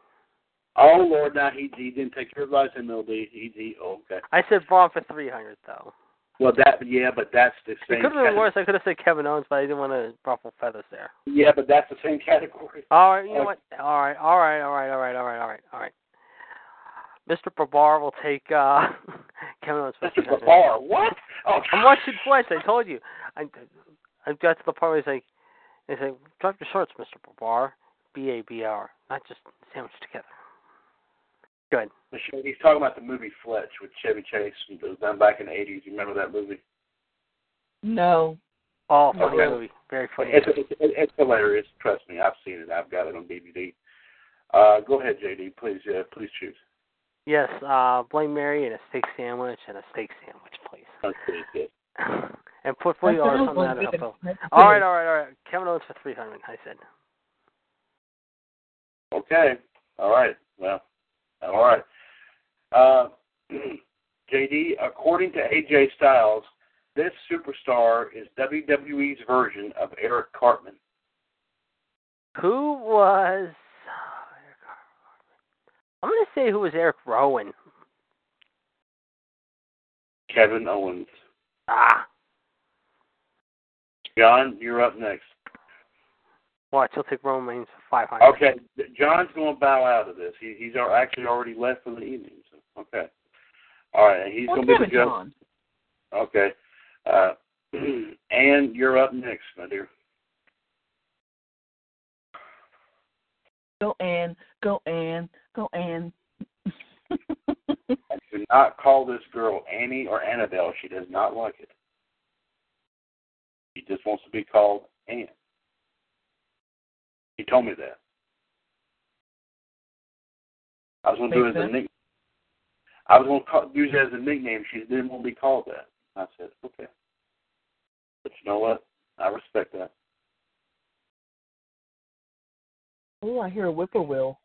Oh Lord, now he he didn't take your advice, MLD. He he okay. I said Braun for 300, though. Well, that yeah, but that's the It same. could have been worse. I could have said Kevin Owens, but I didn't want to ruffle feathers there. Yeah, but that's the same category. All right, you know what? All right, all right, all right, all right, all right, all right, all right. Mr. Babar will take uh, Kevin Owens Mr. 300. Babar, what? Oh, I'm watching twice. I told you. I I got to the part where he's like, he's like, drop your shorts, Mr. Babar. B A B R, not just sandwiched together. Good. Michelle, he's talking about the movie Fletch with Chevy Chase. It was done back in the 80s. You remember that movie? No. Oh, funny Okay. movie. Very funny. It's, movie. it's, it's hilarious. Trust me, I've seen it. I've got it on DVD. Uh, go ahead, JD. Please, uh, please choose. Yes, uh, Blame Mary and a steak sandwich and a steak sandwich, please. That's pretty good. and put forty dollars That on that. good. All right, all right, all right. Kevin Owens for three hundred. I said. Okay. All right. Well, all right. Uh, JD, according to AJ Styles, this superstar is WWE's version of Eric Cartman. Who was? I'm gonna say who was Eric Rowan. Kevin Owens. Ah, John, you're up next. Watch. He'll take Roman Reigns for five hundred. Okay, John's going to bow out of this. He, he's al- actually already left for the evening. So, okay. All right, and he's Well, going to be the judge. John. Okay. Uh, and you're up next, my dear. Go Ann, go Ann, go Ann. And do not call this girl Annie or Annabelle. She does not like it. She just wants to be called Ann. He told me that. I was going to do it as a sense. nick. I was going to call, use it as a nickname. She didn't want to be called that. I said, okay. But you know what? I respect that. Oh, I hear a whippoorwill.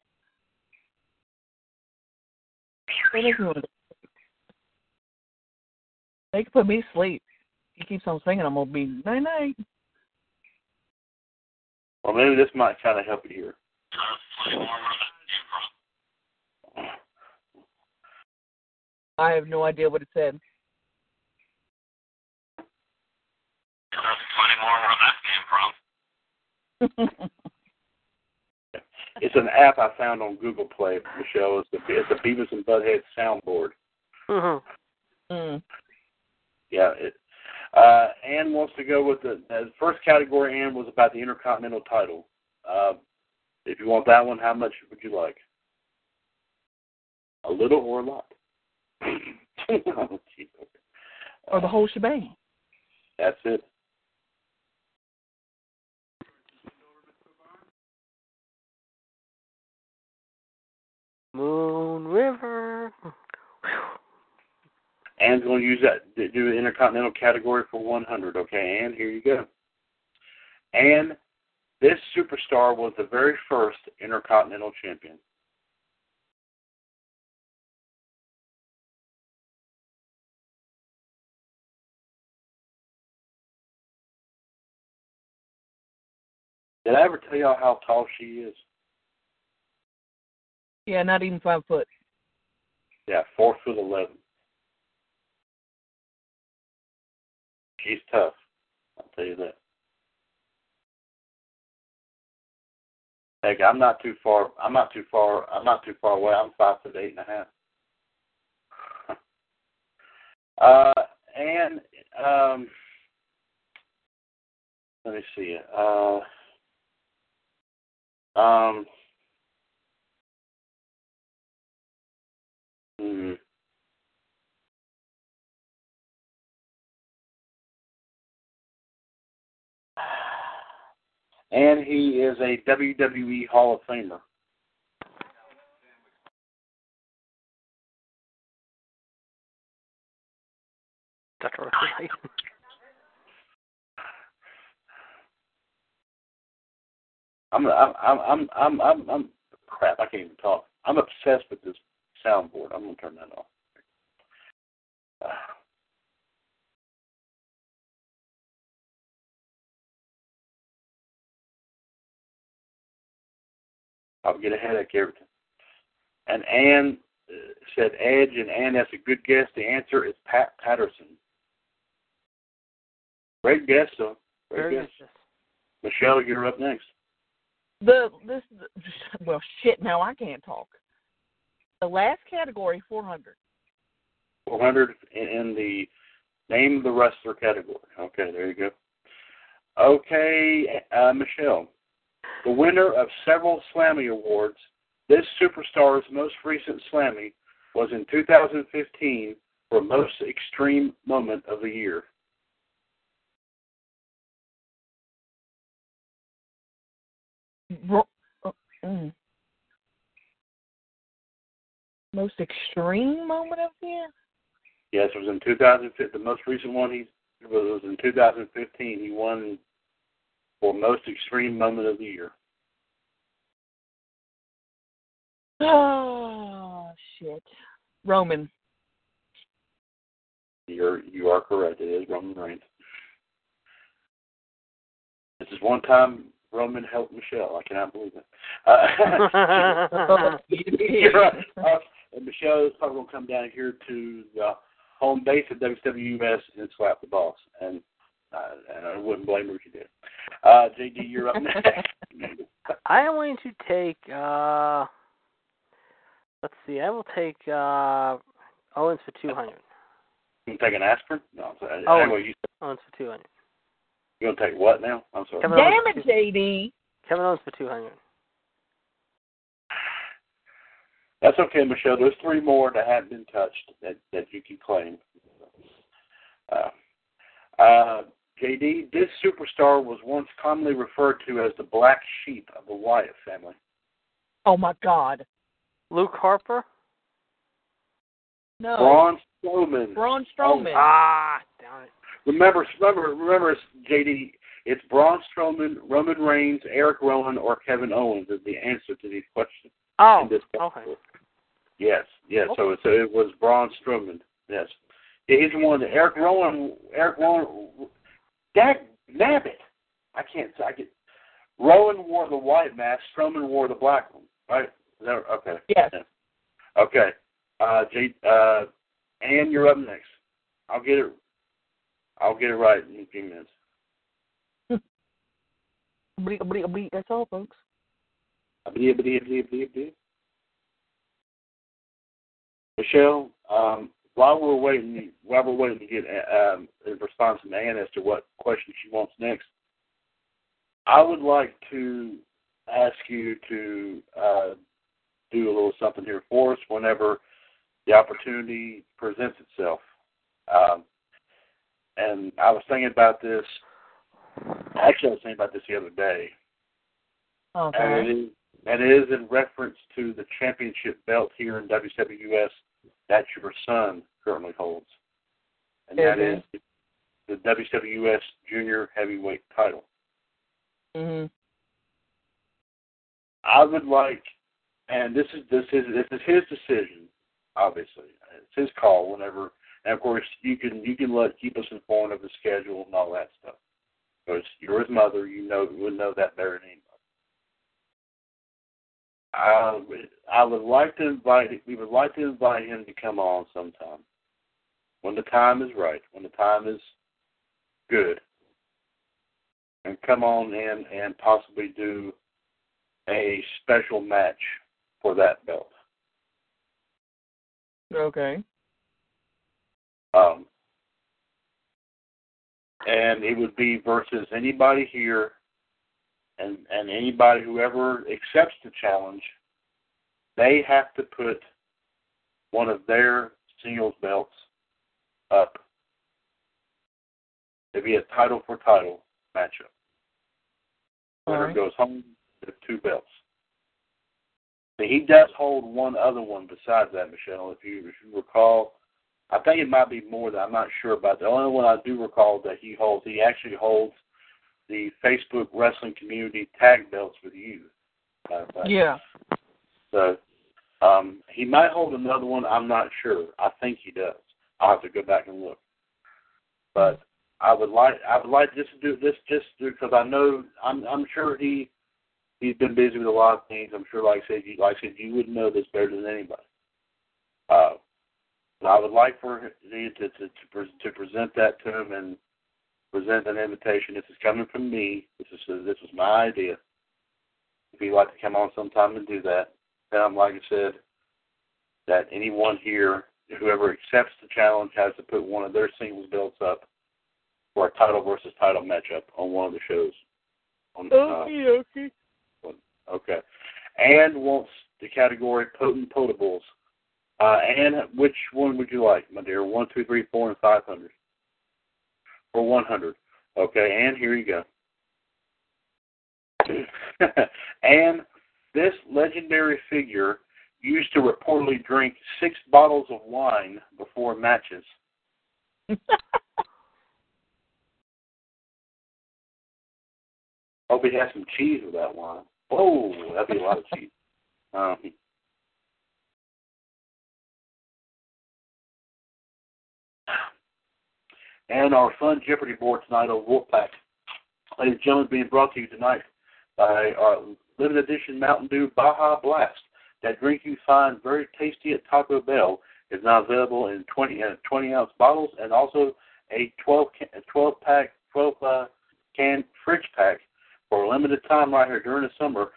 What is it? They can put me to sleep. He keeps on singing. I'm gonna be night night. Well, maybe this might kind of help you here. I have no idea what it said. It's an app I found on Google Play, Michelle. It's a, it's a Beavis and Butthead soundboard. hmm mm. Yeah. It, uh, Ann wants to go with the, the first category. Ann was about the Intercontinental title. Uh, if you want that one, how much would you like? A little or a lot? Oh, gee. Or the whole shebang. That's it. Moon River. Ann's going to use that to do the Intercontinental category for 100. Okay, Ann, here you go. Ann, this superstar was the very first Intercontinental champion. Did I ever tell y'all how tall she is? Yeah, not even five foot. Yeah, four foot eleven. She's tough. I'll tell you that. Heck, I'm not too far. I'm not too far. I'm not too far away. I'm five foot eight and a half. Uh, and um, let me see. Uh, um, hmm. And he is a WWE Hall of Famer. Dr. Right. I'm I'm I'm I'm I'm I'm, I'm crap. I can't even talk. I'm obsessed with this soundboard. I'm gonna turn that off. I'll get a headache every time. And Ann uh, said Edge, and Ann, that's a good guess. The answer is Pat Patterson. Great guess, though. Great Very guess. good. Michelle, you're up next. The this well shit. Now I can't talk. The last category, four hundred. 400 in, in the name of the wrestler category. Okay, there you go. Okay, uh, Michelle. The winner of several Slammy Awards, this superstar's most recent Slammy was in 2015 for Most Extreme Moment of the Year. Uh, mm. Most extreme moment of the year? Yes, it was in 2015. The most recent one he was, was in 2015. He won for most extreme moment of the year. Oh shit. Roman. You're you are correct. It is Roman Reigns. This is one time Roman helped Michelle. I cannot believe it. Uh, you're. Uh, and Michelle is probably going to come down here to the home base of WWS and slap the boss. And uh, and I wouldn't blame her if she did. Uh, JD, you're up next. I am going to take. uh Let's see. I will take uh Owens for two hundred. You take an aspirin? No, I'm sorry. Oh. Anyway, you, Owens for two hundred. you're going to take what now? I'm sorry. Kevin Damn Owens it, for JD. Kevin Owens for two hundred. That's okay, Michelle. There's three more that haven't been touched that, that you can claim. Uh, uh, JD, this superstar was once commonly referred to as the black sheep of the Wyatt family. Oh my god. Luke Harper. No. Braun Strowman. Braun Strowman. Ah, damn it. Remember, remember, remember, JD. It's Braun Strowman, Roman Reigns, Eric Rowan, or Kevin Owens is the answer to these questions. Oh, in this okay. Yes, yes. So, so it was Braun Strowman. Yes, he's the one. That Eric Rowan. Eric Rowan. Dag nabbit. I can't. I get. Rowan wore the white mask. Strowman wore the black one. Right? Is that, okay. Yes. Okay. Uh, J, uh, Ann, you're up next. I'll get it. I'll get it right in a few minutes. That's all, folks. Michelle, um, while we're waiting, while we're waiting to get um, a response from Ann as to what question she wants next, I would like to ask you to uh, do a little something here for us whenever the opportunity presents itself. Um, and I was thinking about this. Actually, I was thinking about this the other day. And it is, and it is in reference to the championship belt here in WWS that your son currently holds. And that is the WWS Junior Heavyweight title. Mhm. I would like, and this is this is this is his decision. Obviously, it's his call. Whenever, and of course, you can you can let keep us informed of the schedule and all that stuff. Because you're his mother, you know you would know that better than anybody. I would, I would like to invite we would like to invite him to come on sometime when the time is right, when the time is good, and come on in and possibly do a special match for that belt. Okay. Um, and it would be versus anybody here and, and anybody who ever accepts the challenge, they have to put one of their singles belts up. It'd be a title for title matchup. Winner Alright. goes home with two belts. But he does hold one other one besides that, Michelle. If you if you recall, I think it might be more that I'm not sure about. The only one I do recall that he holds, he actually holds the Facebook Wrestling Community tag belts with you. Uh, Yeah. So um, he might hold another one. I'm not sure. I think he does. I'll have to go back and look. But I would like I would like just to do this just because I know I'm I'm sure he he's been busy with a lot of things. I'm sure, like I said, you, like I said, you would know this better than anybody. Uh, but I would like for you to to to, pre- to present that to him and present an invitation. This is coming from me. This is this was my idea. If you'd like to come on sometime and do that, um, like I said, that anyone here, whoever accepts the challenge, has to put one of their singles belts up for a title versus title matchup on one of the shows. On, uh, Okay, okay. okay. And wants the category potent potables. Uh, and which one would you like, my dear? One, two, three, four, and five hundred. For one hundred. Okay, and here you go. and this legendary figure used to reportedly drink six bottles of wine before matches. Hope he has some cheese with that wine. Oh, that'd be a lot of cheese. Um, and our fun Jeopardy board tonight on Wolfpac. Ladies and gentlemen, being brought to you tonight by our limited edition Mountain Dew Baja Blast. That drink you find very tasty at Taco Bell is now available in 20 uh, 20 ounce bottles and also a 12 can, a 12 pack 12 uh, can fridge pack for a limited time right here during the summer. If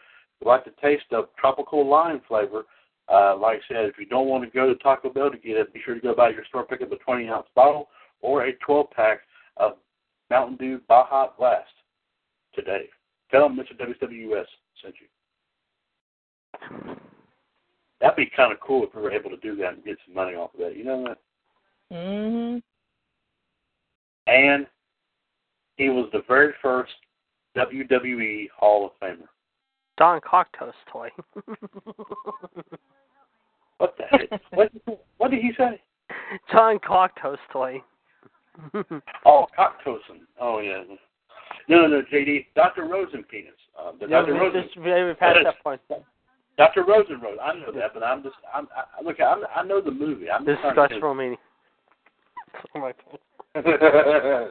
you like the taste of tropical lime flavor, uh, like I said, if you don't want to go to Taco Bell to get it, be sure to go by your store, pick up a 20 ounce bottle or a 12 pack of Mountain Dew Baja Blast today. Tell them Mr. WWS sent you. That'd be kind of cool if we were able to do that and get some money off of that. You know that? mhm. And he was the very first WWE Hall of Famer. Don Cocktoast toy. What the heck? what, what did he say? John Cocktoast toy. Oh, Cocktosen. Oh, yeah. No, no, no, JD. Dr. Rosen penis. Uh, the no, Dr. we Rosen. just we past that point. Dr. Rosen wrote. I know that, but I'm just. I'm. I, look, I'm, I know the movie. I'm just Discuss trying Romania. Oh my God.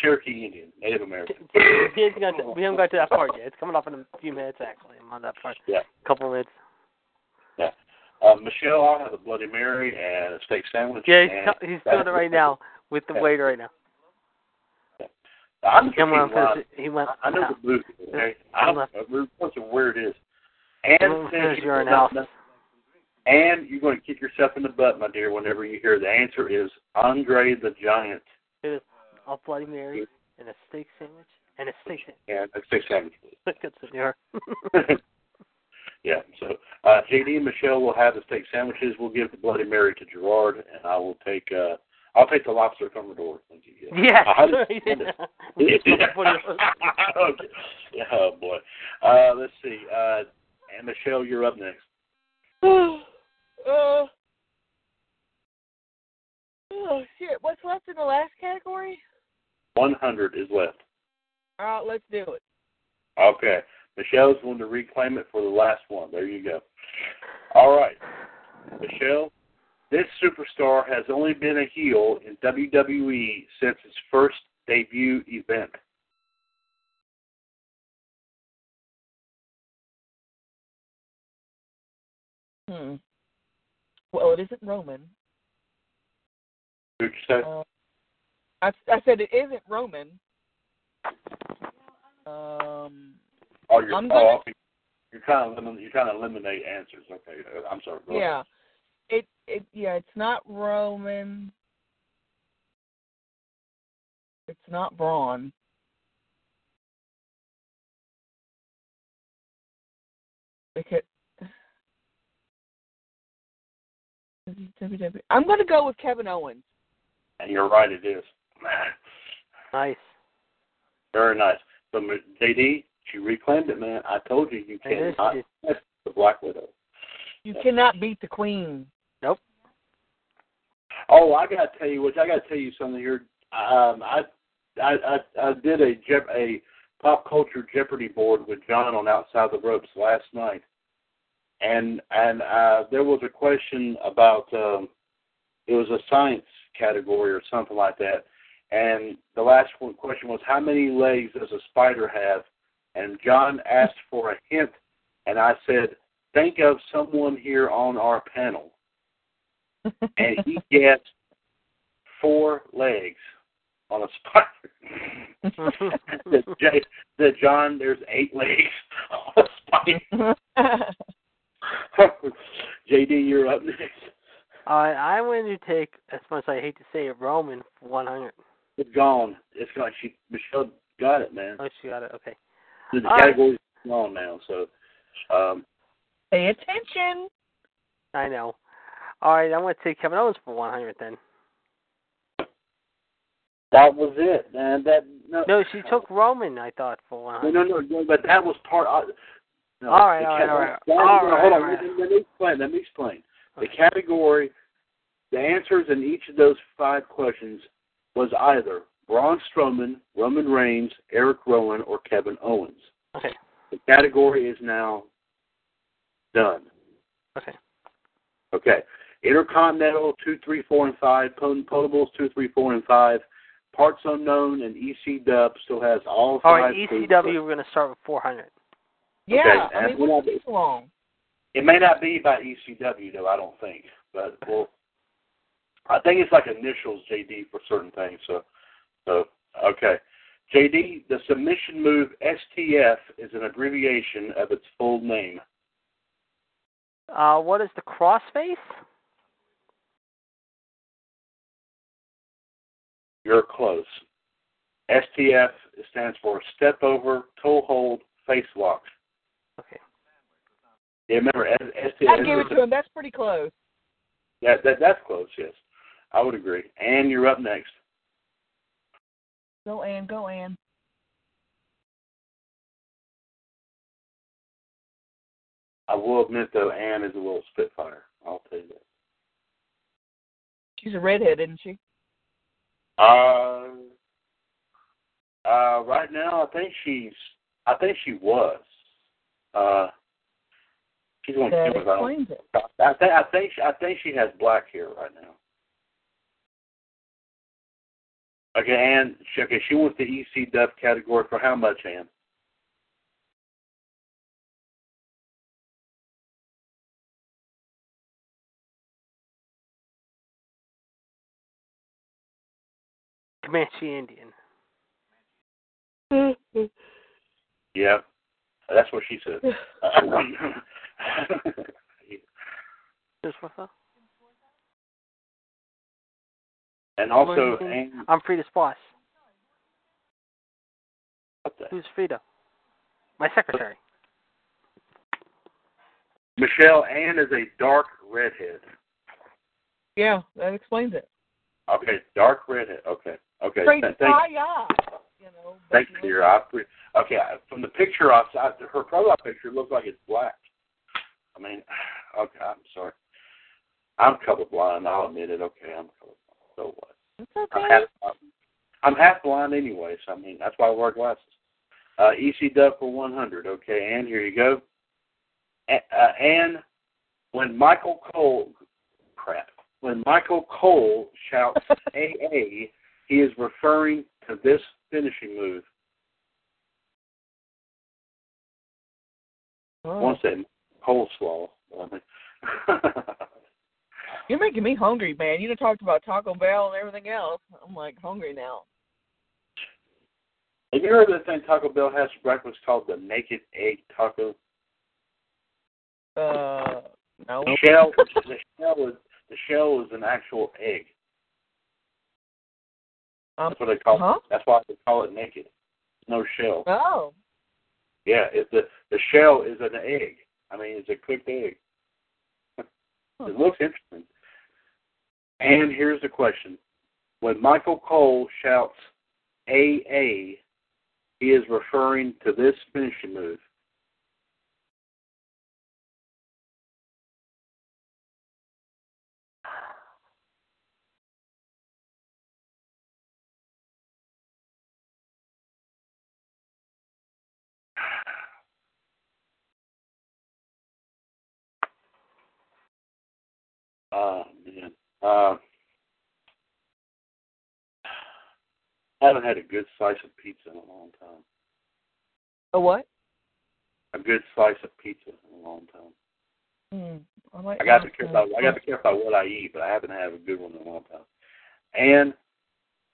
Cherokee Indian, Native American. we haven't got to, we haven't got to that part yet. It's coming up in a few minutes actually. I'm on that part. Yeah. A couple of minutes. Uh, Michelle, I'll have a Bloody Mary and a steak sandwich. Yeah, he's, and he's doing it right now with the Yeah. waiter right now. I'm went, confused he went I I know the movie, okay? I don't know where it is. And your you're not- analysis. and you're going to kick yourself in the butt, my dear, whenever you hear the answer is Andre the Giant. It is a Bloody Mary and a steak sandwich and a steak sandwich. And a steak sandwich. Good senor. yeah, so uh, JD and Michelle will have the steak sandwiches. We'll give the Bloody Mary to Gerard, and I will take uh, I'll take the lobster commodore. Thank you. Yeah. Yes. I understand it. okay. Yeah, oh boy. Uh, let's see. Uh, and Michelle, you're up next. uh, oh shit! What's left in the last category? 100 is left. All right, let's do it. Okay. Michelle's going to reclaim it for the last one. There you go. All right. Michelle, this superstar has only been a heel in WWE since its first debut event. Hmm. Well, it isn't Roman. Who'd you say? Uh, I I said it isn't Roman. Um. Oh, you're, I'm oh, gonna- okay. you're trying to eliminate, you're trying to eliminate answers. Okay. I'm sorry. Go ahead. Yeah. It it yeah, it's not Roman. It's not Braun. Because WWE. I'm going to go with Kevin Owens. And you're right, it is. nice. Very nice. So, JD, she reclaimed it, man. I told you you It is. cannot miss the Black Widow. You cannot beat the Queen. Nope. Oh, I got to tell you, which I got to tell you something here. Um, I, I, I, I did a Jep, a pop culture Jeopardy board with John on Outside the Ropes last night, and and uh, there was a question about um, it was a science category or something like that, and the last one question was how many legs does a spider have, and John asked for a hint, and I said think of someone here on our panel and he gets four legs on a spider. the, J- the John, there's eight legs on a spider. JD, you're up next. Right, I'm going to take, as much as I hate to say it, Roman 100. It's gone. It's gone. She Michelle got it, man. Oh, she got it. Okay. The All right. category's gone now. So, um, Pay attention. I know. All right, I'm going to take Kevin Owens for 100 then. that was it, man. That no, No, she took Roman, I thought, for 100. no, no, no. But that was part. Of, No, All right, the all ca- right, all right. Hold All on, right, on. right. Let, me, let me explain. Let me explain. The Okay. category, the answers in each of those five questions was either Braun Strowman, Roman Reigns, Eric Rowan, or Kevin Owens. Okay. The category is now done. Okay. Okay. Intercontinental two, three, four, and five. Pot- Potables two, three, four, and five. Parts unknown and ECW still has all All five. right, E clues. ECW, we're going to start with 400. Yeah, Okay, I mean, and- what's this long? It may not be by ECW though. I don't think, but well, I think it's like initials JD for certain things. So, so okay. JD, the submission move STF is an abbreviation of its full name. Uh, what is the crossface? You're close. STF stands for step over, toe hold, face lock. Okay. Yeah, remember STF. I gave it to him. That's pretty close. Yeah, that that's close. Yes, I would agree. And you're up next. Go Anne, go Anne. I will admit though, Anne is a little spitfire. I'll tell you that. She's a redhead, isn't she? Uh, uh, right now, I think she's. I think she was. Uh, she's on That cameras. I it. I think. I think. She, I think she has black hair right now. Okay, Anne. She, okay, she wants the EC Dub category for how much, Anne? Comanche Indian. Yeah, that's what she said. Just what's up? And also, What do you Anne. I'm Frida Splice. Who's Frida? My secretary. Michelle, Anne is a dark redhead. Yeah, that explains it. Okay, dark redhead. Okay, okay. Great Th- thank, fire. You know. thank you, dear. I, pre- okay, from the picture, I, I, her profile picture looks like it's black. I mean, okay, I'm sorry. I'm colorblind. I'll admit it. Okay, I'm colorblind. So what? It's I'm half, I'm, I'm half blind anyway, so I mean that's why I wear glasses. Uh, EC Dub for 100. Okay, and here you go. A- uh, and when Michael Cole, crap, when Michael Cole shouts AA, he is referring to this finishing move. Oh, One second, coleslaw. You're making me hungry, man. You done talked about Taco Bell and everything else. I'm like hungry now. Have you heard of the thing Taco Bell has for breakfast called the naked egg taco? Uh, no. The shell, the shell is the shell is an actual egg. Um, That's what they call huh? it. That's why they call it naked. No shell. Oh, Yeah, it, the the shell is an egg. I mean, it's a cooked egg. It looks interesting. And here's the question: When Michael Cole shouts "AA," he is referring to this finishing move. Oh man. Uh, I haven't had a good slice of pizza in a long time. a what? A good slice of pizza in a long time. Hmm. I, I got to care careful. I got to careful about what I eat, but I haven't had a good one in a long time. And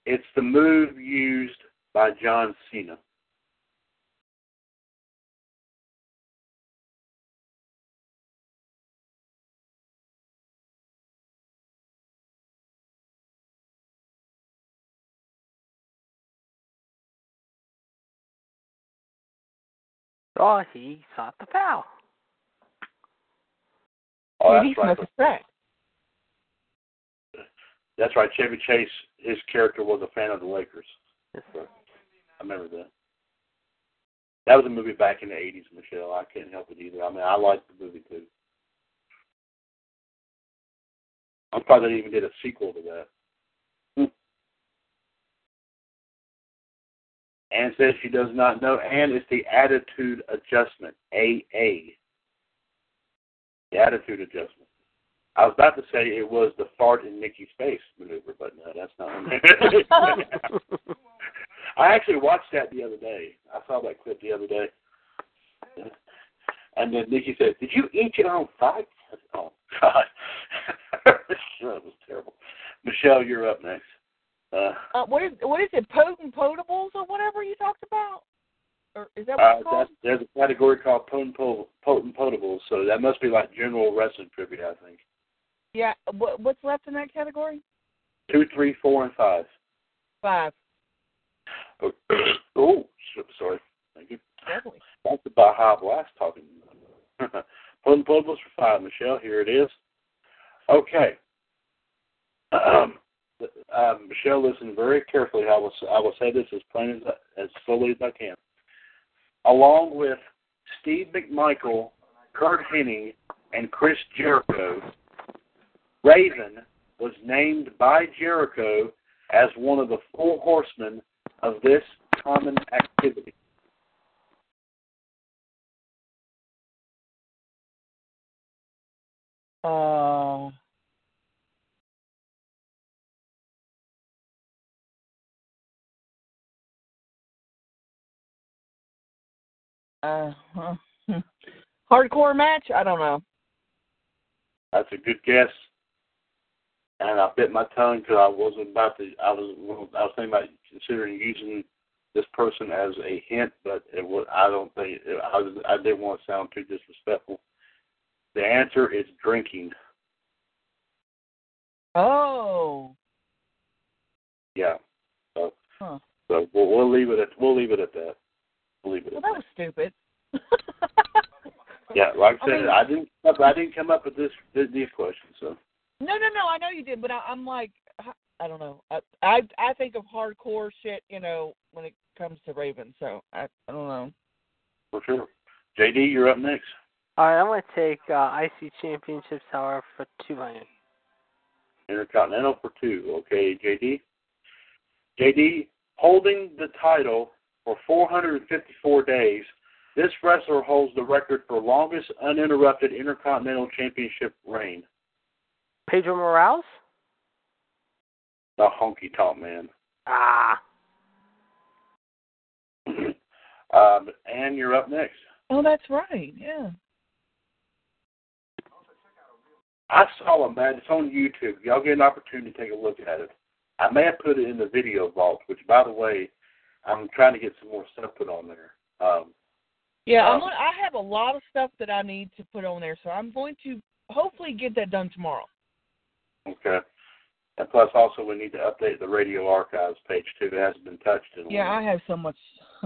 it's the move used by John Cena. Oh, he sought the foul. Oh, that's right. smoking. That's right. Chevy Chase, his character was a fan of the Lakers. Yes. I remember that. That was a movie back in the '80s, Michelle. I can't help it either. I mean, I liked the movie too. I'm surprised they even did a sequel to that. Anne says she does not know. Anne is the attitude adjustment, AA. The attitude adjustment. I was about to say it was the fart in Nikki's face maneuver, but no, that's not. I actually watched that the other day. I saw that clip the other day. And then Nikki said, "Did you eat your own fart?" Oh God, that was terrible. Michelle, you're up next. Uh, Uh, what is what is it? Potent potables or whatever you talked about? Or is that what uh, it's called? there's a category called potent, po- potent potables, so that must be like general wrestling trivia, I think. Yeah. What, what's left in that category? Two, three, four, and five. Five. Oh, oh sorry. Thank you. Definitely. That's the Baja Blast talking. Potent potables for five, Michelle. Here it is. Okay. Um, um, Michelle, listen very carefully. I will I will say this as plain as as slowly as I can. Along with Steve McMichael, Curt Hennig, and Chris Jericho, Raven was named by Jericho as one of the four horsemen of this common activity. Uh. Uh, huh. hardcore match? I don't know. That's a good guess. And I bit my tongue because I wasn't about to. I was. I was thinking about considering using this person as a hint, but it was. I don't think. I was. I didn't want to sound too disrespectful. The answer is drinking. Oh. Yeah. So. Huh. So we'll, we'll leave it at. We'll leave it at that. We'll it Well, that that. was stupid. Yeah, like I I said, mean- I didn't. I didn't come up with this these questions. So No, no, no. I know you did, but I, I'm like, I- I don't know. I, I I think of hardcore shit, you know, when it comes to Raven. So I I don't know. for sure. JD, you're up next. All right, I'm going to take uh, IC Championships, however, for 200. Intercontinental for two. Okay, JD. JD, holding the title for 454 days, this wrestler holds the record for longest uninterrupted Intercontinental Championship reign. Pedro Morales? The honky tonk man. Ah. um, and you're up next. Oh, that's right. Yeah. I saw a man. It's on YouTube. Y'all get an opportunity to take a look at it. I may have put it in the video vault, which, by the way, I'm trying to get some more stuff put on there. Um, Yeah, I'm Um, gonna, I have a lot of stuff that I need to put on there, so I'm going to hopefully get that done tomorrow. Okay. And plus, also, we need to update the radio archives page too. It hasn't been touched in a Yeah. I have so much.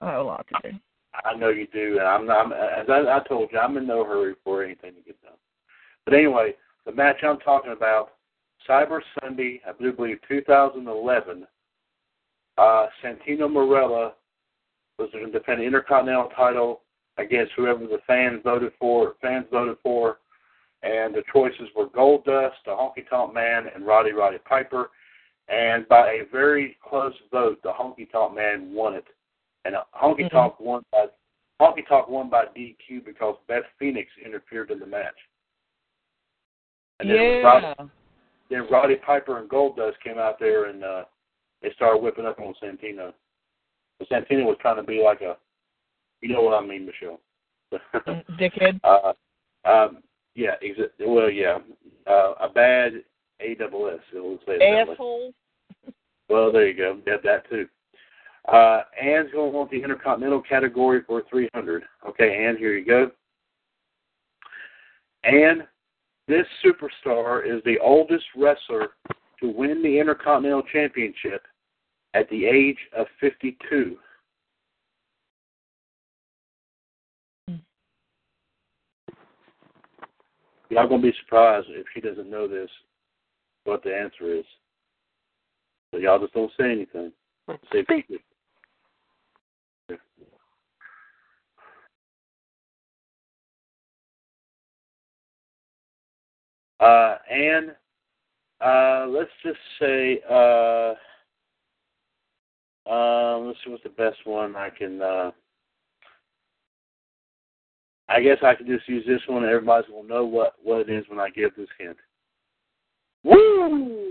I have a lot to do. I know you do, and I'm not. I'm, as I, I told you, I'm in no hurry for anything to get done. But anyway, the match I'm talking about, Cyber Sunday, I do believe 2011. Uh, Santino Marella was going to defend the Intercontinental title against whoever the fans voted for. Fans voted for, and the choices were Goldust, the Honky Tonk Man, and Roddy Roddy Piper. And by a very close vote, the Honky Tonk Man won it. And Honky Mhm. Tonk won by Honky Tonk won by DQ because Beth Phoenix interfered in the match. And then yeah. Roddy, then Roddy Piper and Goldust came out there and uh they started whipping up on Santino. But Santino was trying to be like a you know what I mean, Michelle. Mm, Dickhead. uh um yeah, exa- well yeah. Uh a bad A double S, it will say it that way. Asshole. Well, there you go. Have that too. Uh, Anne's going to want the Intercontinental category for 300. Okay, Anne, here you go. And this superstar is the oldest wrestler to win the Intercontinental Championship at the age of 52. y'all going to be surprised if she doesn't know this, what the answer is. So y'all just don't say anything. Say Speak. Yeah. Uh, and uh, let's just say uh, uh, let's see what's the best one I can. Uh, I guess I can just use this one, everybody's gonna know what what it is when I give this hint. Woo!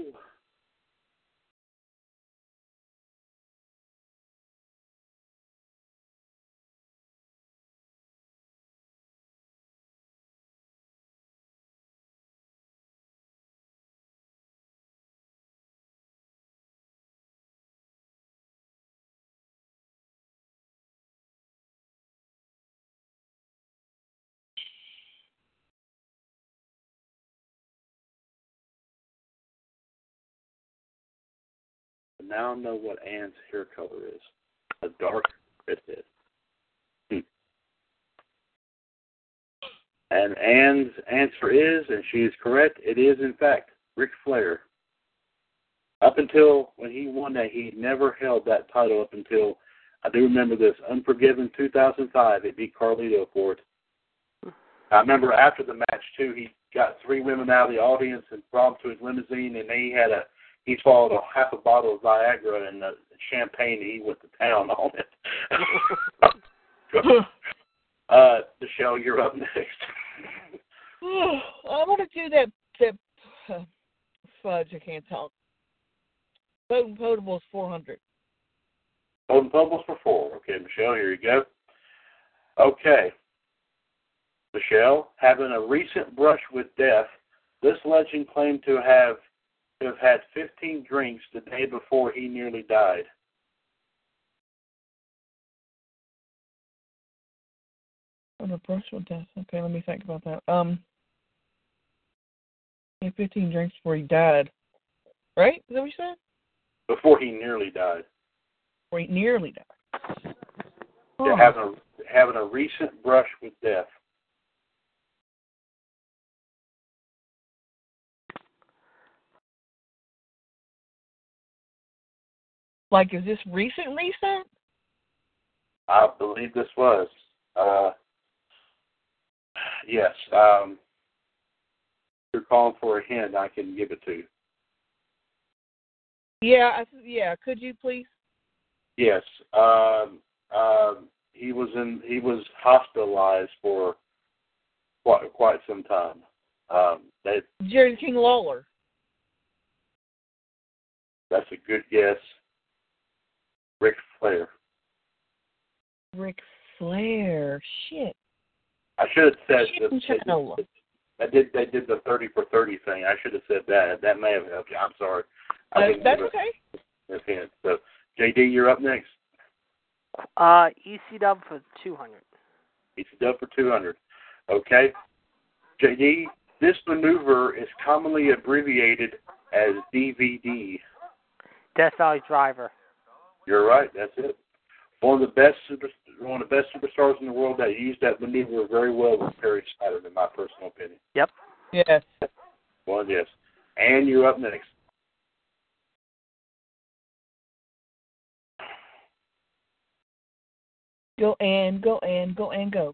Now know what Anne's hair color is. A dark redhead. Hmm. And Anne's answer is, and she is correct, it is in fact Ric Flair. Up until when he won that, he never held that title up until I do remember this Unforgiven 2005. It beat Carlito for it. I remember after the match too, he got three women out of the audience and brought them to his limousine, and they had a he swallowed a half a bottle of Viagra and uh, champagne, and he went to town on it. uh, Michelle, you're up next. I want to do that. That uh, fudge. I can't talk. Potent Potables 400. Golden Bubbles for four. Okay, Michelle, here you go. Okay. Michelle, having a recent brush with death, this legend claimed to have to have had 15 drinks the day before he nearly died. On a brush with death. Okay, let me think about that. Um, he had 15 drinks before he died. Right? Is that what you said? Before he nearly died. Before he nearly died. Oh. having a having a recent brush with death. Like, is this recent, recent? I believe this was. Uh, yes. Um, if you're calling for a hint, I can give it to you. Yeah, I, yeah. Could you please? Yes. Um, um, he was in. He was hospitalized for quite quite some time. Um, that Jerry King Lawler. that's a good guess. Ric Flair. Ric Flair. Shit. I should have said Shit, that. They did, they did. They did the thirty for thirty thing. I should have said that. That may have helped you. I'm sorry. I Uh, that's give okay. a- a hint. So, JD, you're up next. Uh, ECW for 200. He's done for 200. Okay. JD, this maneuver is commonly abbreviated as DVD. Death Valley Driver. You're right. That's it. One of the best super, one of the best superstars in the world that used that maneuver very well was Perry Saturn, in my personal opinion. Yep. Yes. Well, yes. And you're up next. Go and go and go and go.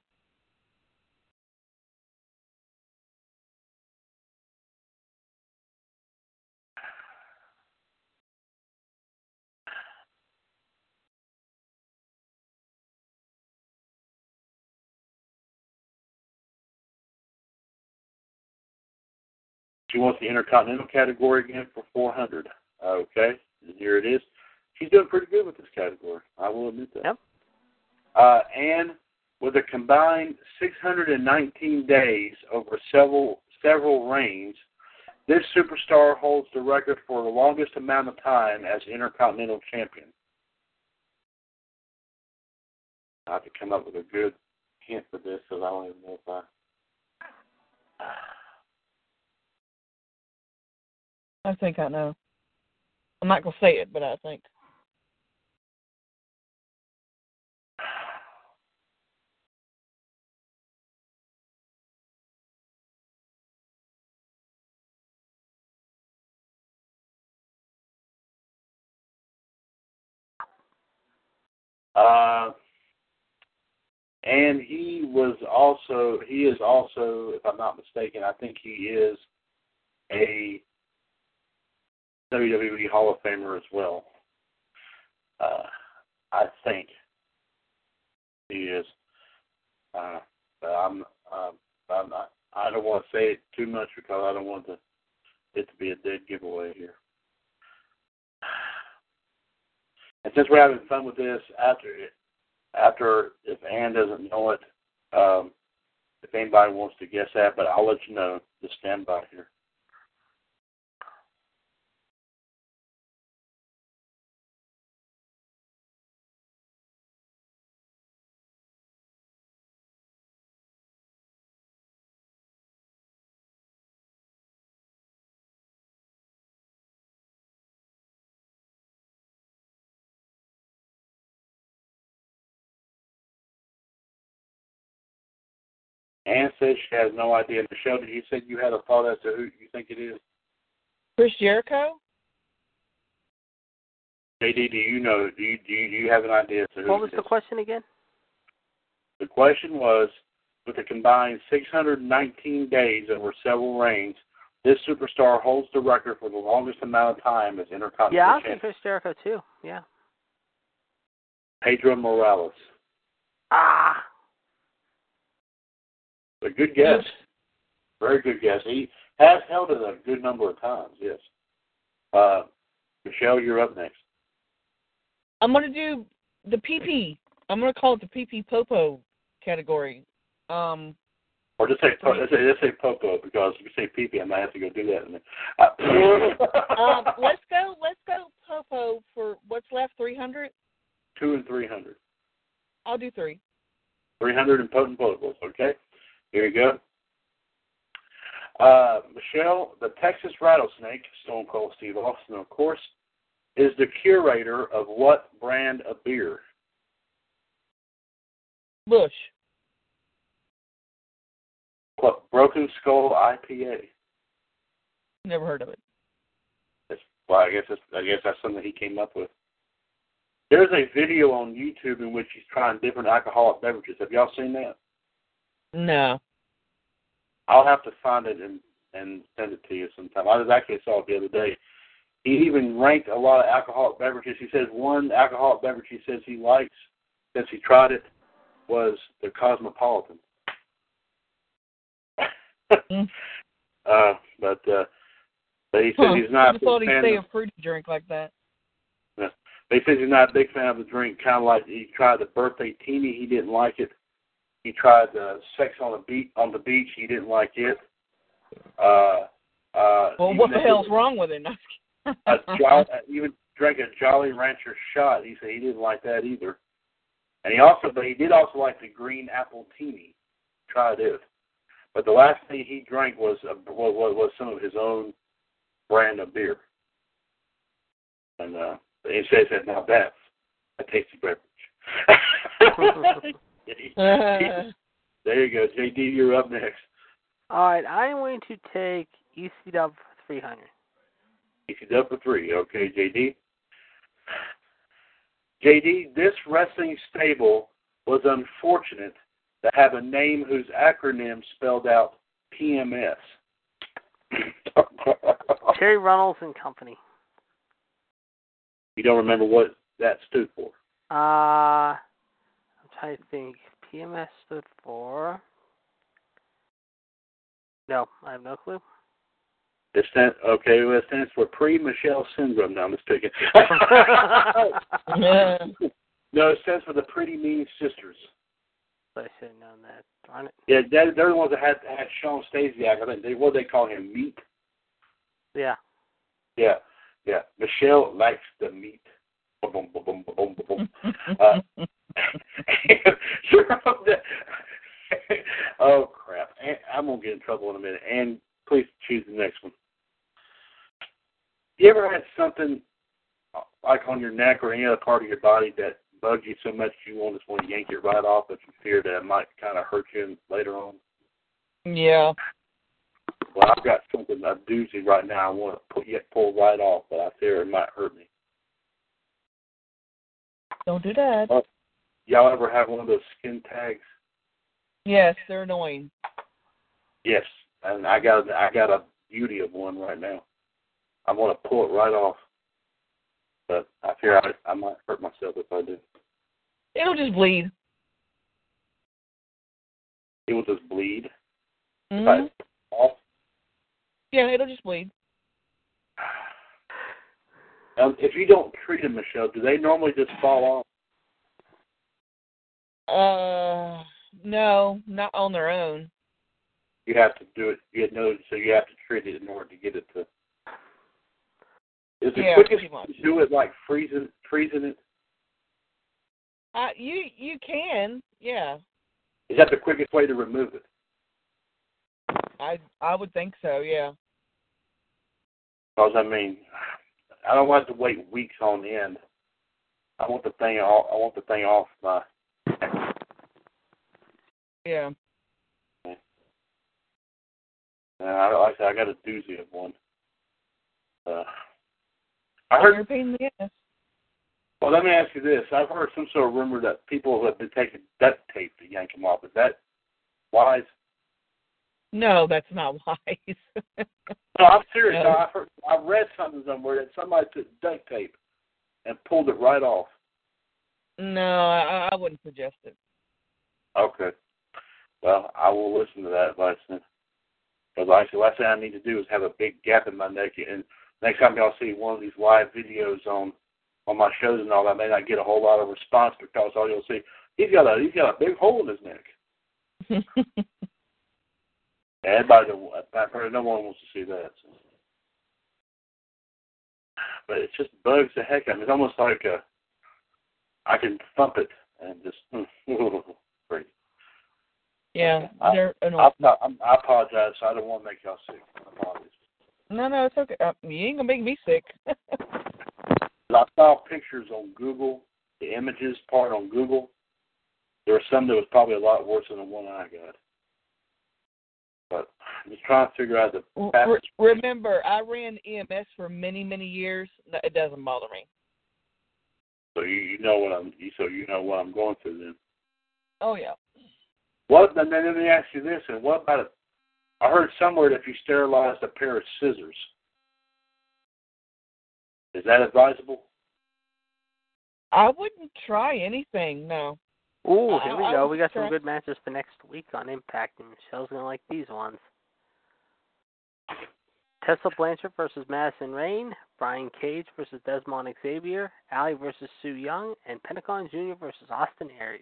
She wants the Intercontinental category again for 400. Okay. And here it is. She's doing pretty good with this category. I will admit that. Yep. Uh, and with a combined 619 days over several several reigns, this superstar holds the record for the longest amount of time as Intercontinental Champion. I have to come up with a good hint for this because I don't even know if I. I think I know. I'm not gonna say it, but I think. Uh, and he was also he is also, if I'm not mistaken, I think he is a WWE Hall of Famer as well. Uh, I think he is. Uh, but I'm, uh, I'm not, I don't want to say it too much because I don't want to, it to be a dead giveaway here. And since we're having fun with this, after after if Anne doesn't know it, um, if anybody wants to guess that, but I'll let you know. Just stand by here. She has no idea. Michelle, did you say you had a thought as to who you think it is? Chris Jericho? JD, do you know? Do you do you, do you have an idea as to who What was the question again? The question was, with a combined 619 days over several reigns, this superstar holds the record for the longest amount of time as Intercontinental Yeah, I'll Champion. Chris Jericho too. Yeah. Pedro Morales. Ah. A good guess. Very good guess. He has held it a good number of times, yes. Uh, Michelle, you're up next. I'm gonna do the PP. I'm gonna call it the PP Popo category. Um, Or just say, let's say, let's say Popo, because if you say PP, I might have to go do that. In uh, um, let's go. Let's go Popo for what's left. Three hundred. Two and 300. I'll do three. 300 and potent potables, okay? Here you go. Uh, Michelle, the Texas Rattlesnake, Stone Cold Steve Austin, of course, is the curator of what brand of beer? Bush. What, Broken Skull IPA. Never heard of it. That's, well, I guess that's, I guess that's something he came up with. There's a video on YouTube in which he's trying different alcoholic beverages. Have y'all seen that? No. I'll have to find it and and send it to you sometime. I was actually saw it the other day. He even ranked a lot of alcoholic beverages. He says one alcoholic beverage he says he likes since he tried it was the Cosmopolitan. Mm. uh, but uh, but he says Huh. he's not I thought he'd say Of, a fruity drink like that. but he says he's not a big fan of the drink. Kind of like he tried the birthday teeny, he didn't like it. He tried the sex on the beach on the beach, he didn't like it. Uh, uh, Well, what the hell's wrong with it? a jolly, even drank a Jolly Rancher shot. He said he didn't like that either. And he also, but he did also like the green apple teeny. Tried it. But the last thing he drank was a, was, was some of his own brand of beer. And uh, he says that now that's a tasty beverage. there you go, JD. You're up next. All right, I'm going to take ECW for 300. He's up for three. Okay, JD. JD, this wrestling stable was unfortunate to have a name whose acronym spelled out PMS. Terri Runnels and Company. you don't remember what that stood for? Uh, To think. PMS stood for. No, I have no clue. It stand, okay, well, it stands for pre-Michelle syndrome. No, I'm mistaken. no, it stands for the Pretty Mean Sisters. I should have known that. Darn it. Yeah, they're, they're the ones that had had Shawn Stasiak. I think they what do they call him meat. Yeah. Yeah, yeah. Michelle likes the meat. Boom, boom, boom, boom, boom, boom. Uh, you're up there. oh crap! I'm gonna get in trouble in a minute. And please choose the next one. You ever had something uh, like on your neck or any other part of your body that bugged you so much you want just want to yank it right off, but you fear that it might kind of hurt you later on? yeah. Well, I've got something a doozy right now. I want to pull, yet pull right off, but I fear it might hurt me. Don't do that. Y'all ever have one of those skin tags? Yes, they're annoying. Yes, and I got I got a beauty of one right now. I want to pull it right off, but I fear I, I might hurt myself if I do. It'll just bleed. It will just bleed. If Mhm. I off. Yeah, it'll just bleed. Um, if you don't treat them, Michelle, do they normally just fall off? Uh, no, not on their own. You have to do it. You know, so you have to treat it in order to get it to. Is the Yeah, quickest to do it like freezing freezing it? Uh, you you can, yeah. Is that the quickest way to remove it? I I would think so, yeah. Because I mean, I don't want to wait weeks on end. I want the thing off. I want the thing off my. Yeah. Uh, I- I I got a doozy of one. Uh, I You're heard. pain in the ass. Well, let me ask you this: I've heard some sort of rumor that people have been taking duct tape to yank them off. Is that wise? No, that's not wise. No, I'm serious. No. I've heard, I read something somewhere that somebody took duct tape and pulled it right off. No, I, I wouldn't suggest it. Okay. Well, I will listen to that advice then. Because like I said, last thing I need to do is have a big gap in my neck. And next time y'all see one of these live videos on on my shows and all that, I may not get a whole lot of response because all you'll see he's got a he's got a big hole in his neck. And everybody, don't- I've heard no one wants to see that. So. But it just bugs the heck out of me. It's almost like a, I can thump it and just great. yeah, I- they're I. I, I apologize. I don't want to make y'all sick. I apologize. No, no, it's okay. Uh, you ain't gonna make me sick. I saw pictures on Google, the images part on Google. There were some that was probably a lot worse than the one I got. But I'm just trying to figure out the Re- Remember, I ran EMS for many, many years. No, It doesn't bother me. So you, you know what I'm. You, so you know what I'm going through then. Oh yeah. What? And then let me ask you this: And what about it? I heard somewhere that if you sterilized a pair of scissors, is that advisable? I wouldn't try anything. No. Ooh, I- here we I go. would We got some good matches for next week on Impact, and Michelle's gonna like these ones. Tessa Blanchard versus Madison Rayne, Brian Cage versus Dezmond Xavier, Allie versus Su Yung, and Pentagon Jr. versus Austin Aries.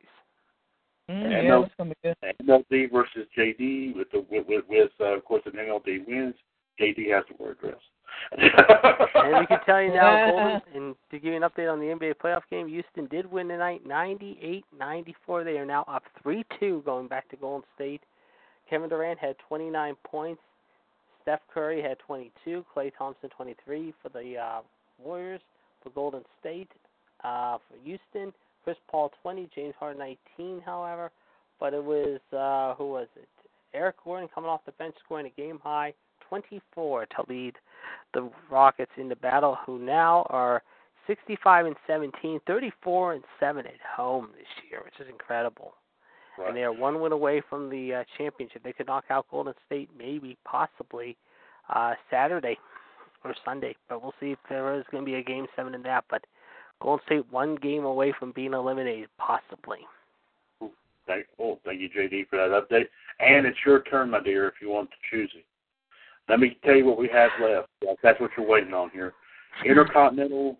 Mm, Yeah, yeah, that's gonna be good. MLD versus JD with the with with, with uh, of course if MLD wins, JD has to wear a dress. And we can tell you now, Golden, and to give you an update on the NBA playoff game, Houston did win tonight, 98-94. They are now up 3-2 going back to Golden State. Kevin Durant had 29 points. Steph Curry had 22. Klay Thompson 23 for the uh, Warriors. For Golden State, uh, for Houston, Chris Paul 20, James Harden 19. However, but it was uh, who was it? Eric Gordon coming off the bench scoring a game high 24 to lead the Rockets into battle, who now are 65 and 17, 34 and 7 at home this year, which is incredible. And they are one win away from the uh, championship. They could knock out Golden State, maybe, possibly, uh, Saturday or Sunday. But we'll see if there is going to be a game seven in that. But Golden State one game away from being eliminated, possibly. Thank, oh, thank you, JD, for that update. And it's your turn, my dear, if you want to choose it. Let me tell you what we have left. That's what you're waiting on here. Intercontinental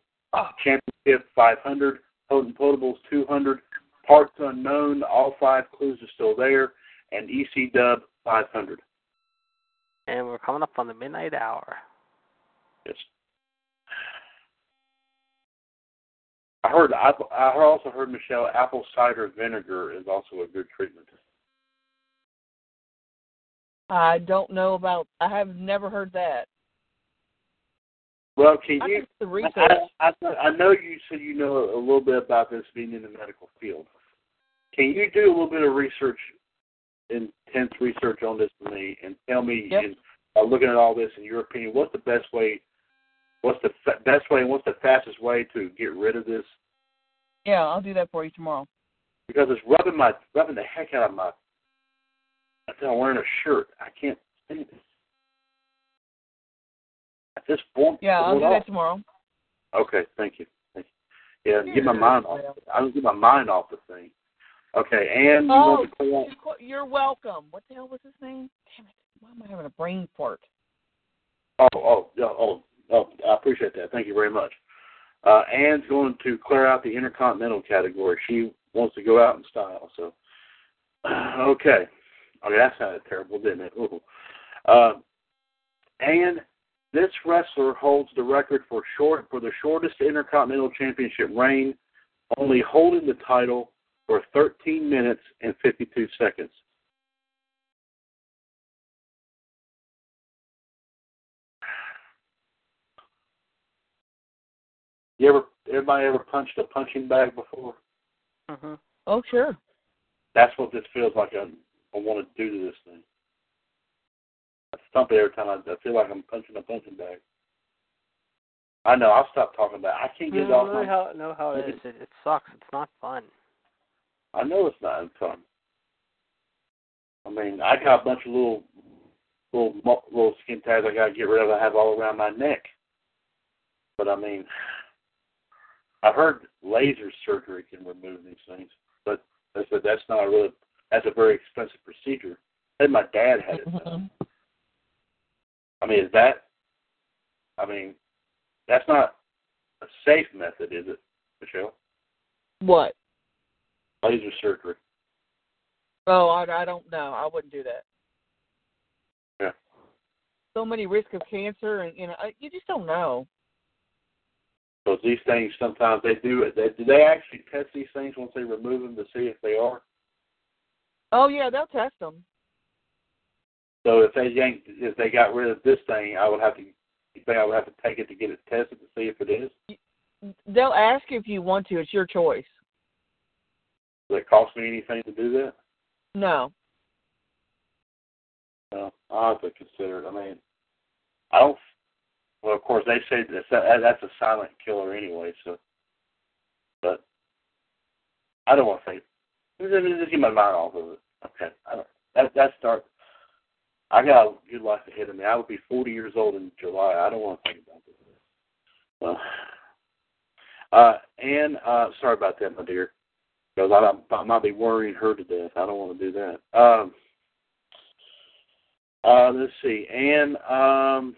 Championship 500, Potent Potables 200, Parts Unknown, all five clues are still there, and EC Dub 500. And we're coming up on the midnight hour. Yes. I heard. I, I also heard Michelle. Apple cider vinegar is also a good treatment. I don't know about. I have never heard that. Well, can I you? research. I, I, I know you said you know a little bit about this being in the medical field. Can you do a little bit of research, intense research on this for me, and tell me, Yep. in, uh, looking at all this, in your opinion, what's the best way? What's the fa- best way and what's the fastest way to get rid of this? Yeah, I'll do that for you tomorrow. Because it's rubbing my rubbing the heck out of my. I'm wearing a shirt. I can't stand it. This form. Yeah, I'll do going that tomorrow. Okay, thank you. Thank you. Yeah, get my mind off. I'll get my mind off the thing. Okay, and you Oh, call you're welcome. What the hell was his name? Damn it! Why am I having a brain fart? Oh, oh, oh, oh, I appreciate that. Thank you very much. Uh, Anne's going to clear out the intercontinental category. She wants to go out in style. So, okay. Okay, that sounded terrible, didn't it? Ooh. Uh, and this wrestler holds the record for short for the shortest intercontinental championship reign, only holding the title for 13 minutes and 52 seconds. You ever, everybody ever punched a punching bag before? hmm Oh, sure. That's what this feels like. I, I want to do to this thing. I stump it every time. I, I feel like I'm punching a punching bag. I know. I'll stop talking about. it. I can't get it off know my. how know how it is. It, it sucks. It's not fun. I know it's not fun. I mean, I got a bunch of little, little, little skin tags I got to get rid of. I have all around my neck. But I mean, I've heard laser surgery can remove these things, but I said that's not a really. That's a very expensive procedure. And my dad had it. done. I mean, is that? I mean, that's not a safe method, is it, Michelle? What? Laser surgery. Oh, I, I don't know. I wouldn't do that. Yeah. So many risk of cancer, and you know, you just don't know. Because these things sometimes they do. They, do they actually test these things once they remove them to see if they are? Oh yeah, they'll test them. So if they yanked, if they got rid of this thing, I would have to. You think I would have to take it to get it tested to see if it is? They'll ask if you want to. It's your choice. Does it cost me anything to do that? No. No, I'll have to consider it. I mean, I don't. Well, of course they say that's a, that's a silent killer anyway. So, but I don't want to think. Just, just get my mind off of it. Okay, I don't. That that start. I got a good life ahead of me. I will be 40 years old in July. I don't want to think about this. Well, uh, and uh, sorry about that, my dear, because I, I might be worrying her to death. I don't want to do that. Um, uh, let's see. And um,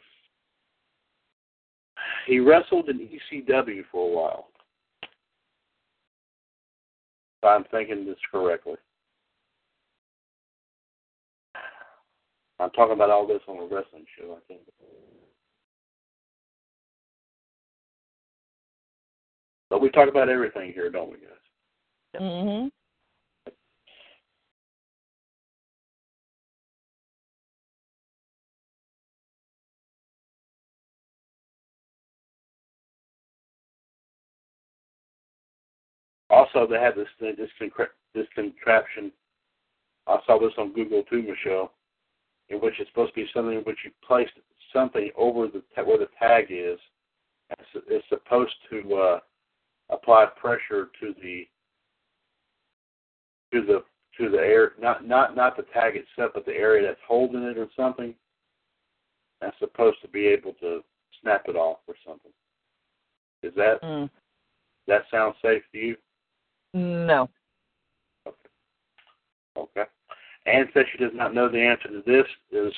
he wrestled in ECW for a while. If I'm thinking this correctly. I'm talking about all this on a wrestling show, I think. But we talk about everything here, don't we, guys? Mhm. Also, they have this this concra- this contraption. I saw this on Google too, Michelle, in which it's supposed to be something in which you place something over the ta- where the tag is. It's, it's supposed to uh, apply pressure to the to the to the air, not not not the tag itself, but the area that's holding it or something. That's supposed to be able to snap it off or something. Is that Mm. that sound safe to you? No. Okay. Anne says she does not know the answer to this. Is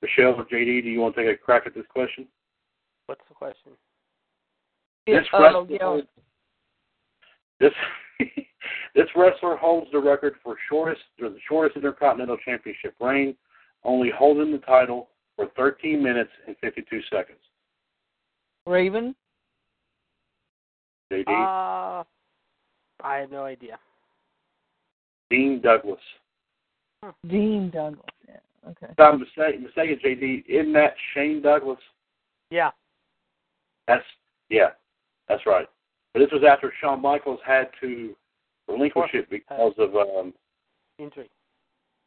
Michelle or JD, do you want to take a crack at this question? What's the question? This oh, wrestler, yeah. holds, this this wrestler holds the record for shortest or the shortest Intercontinental Championship reign, only holding the title for 13 minutes and 52 seconds. Raven. JD, Uh, I have no idea. Dean Douglas. Dean Douglas. Yeah. Okay. If I'm mistaken, mistaken, JD, isn't that Shane Douglas? Yeah. That's yeah, that's right. But this was after Shawn Michaels had to relinquish it because of um Injury.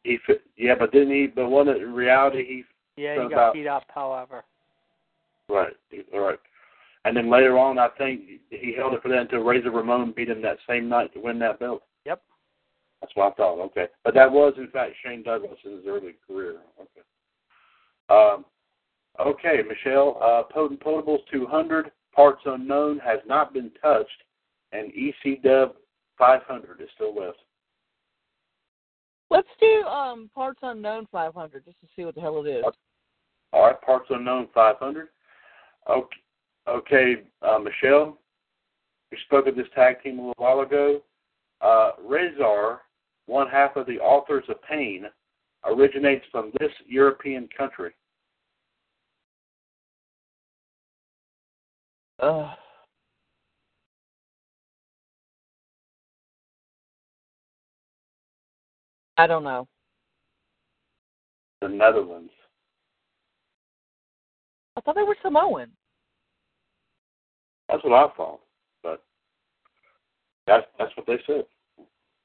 he fit, yeah, but didn't he? But it in reality he Yeah, he got about- beat up. However. right all right, and then later on I think he held it for that until Razor Ramon beat him that same night to win that belt. That's what I thought. Okay, but that was in fact Shane Douglas in his early career. Okay. Um. Okay, Michelle. Uh, Potent Potables 200 parts unknown has not been touched, and EC Dub 500 is still left. Let's do um parts unknown 500 just to see what the hell it is. All right, parts unknown 500. Okay, okay uh, Michelle. We spoke of this tag team a little while ago. Uh, Rezar, one half of the Authors of Pain, originates from this European country. Uh, I don't know. The Netherlands. I thought they were Samoan. That's what I thought, but that's that's what they said.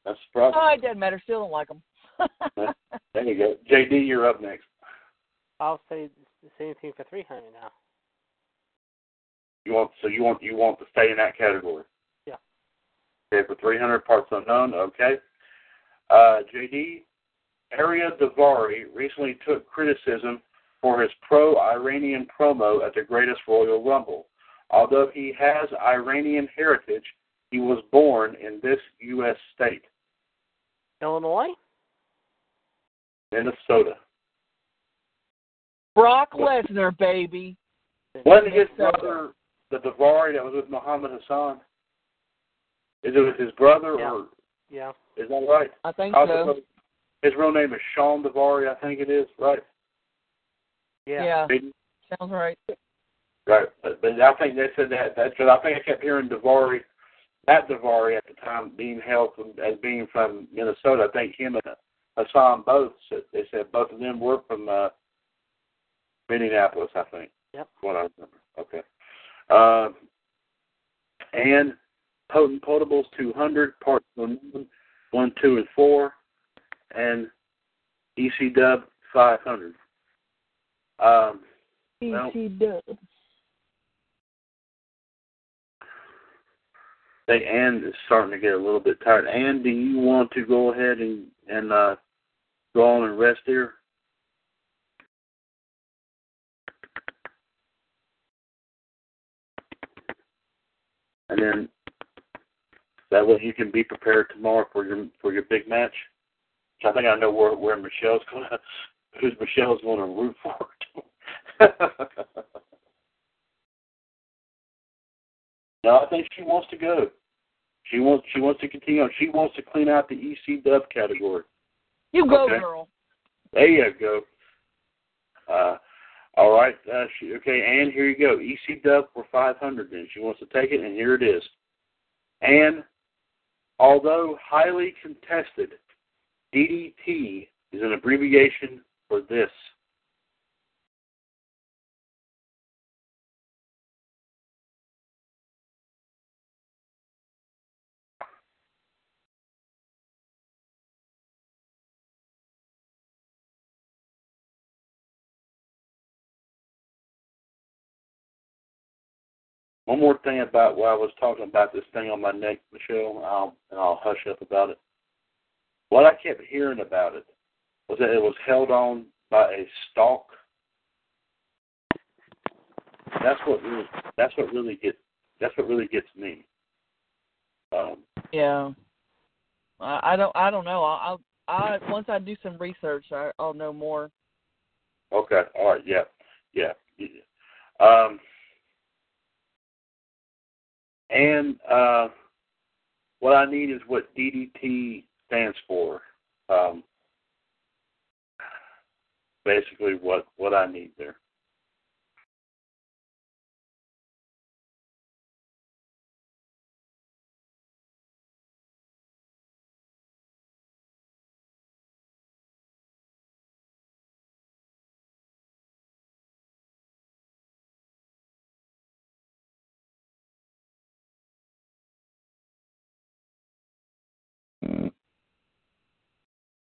That's surprising. Oh, it doesn't matter. Still don't like them. There you go. JD, you're up next. I'll say the same thing for 300 now. You want so you want you want to stay in that category. Yeah. Okay, for 300 parts unknown. Okay. Uh, JD, Ariya Daivari recently took criticism for his pro-Iranian promo at the Greatest Royal Rumble. Although he has Iranian heritage, he was born in this U.S. state, Illinois? Minnesota. Brock Lesnar, baby. Wasn't his Minnesota. brother the Daivari that was with Muhammad Hassan? Is it with his brother Yeah. or Yeah. is that right? I think I so. His real name is Shawn Daivari, I think it is, right? Yeah. Yeah, sounds right. Right. But, but I think they said that that's what I think I kept hearing Daivari that Daivari at the time being held from, as being from Minnesota. I think him and Hassan both said they said both of them were from uh Minneapolis, I think. Yep. What I remember. Okay. Um and Potent Potables 200, parts 1, 1, 2, and 4, and EC Dub 500. Um, Well- EC Dub. Say Ann is starting to get a little bit tired. Ann, do you want to go ahead and and uh, go on and rest here? And then that way you can be prepared tomorrow for your for your big match. I think I know where where Michelle's gonna who's Michelle's gonna root for. no, I think she wants to go. She wants she wants to continue on. She wants to clean out the EC Dub category. You go, Okay. girl. There you go. Uh, all right. Uh, she, okay, and here you go. EC Dub for 500 then. She wants to take it, and here it is. And although highly contested, DDT is an abbreviation for this. One more thing about while I was talking about this thing on my neck, Michelle, I'll, and I'll hush up about it. What I kept hearing about it was that it was held on by a stalk. That's what really, that's what really gets that's what really gets me. Um, Yeah. I, I don't. I don't know. I'll. I once I do some research, I, I'll know more. okay, all right, yeah, yeah. yeah. Um, and uh, what I need is what DDT stands for. Um, basically, what what I need there.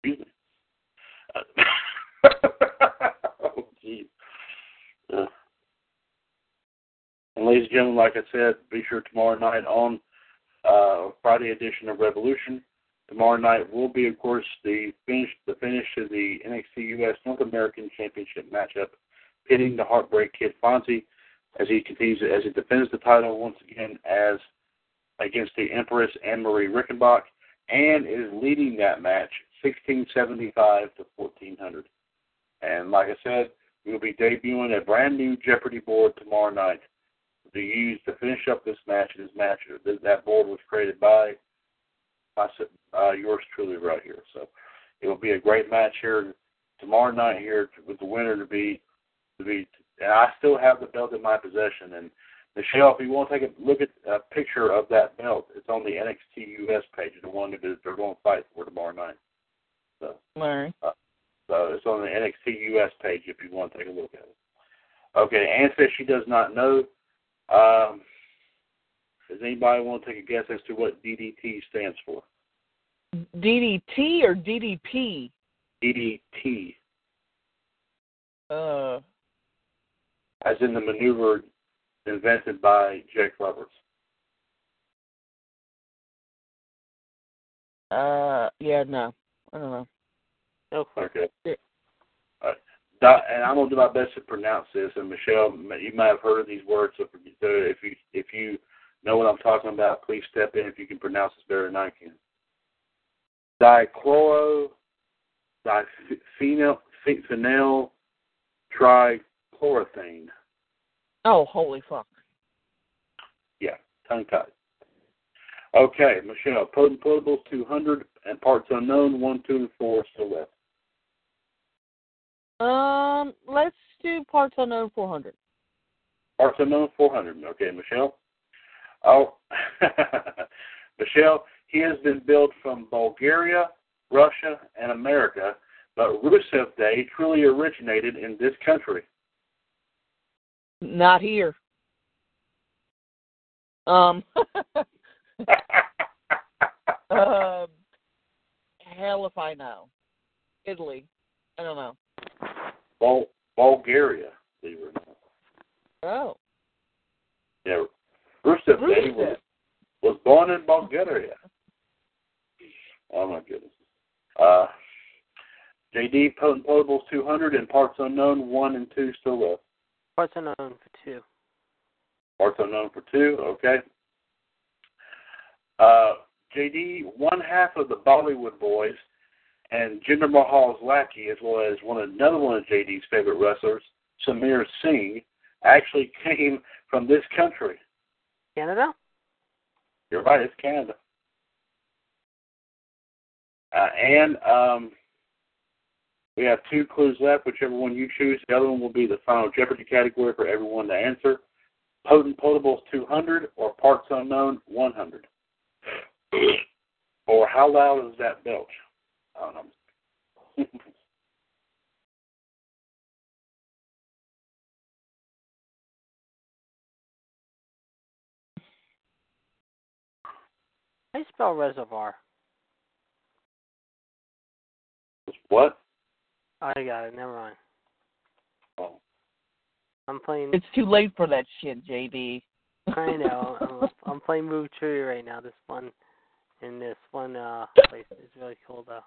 Excuse me. Uh, oh, geez. Uh, and ladies and gentlemen, like I said, be sure tomorrow night on uh, Friday edition of Revolution. Tomorrow night will be, of course, the finish the finish of the NXT US North American Championship matchup pitting the Heartbreak Kid Fonzie as he continues as he defends the title once again as against the Empress Anne Marie Rickenbach and is leading that match 1675 to 1400. And like I said, we will be debuting a brand new Jeopardy board tomorrow night to use to finish up this match. This match, that board was created by uh, yours truly right here. So it will be a great match here tomorrow night here with the winner to be to be. And I still have the belt in my possession. And Michelle, if you want to take a look at a picture of that belt, it's on the NXT US page, the one that they're going to fight for tomorrow night. So, Larry. uh, so it's on the NXT US page if you want to take a look at it. Okay, Ann says she does not know. Um, does anybody want to take a guess as to what DDT stands for? DDT or DDP? DDT, Uh, as in the maneuver invented by Jake Roberts. uh, yeah, no, I don't know. No clue. Okay. Yeah. All right. Dot, and I'm gonna do my best to pronounce this. And Michelle, you might have heard of these words. So if you if you know what I'm talking about, please step in if you can pronounce this better than I can. Dichloro, diphenyl, phenyl, trichlorothane. Oh, holy fuck. Yeah, tongue tied. Okay, Michelle, potent potables 200 and parts unknown 1, 2, and 4 still left. Um, let's do parts unknown 400. Parts unknown 400. Okay, Michelle. Oh, Michelle, he has been built from Bulgaria, Russia, and America, but Rusev Day truly originated in this country. Not here. Um, um, hell if I know. Italy. I don't know. Bul- Bulgaria, believe it or not. Oh. Yeah, Rusev Day was, was born in Bulgaria. Oh my goodness. Uh, JD Potent Potables 200 and Parts Unknown 1 and 2 still left. Parts unknown for two. Parts Unknown for 2, okay. Uh, JD, one half of the Bollywood Boys and Jinder Mahal's lackey, as well as one another one of JD's favorite wrestlers, Samir Singh, actually came from this country. Canada? You're right, it's Canada. Uh, and um, we have two clues left. Whichever one you choose, the other one will be the final Jeopardy category for everyone to answer. Potent Potables 200 or Parts Unknown 100. or how loud is that belch? I don't know. How do you spell reservoir? what? I got it. Never mind. Oh. I'm playing. It's too late for that shit, JD. I know. I'm, I'm playing Move Tree right now. This one, and this one uh place is really cool though.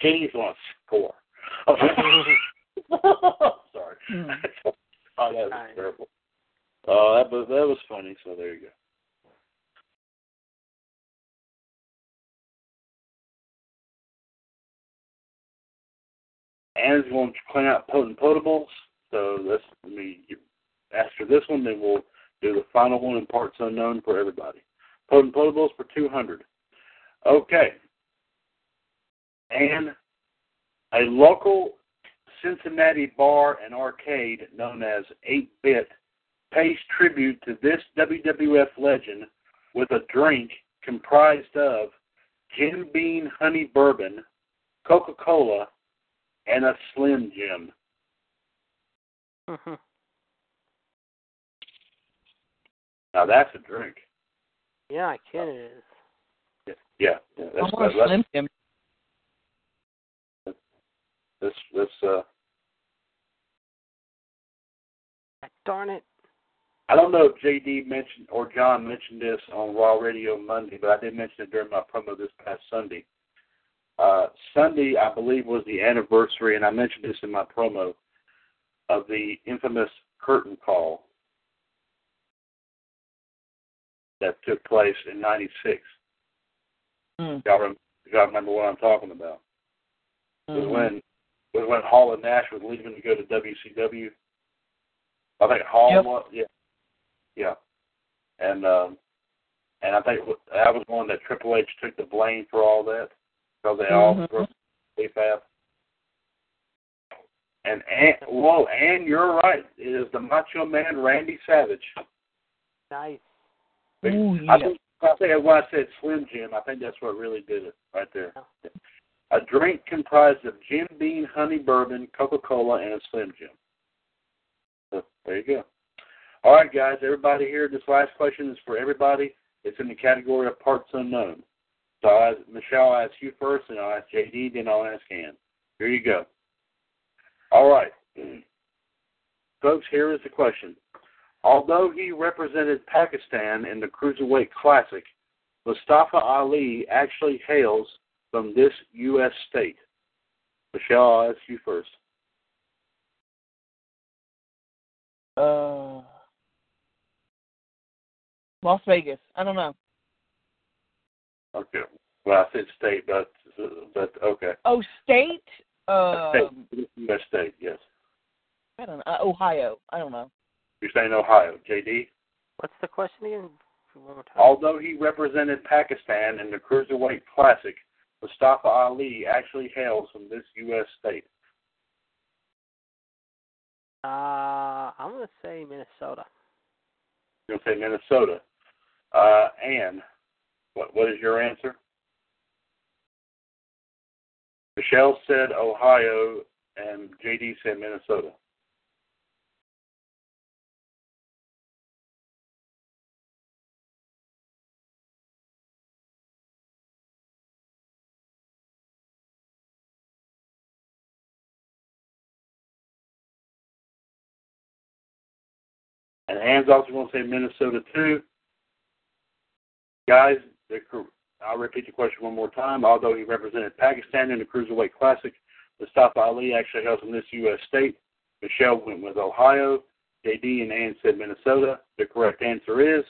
Katie's on score. Oh, sorry. Hmm. oh, that was Alright. terrible. Oh, that was that was funny. So there you go. Anna's going to clean out potent potables. So let's let me after this one, then we'll do the final one in parts unknown for everybody. Potent potables for two hundred. Okay. And a local Cincinnati bar and arcade known as 8 Bit pays tribute to this WWF legend with a drink comprised of Jim Beam Honey Bourbon, Coca Cola, and a Slim Jim. Mhm. Now that's a drink. yeah, I kid it is. Yeah, yeah I that's, want to that's, slim him. That's, that's, uh, Darn it. I don't know if JD mentioned or John mentioned this on Raw Radio Monday, but I did mention it during my promo this past Sunday. Uh, Sunday, I believe, was the anniversary, and I mentioned this in my promo of the infamous curtain call that took place in '96. Mm. Y'all, rem- y'all remember what I'm talking about? was Mhm. when was when Hall and Nash was leaving to go to WCW. I think Hall Yep. was yeah, yeah, and um, and I think that was one that Triple H took the blame for all that because they all Mhm. broke kayfabe. And and whoa, and you're right. It is the Macho Man Randy Savage. Nice. Ooh, I yeah. think I think when I said Slim Jim, I think that's what really did it right there. A drink comprised of Jim Beam, honey bourbon, Coca Cola, and a Slim Jim. So there you go. All right, guys. Everybody here. This last question is for everybody. It's in the category of parts unknown. So I, Michelle, I'll ask you first, and I'll ask JD, then I'll ask Ann. Here you go. All right. Folks, here is the question. Although he represented Pakistan in the Cruiserweight Classic, Mustafa Ali actually hails from this U.S. state. Michelle, I'll ask you first. Uh, Las Vegas. I don't know. Okay. Well, I said state, but but okay. Oh, state. Uh, State. U.S. state, yes. I don't know. Uh, Ohio. I don't know. You're saying Ohio, JD. What's the question again? One more time. Although he represented Pakistan in the Cruiserweight Classic, Mustafa Ali actually hails from this U.S. state. Uh, I'm gonna say Minnesota. You're going to say Minnesota. Uh, Ann, what, what is your answer? Michelle said Ohio, and JD said Minnesota. And Ann's also going to say Minnesota too. Guys, the, I'll repeat the question one more time. Although he represented Pakistan in the Cruiserweight Classic, Mustafa Ali actually hails from this U.S. state. Michelle went with Ohio. JD and Ann said Minnesota. The correct answer is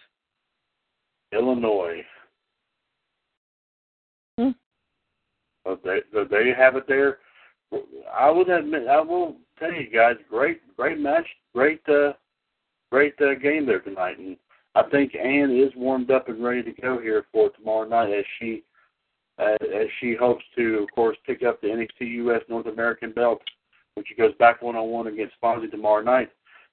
Illinois. Hmm. So there, so there have it. There, I would admit, I will tell you guys, great, great match, great, uh, great uh, game there tonight, and I think Ann is warmed up and ready to go here for tomorrow night as she, uh, as she hopes to, of course, pick up the NXT US North American belt, when she goes back one on one against Fonzie tomorrow night.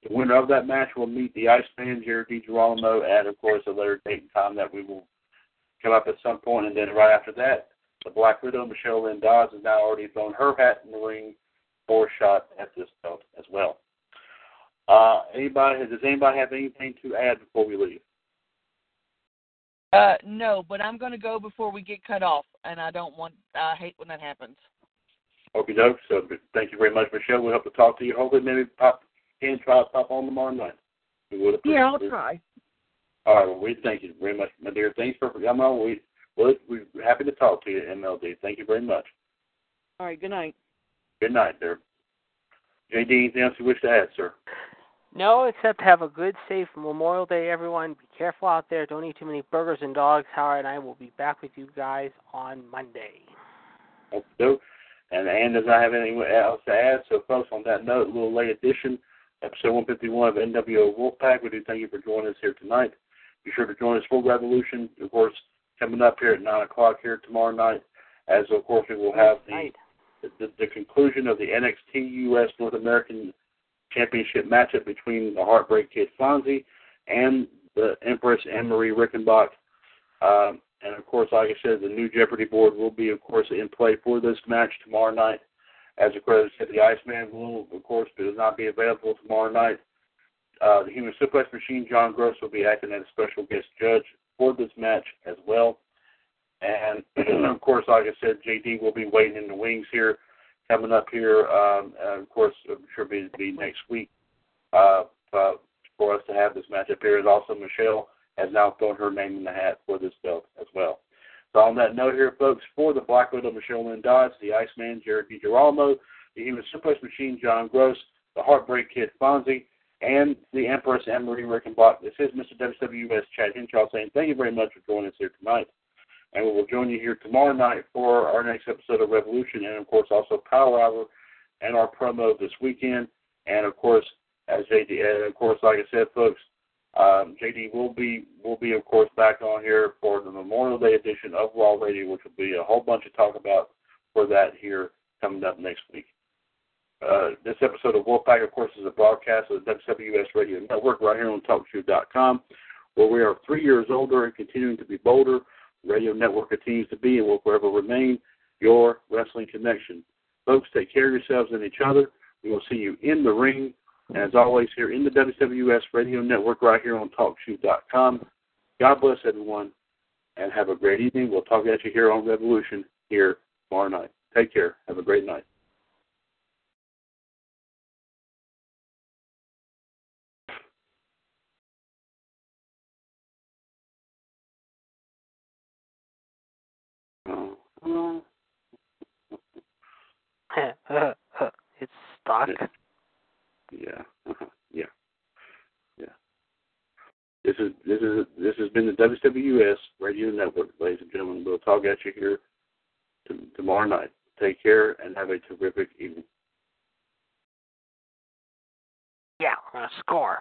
The winner of that match will meet the Iceman, Jared DiGirolamo, at, of course, a later date and time that we will come up at some point. And then right after that, the Black Widow, Michelle Lynn Dodds, has now already thrown her hat in the ring for a shot at this belt as well. Uh, anybody, does anybody have anything to add before we leave? Uh, no, but I'm going to go before we get cut off, and I don't want. I hate when that happens. Okay, doke. So thank you very much, Michelle. We hope to talk to you. Hopefully, maybe pop can try to pop on tomorrow night. We would appreciate Yeah, I'll it. try. All right. Well, we thank you very much, my dear. Thanks for coming on. We we're, we're happy to talk to you, MLD. Thank you very much. All right. Good night. Good night, there. JD, anything else you wish to add, sir? No, except have a good, safe Memorial Day, everyone. Be careful out there. Don't eat too many burgers and dogs. Howard and I will be back with you guys on Monday. And Ann does not have anything else to add. So, folks, on that note, a little late edition, episode 151 of NWO Wolfpac. We do thank you for joining us here tonight. Be sure to join us for Revolution, of course, coming up here at 9 o'clock here tomorrow night. As, of course, we will have the the, the conclusion of the NXT US North American Championship matchup between the Heartbreak Kid Fonzie and the Empress Anne Marie Rickenbach. Um, and of course, like I said, the new Jeopardy board will be, of course, in play for this match tomorrow night. As of course, said, the Iceman will, of course, does not be available tomorrow night. Uh, the Human Suplex Machine, John Gross, will be acting as a special guest judge for this match as well. And of course, like I said, JD will be waiting in the wings here, coming up here. Um, of course, I'm sure be, be next week uh, uh, for us to have this match up here. And also, Michelle has now thrown her name in the hat for this belt as well. So on that note here, folks, for the Black Widow, Michelle Lynn Dodds, the Iceman, Jared DiGirolamo, the Human Suplex Machine, John Gross, the Heartbreak Kid, Fonzie, and the Empress, Anne-Marie Rickenbach. This is Mr. WWS Chad Henshaw saying thank you very much for joining us here tonight. And we will join you here tomorrow night for our next episode of Revolution and, of course, also Power Hour and our promo this weekend. And, of course, as JD, and of course, like I said, folks, um, JD will be will be of course back on here for the Memorial Day edition of Raw Radio, which will be a whole bunch of talk about for that here coming up next week. Uh, this episode of Wolfpac, of course, is a broadcast of the WWS Radio Network right here on TalkShoe.com, where we are three years older and continuing to be bolder. Radio Network continues to be and will forever remain your wrestling connection. Folks, take care of yourselves and each other. We will see you in the ring and as always, here in the WWS Radio Network, right here on TalkShoe.com. God bless everyone, and have a great evening. We'll talk at you here on Revolution here tomorrow night. Take care. Have a great night. Oh, stuck. Yeah, uh-huh. yeah, yeah. This is this is this has been the WWS Radio Network, ladies and gentlemen. We'll talk at you here t- tomorrow night. Take care and have a terrific evening. Yeah, a score.